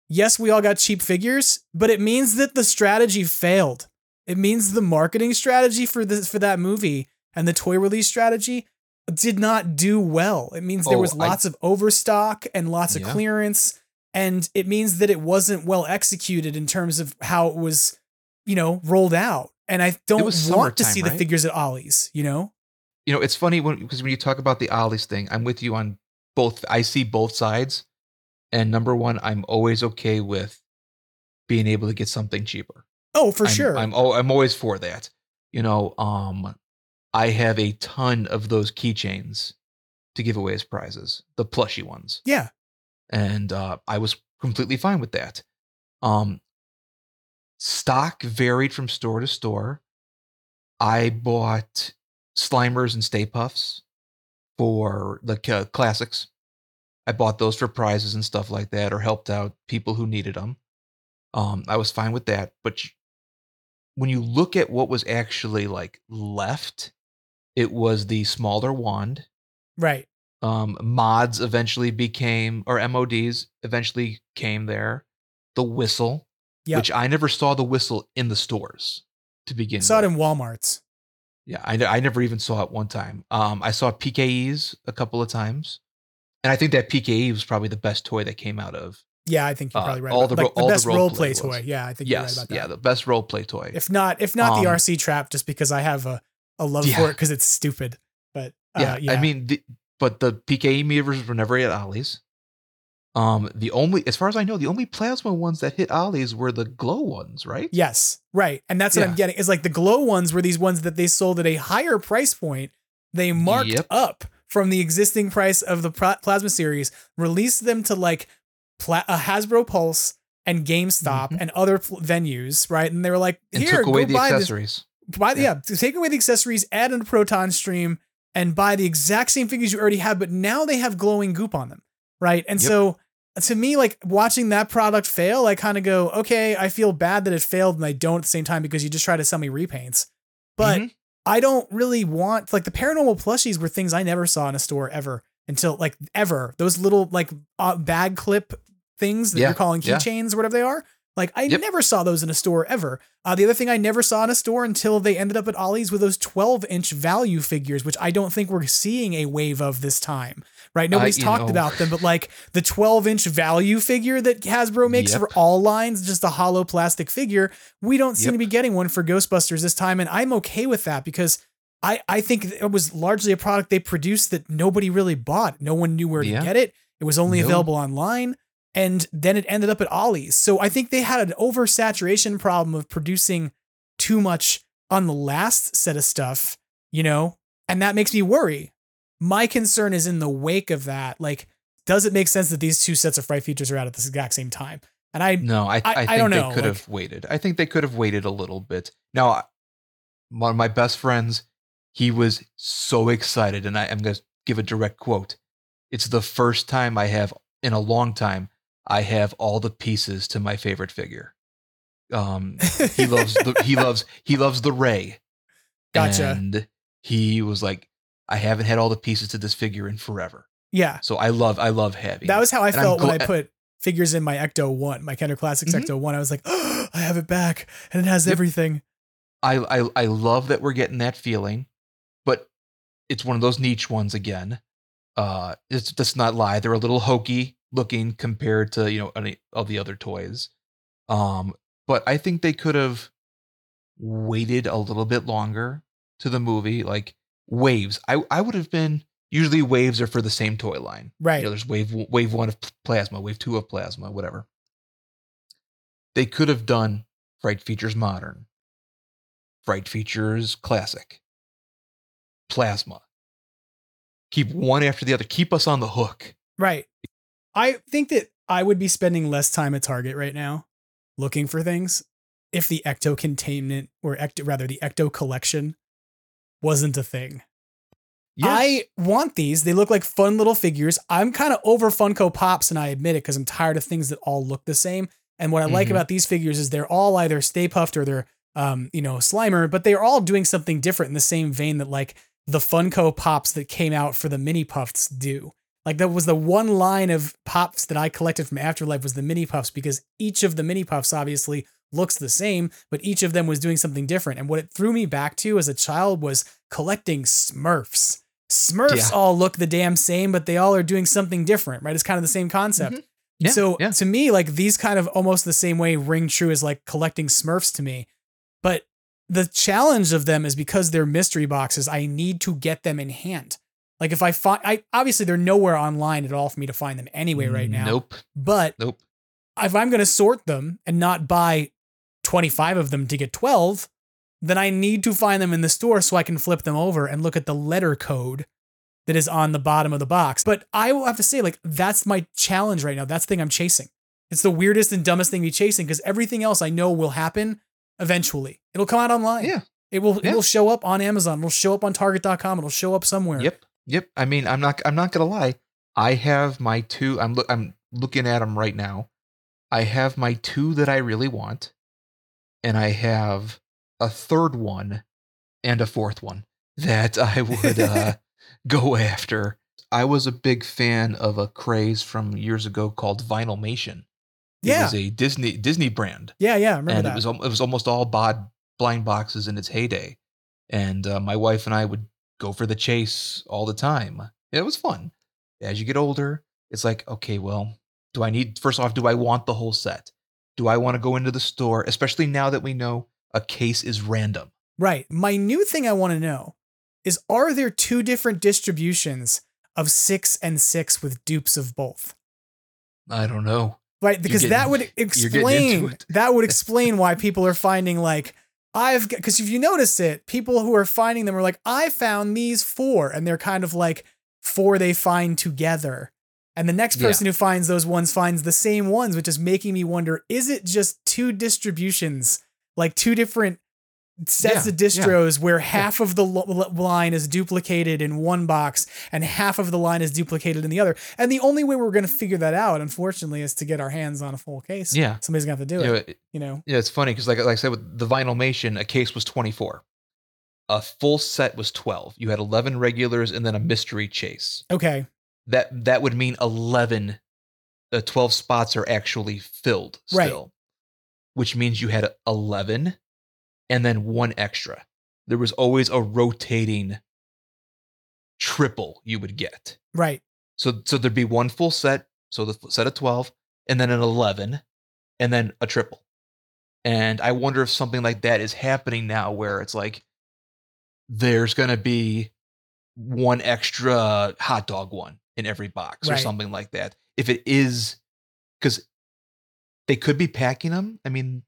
Yes, we all got cheap figures, but it means that the strategy failed. It means the marketing strategy for this for that movie and the toy release strategy did not do well. It means there Oh, was I- lots of overstock and lots of clearance and it means that it wasn't well executed in terms of how it was you know, rolled out. And I don't want to see the figures at Ollie's, you know? you know, it's funny when because when you talk about the Ollie's thing, I'm with you on both. I see both sides, and number one, I'm always okay with being able to get something cheaper. Oh, for I'm, sure. I'm oh, I'm always for that. You know, um, I have a ton of those keychains to give away as prizes, the plushy ones, yeah. and uh, I was completely fine with that. Um, stock varied from store to store. I bought Slimers and Stay Pufts for the uh, classics. I bought those for prizes and stuff like that, or helped out people who needed them. Um, I was fine with that. But when you look at what was actually like left, it was the smaller wand. Right. Um, mods eventually became, or MODs eventually came there. The whistle, Yep. which I never saw the whistle in the stores to begin. With. You saw it in Walmart's. Yeah, I, I never even saw it one time. Um, I saw PKEs a couple of times, and I think that PKE was probably the best toy that came out of. Yeah, I think you're Uh, probably right. all about, the like ro- all the the best role role play play toy. Yeah, I think you're right Yes, about that. yeah, the best role play toy. If not, if not the Um, RC trap, just because I have a, a love Yeah. for it because it's stupid. But uh, yeah, yeah, I mean, the, but the PKE meters were never at Ollie's. Um, the only, as far as I know, the only plasma ones that hit Ollie's were the glow ones, right? yes, right, and that's what I'm getting. Is like the glow ones were these ones that they sold at a higher price point. They marked Yep. up from the existing price of the plasma series, release them to like pla- a Hasbro Pulse and GameStop and other venues, right? And they were like, Mm-hmm. And "Here, took away go the buy this." accessories. buy the, yeah. to take away the accessories, add in a proton stream, and buy the exact same figures you already had, but now they have glowing goop on them, right? And Yep. so to me, like watching that product fail, I kind of go, okay, I feel bad that it failed, and I don't at the same time because you just try to sell me repaints, but Mhm. I don't really want like the paranormal plushies were things I never saw in a store ever until like ever those little like uh, bag clip things that Yeah, you're calling yeah. keychains or whatever they are. Like I Yep. never saw those in a store ever. Uh, the other thing I never saw in a store until they ended up at Ollie's with those 12 inch value figures, which I don't think we're seeing a wave of this time. Right? Nobody's you talked know. about them, but like the 12 inch value figure that Hasbro makes Yep. for all lines, just a hollow plastic figure. We don't seem Yep. to be getting one for Ghostbusters this time, and I'm okay with that because I I think it was largely a product they produced that nobody really bought. No one knew where to Yeah. get it. It was only No. available online. And then it ended up at Ollie's. So I think they had an oversaturation problem of producing too much on the last set of stuff, you know, and that makes me worry. My concern is in the wake of that. Like, does it make sense that these two sets of fright features are out at the exact same time? And I, No, I, I, I think don't they know, could like- have waited. I think they could have waited a little bit. Now, one of my best friends, he was so excited, and I, I'm going to give a direct quote. It's the first time I have, in a long time, I have all the pieces to my favorite figure. Um, he loves the he *laughs* loves he loves the Ray. Gotcha. And he was like, I haven't had all the pieces to this figure in forever. yeah, So I love I love having. that was how I And felt when I put figures in my Ecto 1, my Kenner Classics Mhm. Ecto 1. I was like, oh, *gasps* I have it back and it has Yep. everything. I, I I love that we're getting that feeling, but it's one of those niche ones again. Uh, it's let's not lie; they're a little hokey looking compared to you know any of the other toys. Um, but I think they could have waited a little bit longer to the movie, like waves. I I would have been usually waves are for the same toy line. Right. You know, there's wave wave one of plasma, wave two of plasma, whatever. They could have done Fright Features Modern, Fright Features Classic, Plasma. Keep one after the other. Keep us on the hook. Right. I think that I would be spending less time at Target right now looking for things if the Ecto containment or Ecto rather the Ecto collection wasn't a thing. I want these. They look like fun little figures. I'm kind of over Funko Pops, and I admit it because I'm tired of things that all look the same. And what I like Mhm. about these figures is they're all either Stay Puft or they're, um, you know, Slimer, but they're all doing something different in the same vein that like the Funko Pops that came out for the Mini Pufts do. Like that was the one line of pops that I collected from Afterlife was the Mini Pufts because each of the Mini Pufts obviously looks the same, but each of them was doing something different. And what it threw me back to as a child was collecting Smurfs. Smurfs Yeah. all look the damn same, but they all are doing something different, right? It's kind of the same concept. Mm-hmm. Yeah, so yeah. to me, like these kind of almost the same way ring true as like collecting Smurfs to me. But the challenge of them is because they're mystery boxes, I need to get them in hand. Like if I find, I obviously they're nowhere online at all for me to find them anyway right now. Nope. But Nope. if I'm going to sort them and not buy 25 of them to get 12, then I need to find them in the store so I can flip them over and look at the letter code that is on the bottom of the box. But I will have to say, like, that's my challenge right now. That's the thing I'm chasing. It's the weirdest and dumbest thing to be chasing because everything else I know will happen eventually. It'll come out online. Yeah. It will Yeah. it will show up on Amazon. It'll show up on Target.com. It'll show up somewhere. Yep. Yep. I mean, I'm not. I'm not gonna lie. I have my two. I'm. Look. I'm looking at them right now. I have my two that I really want, and I have a third one and a fourth one that I *laughs* would uh, *laughs* go after. I was a big fan of a craze from years ago called Vinylmation. It Yeah. was a Disney Disney brand Yeah, yeah. I remember and that. it was it was almost all bod blind boxes in its heyday. And uh, my wife and I would go for the chase all the time. It was fun. As you get older, it's like, okay, well, do I need first off, do I want the whole set? Do I want to go into the store, especially now that we know a case is random? Right. My new thing I want to know is are there two different distributions of six and six with dupes of both? I don't know. Right, because that would *laughs* getting explain that would *laughs* explain why people are finding like I've because if you notice it, people who are finding them are like I found these four, and they're kind of like four they find together, and the next Yeah. person who finds those ones finds the same ones, which is making me wonder: is it just two distributions, like two different sets Yeah, of distros where half of the lo- line is duplicated in one box and half of the line is duplicated in the other. And the only way we're going to figure that out, unfortunately, is to get our hands on a full case. Yeah. Somebody's going to have to do You know, it. it- You know? Yeah, it's funny because like, like I said with the Vinyl Vinylmation, a case was 24. A full set was 12. You had 11 regulars and then a mystery chase. Okay. That that would mean 11 the 12 spots are actually filled Right. still which means you had 11 and then one extra there was always a rotating triple you would get Right. So so there'd be one full set, so the set of 12, and then an 11, and then a triple. And I wonder if something like that is happening now where it's like there's going to be one extra hot dog one in every box or something like that. If it is cuz they could be packing them. I mean,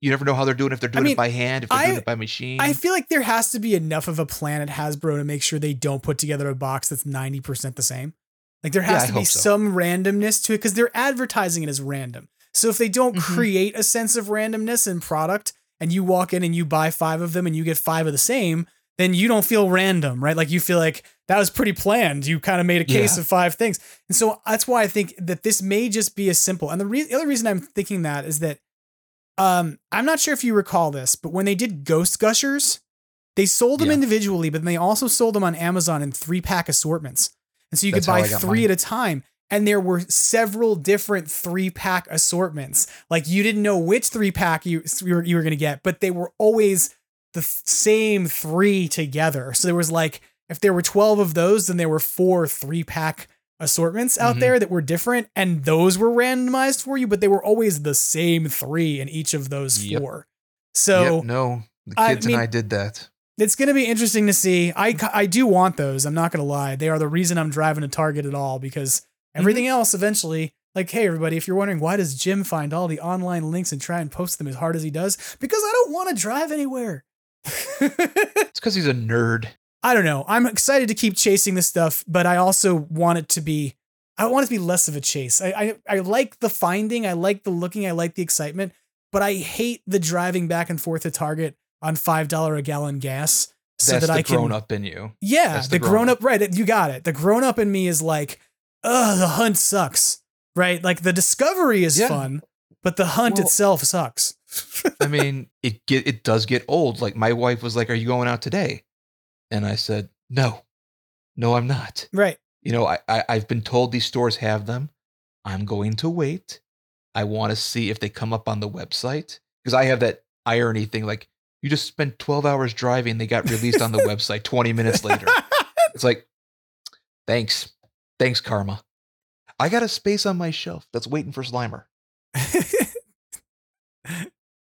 you never know how they're doing if they're doing mean, it by hand, if they're I- doing it by machine. I feel like there has to be enough of a plan at Hasbro to make sure they don't put together a box that's 90% the same. Like there has I to be so. some randomness to it because they're advertising it as random. So if they don't Mhm. create a sense of randomness in product and you walk in and you buy five of them and you get five of the same, then you don't feel random, right? Like you feel like that was pretty planned. You kind of made a case Yeah. of five things. And so that's why I think that this may just be as simple. And the, re- the other reason I'm thinking that is that um, I'm not sure if you recall this, but when they did Ghost Gushers, they sold them Yeah. individually, but then they also sold them on Amazon in three pack assortments. And so you That's could buy three mine. at a time. And there were several different three pack assortments. Like you didn't know which three pack you, you were, you were going to get, but they were always the same three together. So there was like, if there were 12 of those, then there were four three pack assortments out Mhm. there that were different. And those were randomized for you, but they were always the same three in each of those Yep. four. So Yep, no, the I kids mean- and I did that. it's going to be interesting to see. I, I do want those. I'm not going to lie. They are the reason I'm driving to Target at all because everything else eventually, like, hey, everybody, if you're wondering why does Jim find all the online links and try and post them as hard as he does? Because I don't want to drive anywhere. *laughs* It's because he's a nerd. I don't know. I'm excited to keep chasing this stuff, but I also want it to be. I want it to be less of a chase. I, I I like the finding, I like the looking, I like the excitement, but I hate the driving back and forth to Target on five dollar a gallon gas so That's that the I can grown up in you. Yeah, That's the, the grown up, right? You got it. The grown up in me is like, ugh, the hunt sucks, right? Like the discovery is Yeah. fun, but the hunt Well- itself sucks. *laughs* I mean, it get it does get old. Like my wife was like, "Are you going out today?" And I said, "No, no, I'm not." right. You know, I, I I've been told these stores have them. I'm going to wait. I want to see if they come up on the website because I have that irony thing. Like you just spent 12 hours driving, they got released on the *laughs* website 20 minutes later. It's like, thanks, thanks, karma. I got a space on my shelf that's waiting for Slimer. *laughs*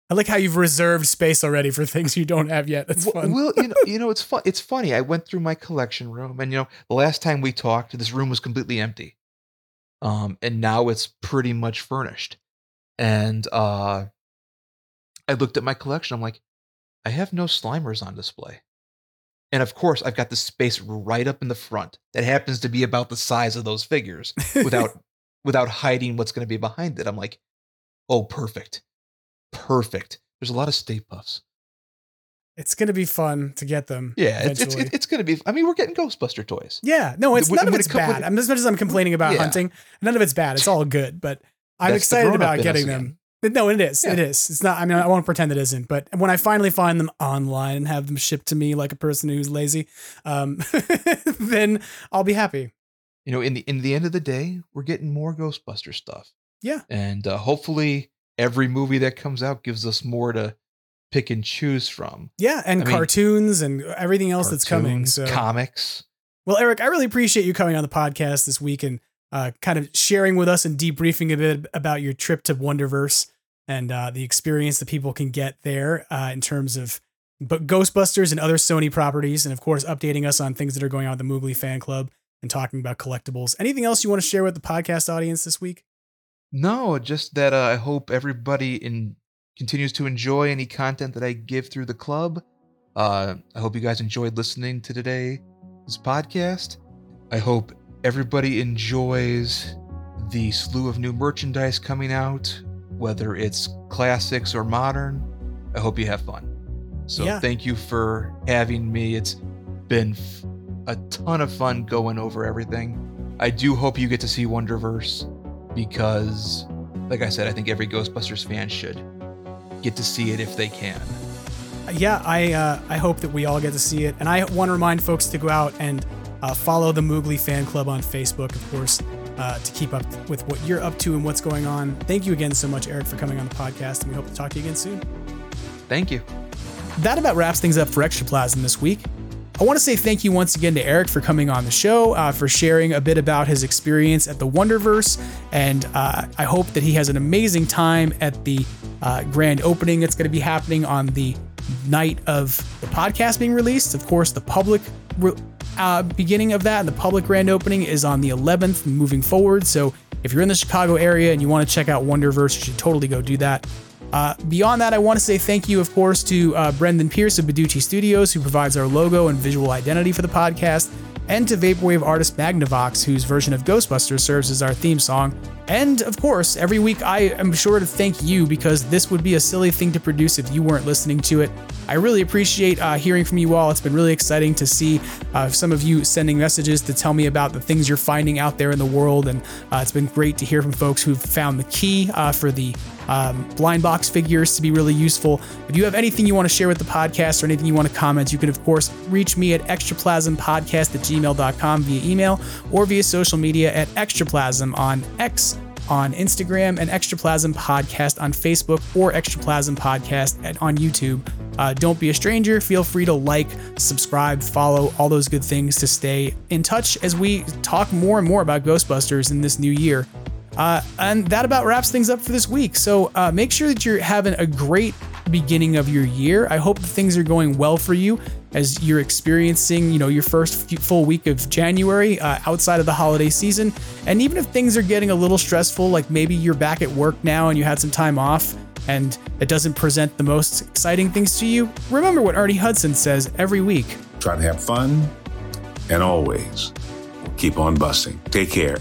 I like how you've reserved space already for things you don't have yet. That's fun. Well, you know, you know, it's *laughs* fun. It's funny. I went through my collection room, and you know, the last time we talked, this room was completely empty. Um, and now it's pretty much furnished. And uh, I looked at my collection. I'm like, I have no Slimers on display. And of course, I've got the space right up in the front that happens to be about the size of those figures without *laughs* without hiding what's going to be behind it. I'm like, oh, perfect, perfect. There's a lot of Stay Pufts. it's gonna be fun to get them. Yeah, it's it's, it's going to be. I mean, we're getting Ghostbuster toys. yeah, no, it's When- none of it's it bad. I'm as much as I'm complaining about Yeah. hunting, none of it's bad. It's all good, but I'm That's excited about getting them. But No, it is. It Yeah. is. It's not. I mean, I won't pretend it isn't. But when I finally find them online and have them shipped to me like a person who's lazy, um, *laughs* then I'll be happy. You know, in the in the end of the day, we're getting more Ghostbuster stuff. Yeah. and uh, hopefully, every movie that comes out gives us more to pick and choose from. Yeah, and I mean, cartoons and everything else that's coming. So comics. Well, Eric, I really appreciate you coming on the podcast this week and uh, kind of sharing with us and debriefing a bit about your trip to Wonderverse and uh, the experience that people can get there uh, in terms of but Ghostbusters and other Sony properties, and of course, updating us on things that are going on with the Mooglie fan club and talking about collectibles. Anything else you want to share with the podcast audience this week? No, just that uh, I hope everybody in continues to enjoy any content that I give through the club. Uh, I hope you guys enjoyed listening to today's podcast. I hope everybody enjoys the slew of new merchandise coming out, whether it's classics or modern. I hope you have fun. So Yeah. thank you for having me. It's been f- a ton of fun going over everything. I do hope you get to see Wonderverse because, like I said, I think every Ghostbusters fan should get to see it if they can. yeah, I uh, I hope that we all get to see it, and I want to remind folks to go out and uh, follow the Mooglie Fan Club on Facebook, of course, uh, to keep up with what you're up to and what's going on. Thank you again so much, Eric, for coming on the podcast, and we hope to talk to you again soon. Thank you. That about wraps things up for Extraplasm this week. I want to say thank you once again to Eric for coming on the show, uh, for sharing a bit about his experience at the Wonderverse, and uh, I hope that he has an amazing time at the uh, grand opening that's going to be happening on the night of the podcast being released. Of course, the public re- uh, beginning of that and the public grand opening is on the 11th moving forward. So if you're in the Chicago area and you want to check out Wonderverse, you should totally go do that. Uh, beyond that, I want to say thank you, of course, to uh, Brendan Pearce of Badoochi Studios, who provides our logo and visual identity for the podcast, and to Vaporwave artist Magnavox, whose version of Ghostbusters serves as our theme song. And of course, every week I am sure to thank you because this would be a silly thing to produce if you weren't listening to it. I really appreciate uh, hearing from you all. It's been really exciting to see uh, some of you sending messages to tell me about the things you're finding out there in the world. And uh, it's been great to hear from folks who've found the key uh, for the um, blind box figures to be really useful. If you have anything you want to share with the podcast or anything you want to comment, you can, of course, reach me at extraplasmpodcast at gmail.com via email or via social media at extraplasm on X on Instagram and Extraplasm Podcast on Facebook or Extraplasm Podcast on YouTube. Uh, don't be a stranger. Feel free to like, subscribe, follow, all those good things to stay in touch as we talk more and more about Ghostbusters in this new year. Uh, and that about wraps things up for this week. So uh, make sure that you're having a great beginning of your year. I hope things are going well for you as you're experiencing, you know, your first full week of January uh, outside of the holiday season. And even if things are getting a little stressful, like maybe you're back at work now and you had some time off and it doesn't present the most exciting things to you, remember what Ernie Hudson says every week. Try to have fun and always keep on busting. Take care.